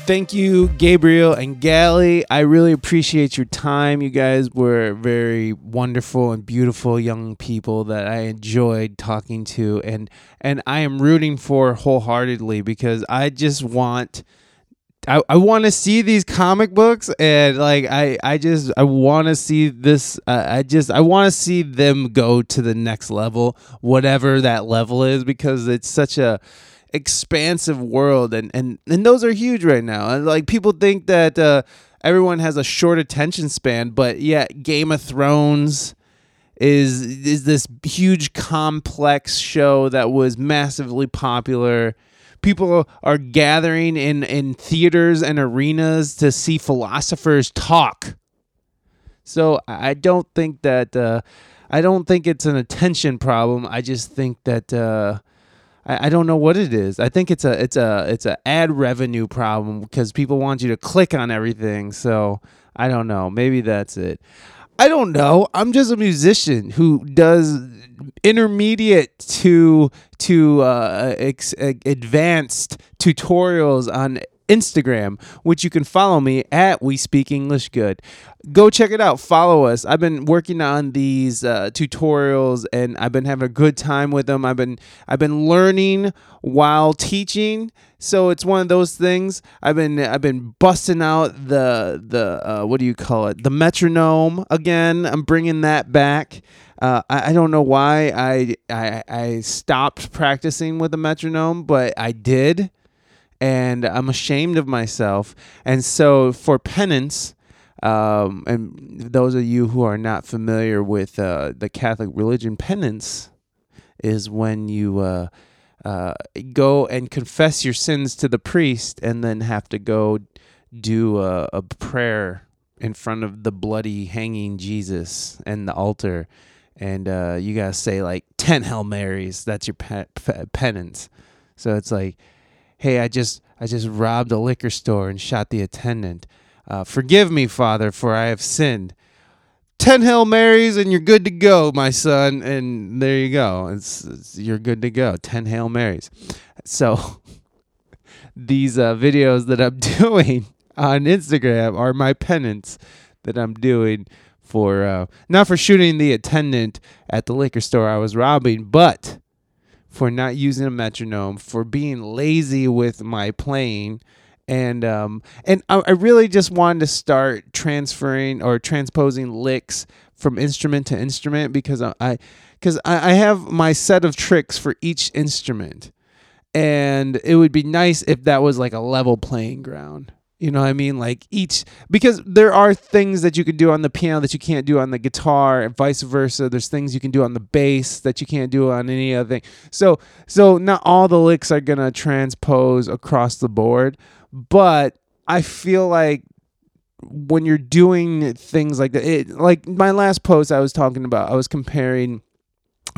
Thank you, Gabriel and Gallie. I really appreciate your time. You guys were very wonderful and beautiful young people that I enjoyed talking to, and and I am rooting for wholeheartedly because I just want. I, I want to see these comic books and like I, I just I want to see this uh, I just I want to see them go to the next level whatever that level is because it's such a expansive world and and and those are huge right now. And like people think that uh everyone has a short attention span but yeah game of thrones is is this huge complex show that was massively popular. People are gathering in in theaters and arenas to see philosophers talk. So i don't think that uh i don't think it's an attention problem. I just think that uh I, I don't know what it is. I think it's a it's a it's a ad revenue problem because people want you to click on everything. So I don't know. Maybe that's it. I don't know. I'm just a musician who does intermediate to to uh, ex- advanced tutorials on Instagram, which you can follow me at We Speak English Good. Go check it out. Follow us. I've been working on these uh, tutorials, and I've been having a good time with them. I've been I've been learning while teaching, so it's one of those things. I've been I've been busting out the the uh, what do you call it? The metronome again. I'm bringing that back. Uh, I, I don't know why I, I I stopped practicing with the metronome, but I did and I'm ashamed of myself. And so, for penance, um, and those of you who are not familiar with uh, the Catholic religion, penance is when you uh, uh, go and confess your sins to the priest and then have to go do a, a prayer in front of the bloody hanging Jesus and the altar. and uh, you gotta say like ten Hail Marys. That's your pe- pe- penance. So it's like, hey, I just I just robbed a liquor store and shot the attendant. Uh, forgive me, Father, for I have sinned. Ten Hail Marys and you're good to go, my son. And there you go. It's, it's you're good to go. Ten Hail Marys. So *laughs* these uh, videos that I'm *laughs* doing on Instagram are my penance that I'm doing for uh, not for shooting the attendant at the liquor store I was robbing, but for not using a metronome, for being lazy with my playing, and um, and I, I really just wanted to start transferring or transposing licks from instrument to instrument because I because I, I have my set of tricks for each instrument, and it would be nice if that was like a level playing ground. You know what I mean? Like each because there are things that you can do on the piano that you can't do on the guitar and vice versa. There's things you can do on the bass that you can't do on any other thing. So so not all the licks are gonna transpose across the board, but I feel like when you're doing things like that, it, like my last post I was talking about, I was comparing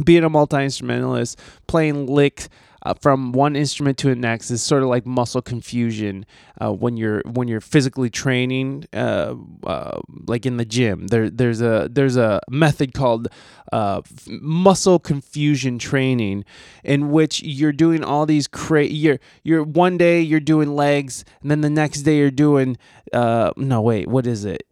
being a multi instrumentalist, playing licks uh, from one instrument to the next is sort of like muscle confusion uh, when you're when you're physically training, uh, uh like in the gym. There there's a there's a method called uh, muscle confusion training, in which you're doing all these cra- you're you're one day you're doing legs, and then the next day you're doing uh, no wait what is it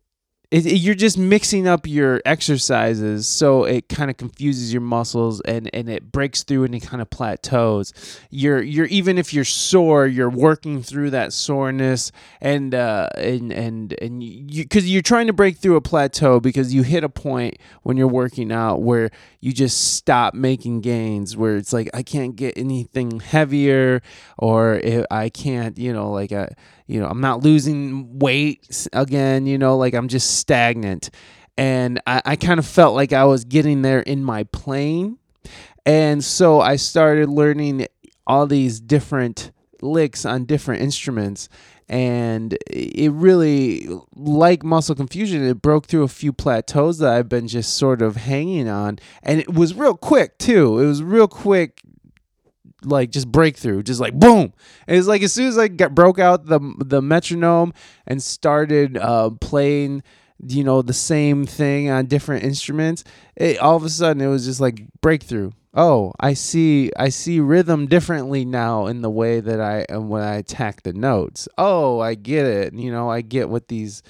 it, it- you're just mixing up your exercises so it kind of confuses your muscles and, and it breaks through it kind of plateaus. You're you're even if you're sore you're working through that soreness and uh and and and you because you're trying to break through a plateau because you hit a point when you're working out where you just stop making gains where it's like i can't get anything heavier or i can't you know like I, you know i'm not losing weight again you know like i'm just stagnant. And i, I kind of felt like i was getting there in my plane. and so i started learning all these different licks on different instruments. And it really like muscle confusion it broke through a few plateaus that i've been just sort of hanging on. And it was real quick too. It was real quick like just breakthrough, just like boom. And it's like as soon as I got broke out the the metronome and started uh, playing, you know, the same thing on different instruments, it, all of a sudden it was just like breakthrough. Oh, I see. I see rhythm differently now in the way that I and when I attack the notes. Oh, I get it. You know, I get what these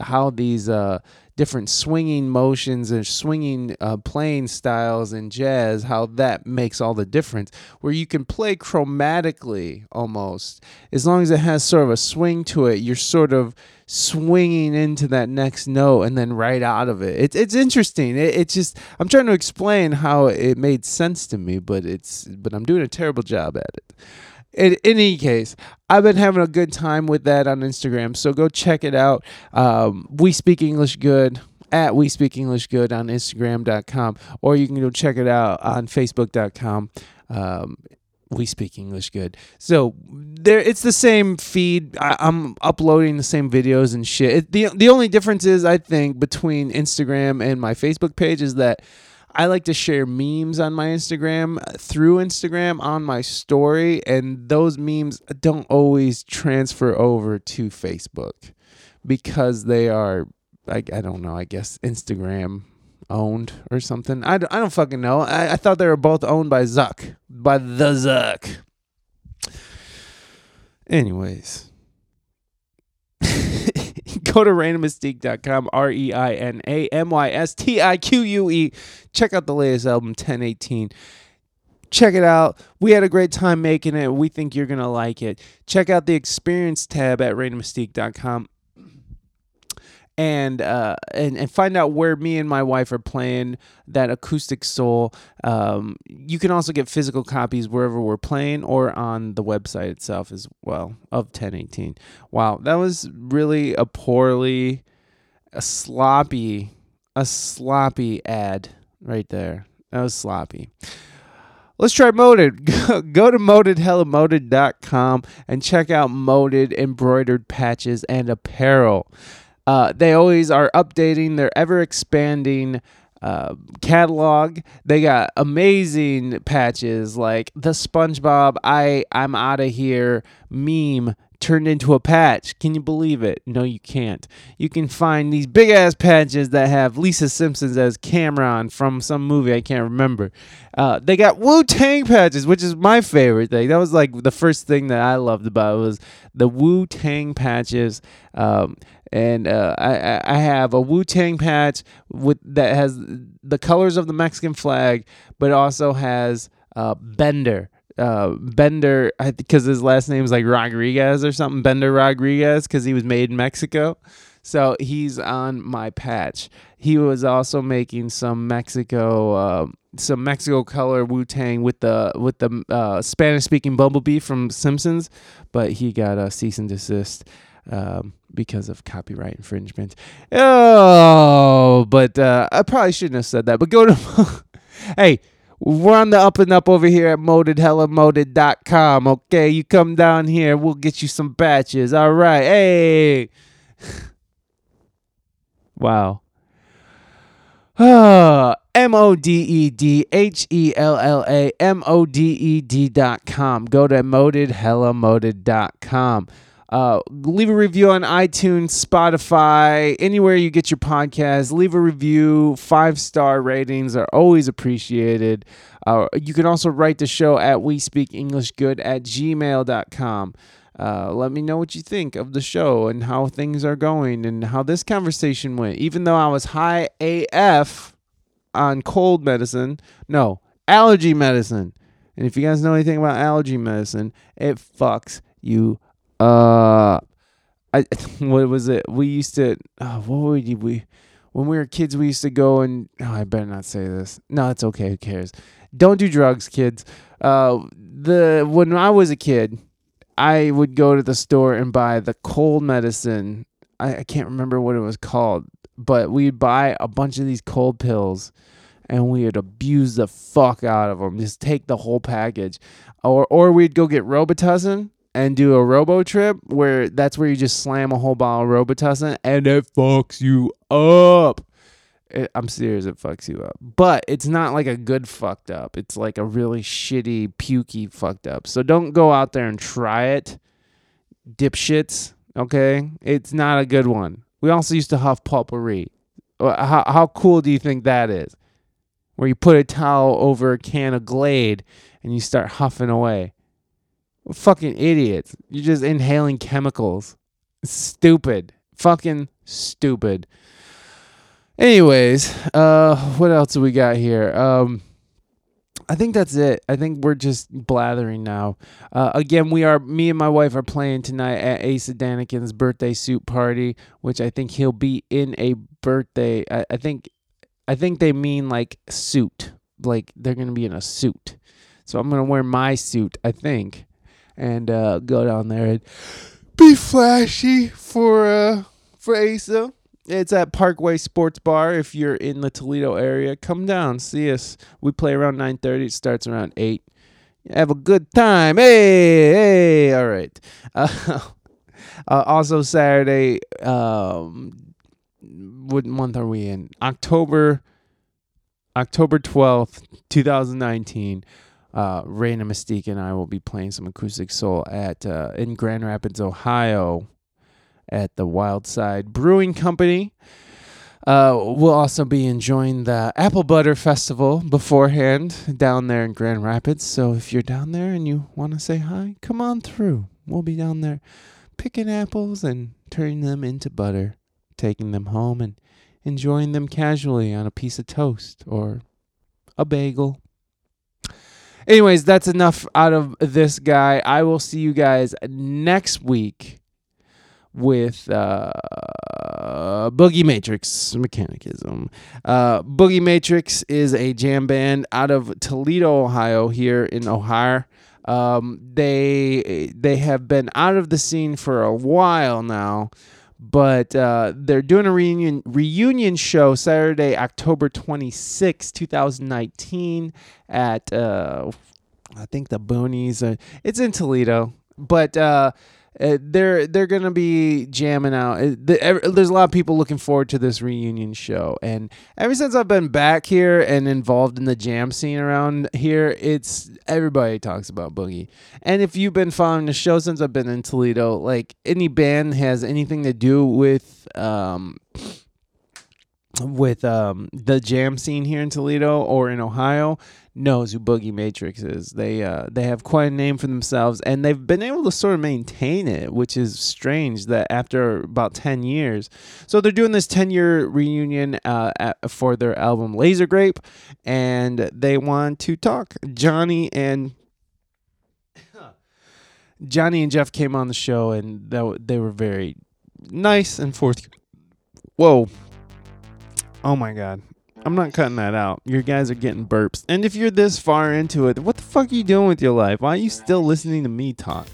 how these uh, different swinging motions and swinging uh, playing styles in jazz, how that makes all the difference. Where you can play chromatically almost, as long as it has sort of a swing to it, you're sort of swinging into that next note and then right out of it. It's it's interesting. It, it's just I'm trying to explain how it made sense to me, but it's but I'm doing a terrible job at it in any case, I've been having a good time with that on Instagram. So go check it out. Um, we speak English good at we speak English good on Instagram.com, or you can go check it out on Facebook.com. Um, we speak English good. So there, it's the same feed. I, I'm uploading the same videos and shit. It, the The only difference is, I think, between Instagram and my Facebook page is that I like to share memes on my Instagram uh, through Instagram on my story, and those memes don't always transfer over to Facebook because they are, I, I don't know, I guess Instagram owned or something. I, don't- I don't fucking know. I, I thought they were both owned by Zuck, by the Zuck. Anyways. *laughs* Go to reinamystique.com, R E I N A M Y S T I Q U E. Check out the latest album, 1018. Check it out. We had a great time making it. We think you're going to like it. Check out the experience tab at reinamystique.com and uh, and and find out where me and my wife are playing that acoustic soul. Um, you can also get physical copies wherever we're playing or on the website itself as well of 1018. Wow, that was really a poorly, a sloppy, a sloppy ad right there. That was sloppy. Let's try Moded. *laughs* Go, to modedhellamoded.com and check out Moded embroidered patches and apparel. Uh, they always are updating their ever expanding uh, catalog. They got amazing patches like the SpongeBob "I I'm out of here" meme turned into a patch. Can you believe it? No, you can't. You can find these big ass patches that have Lisa Simpsons as Cameron from some movie I can't remember. Uh, they got Wu Tang patches, which is my favorite thing. That was like the first thing that I loved about it was the Wu Tang patches. Um, and uh, I, I- have a Wu Tang patch with that has the colors of the Mexican flag, but also has uh, Bender. Uh, Bender, because his last name is like Rodriguez or something. Bender Rodriguez, because he was made in Mexico. So he's on my patch. He was also making some Mexico, uh, some Mexico color Wu Tang with the with the uh, Spanish speaking Bumblebee from Simpsons, but he got a cease and desist um, because of copyright infringement. Oh, but uh, I probably shouldn't have said that. But go to, *laughs* hey, we're on the up and up over here at modedhellamoded.com. Okay, you come down here, we'll get you some batches. All right, hey. *sighs* wow. *sighs* M O D E D H E L L A M O D E D dot com. Go to modedhellamoded dot com. Uh, leave a review on iTunes, Spotify, anywhere you get your podcast. Leave a review. Five star ratings are always appreciated. Uh, you can also write the show at we speak english good at gmail.com. Uh, let me know what you think of the show and how things are going and how this conversation went. Even though I was high AF on cold medicine, no, allergy medicine. And if you guys know anything about allergy medicine, it fucks you up. I *laughs* what was it? We used to. Oh, what would we? When we were kids, we used to go and. Oh, I better not say this. No, it's okay. Who cares? Don't do drugs, kids. Uh, the when I was a kid, I would go to the store and buy the cold medicine. I, I can't remember what it was called, but we'd buy a bunch of these cold pills and we would abuse the fuck out of them. Just take the whole package. Or, or we'd go get Robitussin and do a robo trip where that's where you just slam a whole bottle of Robitussin and it fucks you up. It, I'm serious, it fucks you up. But it's not like a good fucked up. It's like a really shitty, pukey fucked up. So don't go out there and try it, dipshits. Okay, it's not a good one. We also used to huff. Uh, How how cool do you think that is? Where you put a towel over a can of Glade and you start huffing away. Fucking idiots. You're just inhaling chemicals. Stupid. Fucking stupid. Anyways, uh what else do we got here? Um I think that's it. I think we're just blathering now. Uh, again, we are me and my wife are playing tonight at Asa Danikin's birthday suit party, which I think he'll be in a birthday. I, I think, I think they mean like suit, like they're gonna be in a suit. So I'm gonna wear my suit, I think, and uh, go down there and be flashy for uh for Asa. It's at Parkway Sports Bar. If you're in the Toledo area, come down, see us. We play around 9:30. It starts around eight. Have a good time. Hey, hey. All right. Uh, *laughs* uh, also Saturday. Um, what month are we in? October. October 12th, 2019. Uh, Reina Mystique and I will be playing some acoustic soul at uh, in Grand Rapids, Ohio at the Wild Side Brewing Company. Uh, we'll also be enjoying the Apple Butter Festival beforehand down there in Grand Rapids. So if you're down there and you want to say hi, come on through. We'll be down there picking apples and turning them into butter, taking them home and enjoying them casually on a piece of toast or a bagel. Anyways, that's enough out of this guy. I will see you guys next week with uh, Boogie Matrix Mechanicism. Uh, Boogie Matrix is a jam band out of Toledo, Ohio, here in Ohio. Um, they they have been out of the scene for a while now, but uh, they're doing a reunion reunion show Saturday, October 26, 2019 at uh, I think the Boonies. Uh, it's in Toledo, but uh, uh, they're they're gonna be jamming out. Uh, there's a lot of people looking forward to this reunion show, and ever since I've been back here and involved in the jam scene around here, it's everybody talks about Boogie. And if you've been following the show since I've been in Toledo, like any band has anything to do with um with um the jam scene here in Toledo or in Ohio knows who Boogie Matrix is. They uh they have quite a name for themselves and they've been able to sort of maintain it, which is strange that after about 10 years. So they're doing this 10 year reunion uh at, for their album Laser Grape and they want to talk. Johnny and *coughs* Johnny and Jeff came on the show and they were very nice and forth. Whoa. Oh my god. I'm not cutting that out. Your guys are getting burps. And if you're this far into it, what the fuck are you doing with your life? Why are you still listening to me talk?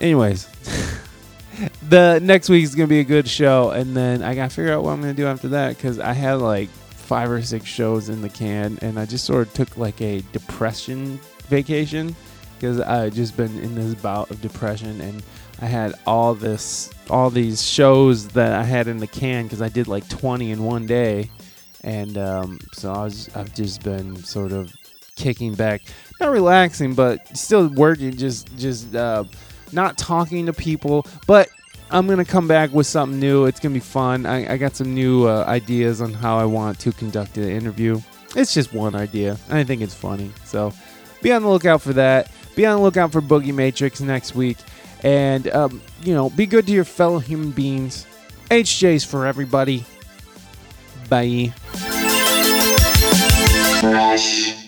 Anyways, *laughs* the next week is gonna be a good show, and then I gotta figure out what I'm gonna do after that because I had like five or six shows in the can, and I just sort of took like a depression vacation because I just been in this bout of depression, and I had all this, all these shows that I had in the can because I did like 20 in one day, and um, so I was, I've just been sort of kicking back, not relaxing, but still working, just, just uh, not talking to people, but. I'm gonna come back with something new. It's gonna be fun. I, I got some new uh, ideas on how I want to conduct the interview. It's just one idea. I think it's funny. So be on the lookout for that. Be on the lookout for Boogie Matrix next week. And, um, you know, be good to your fellow human beings. HJ's for everybody. Bye. Fresh.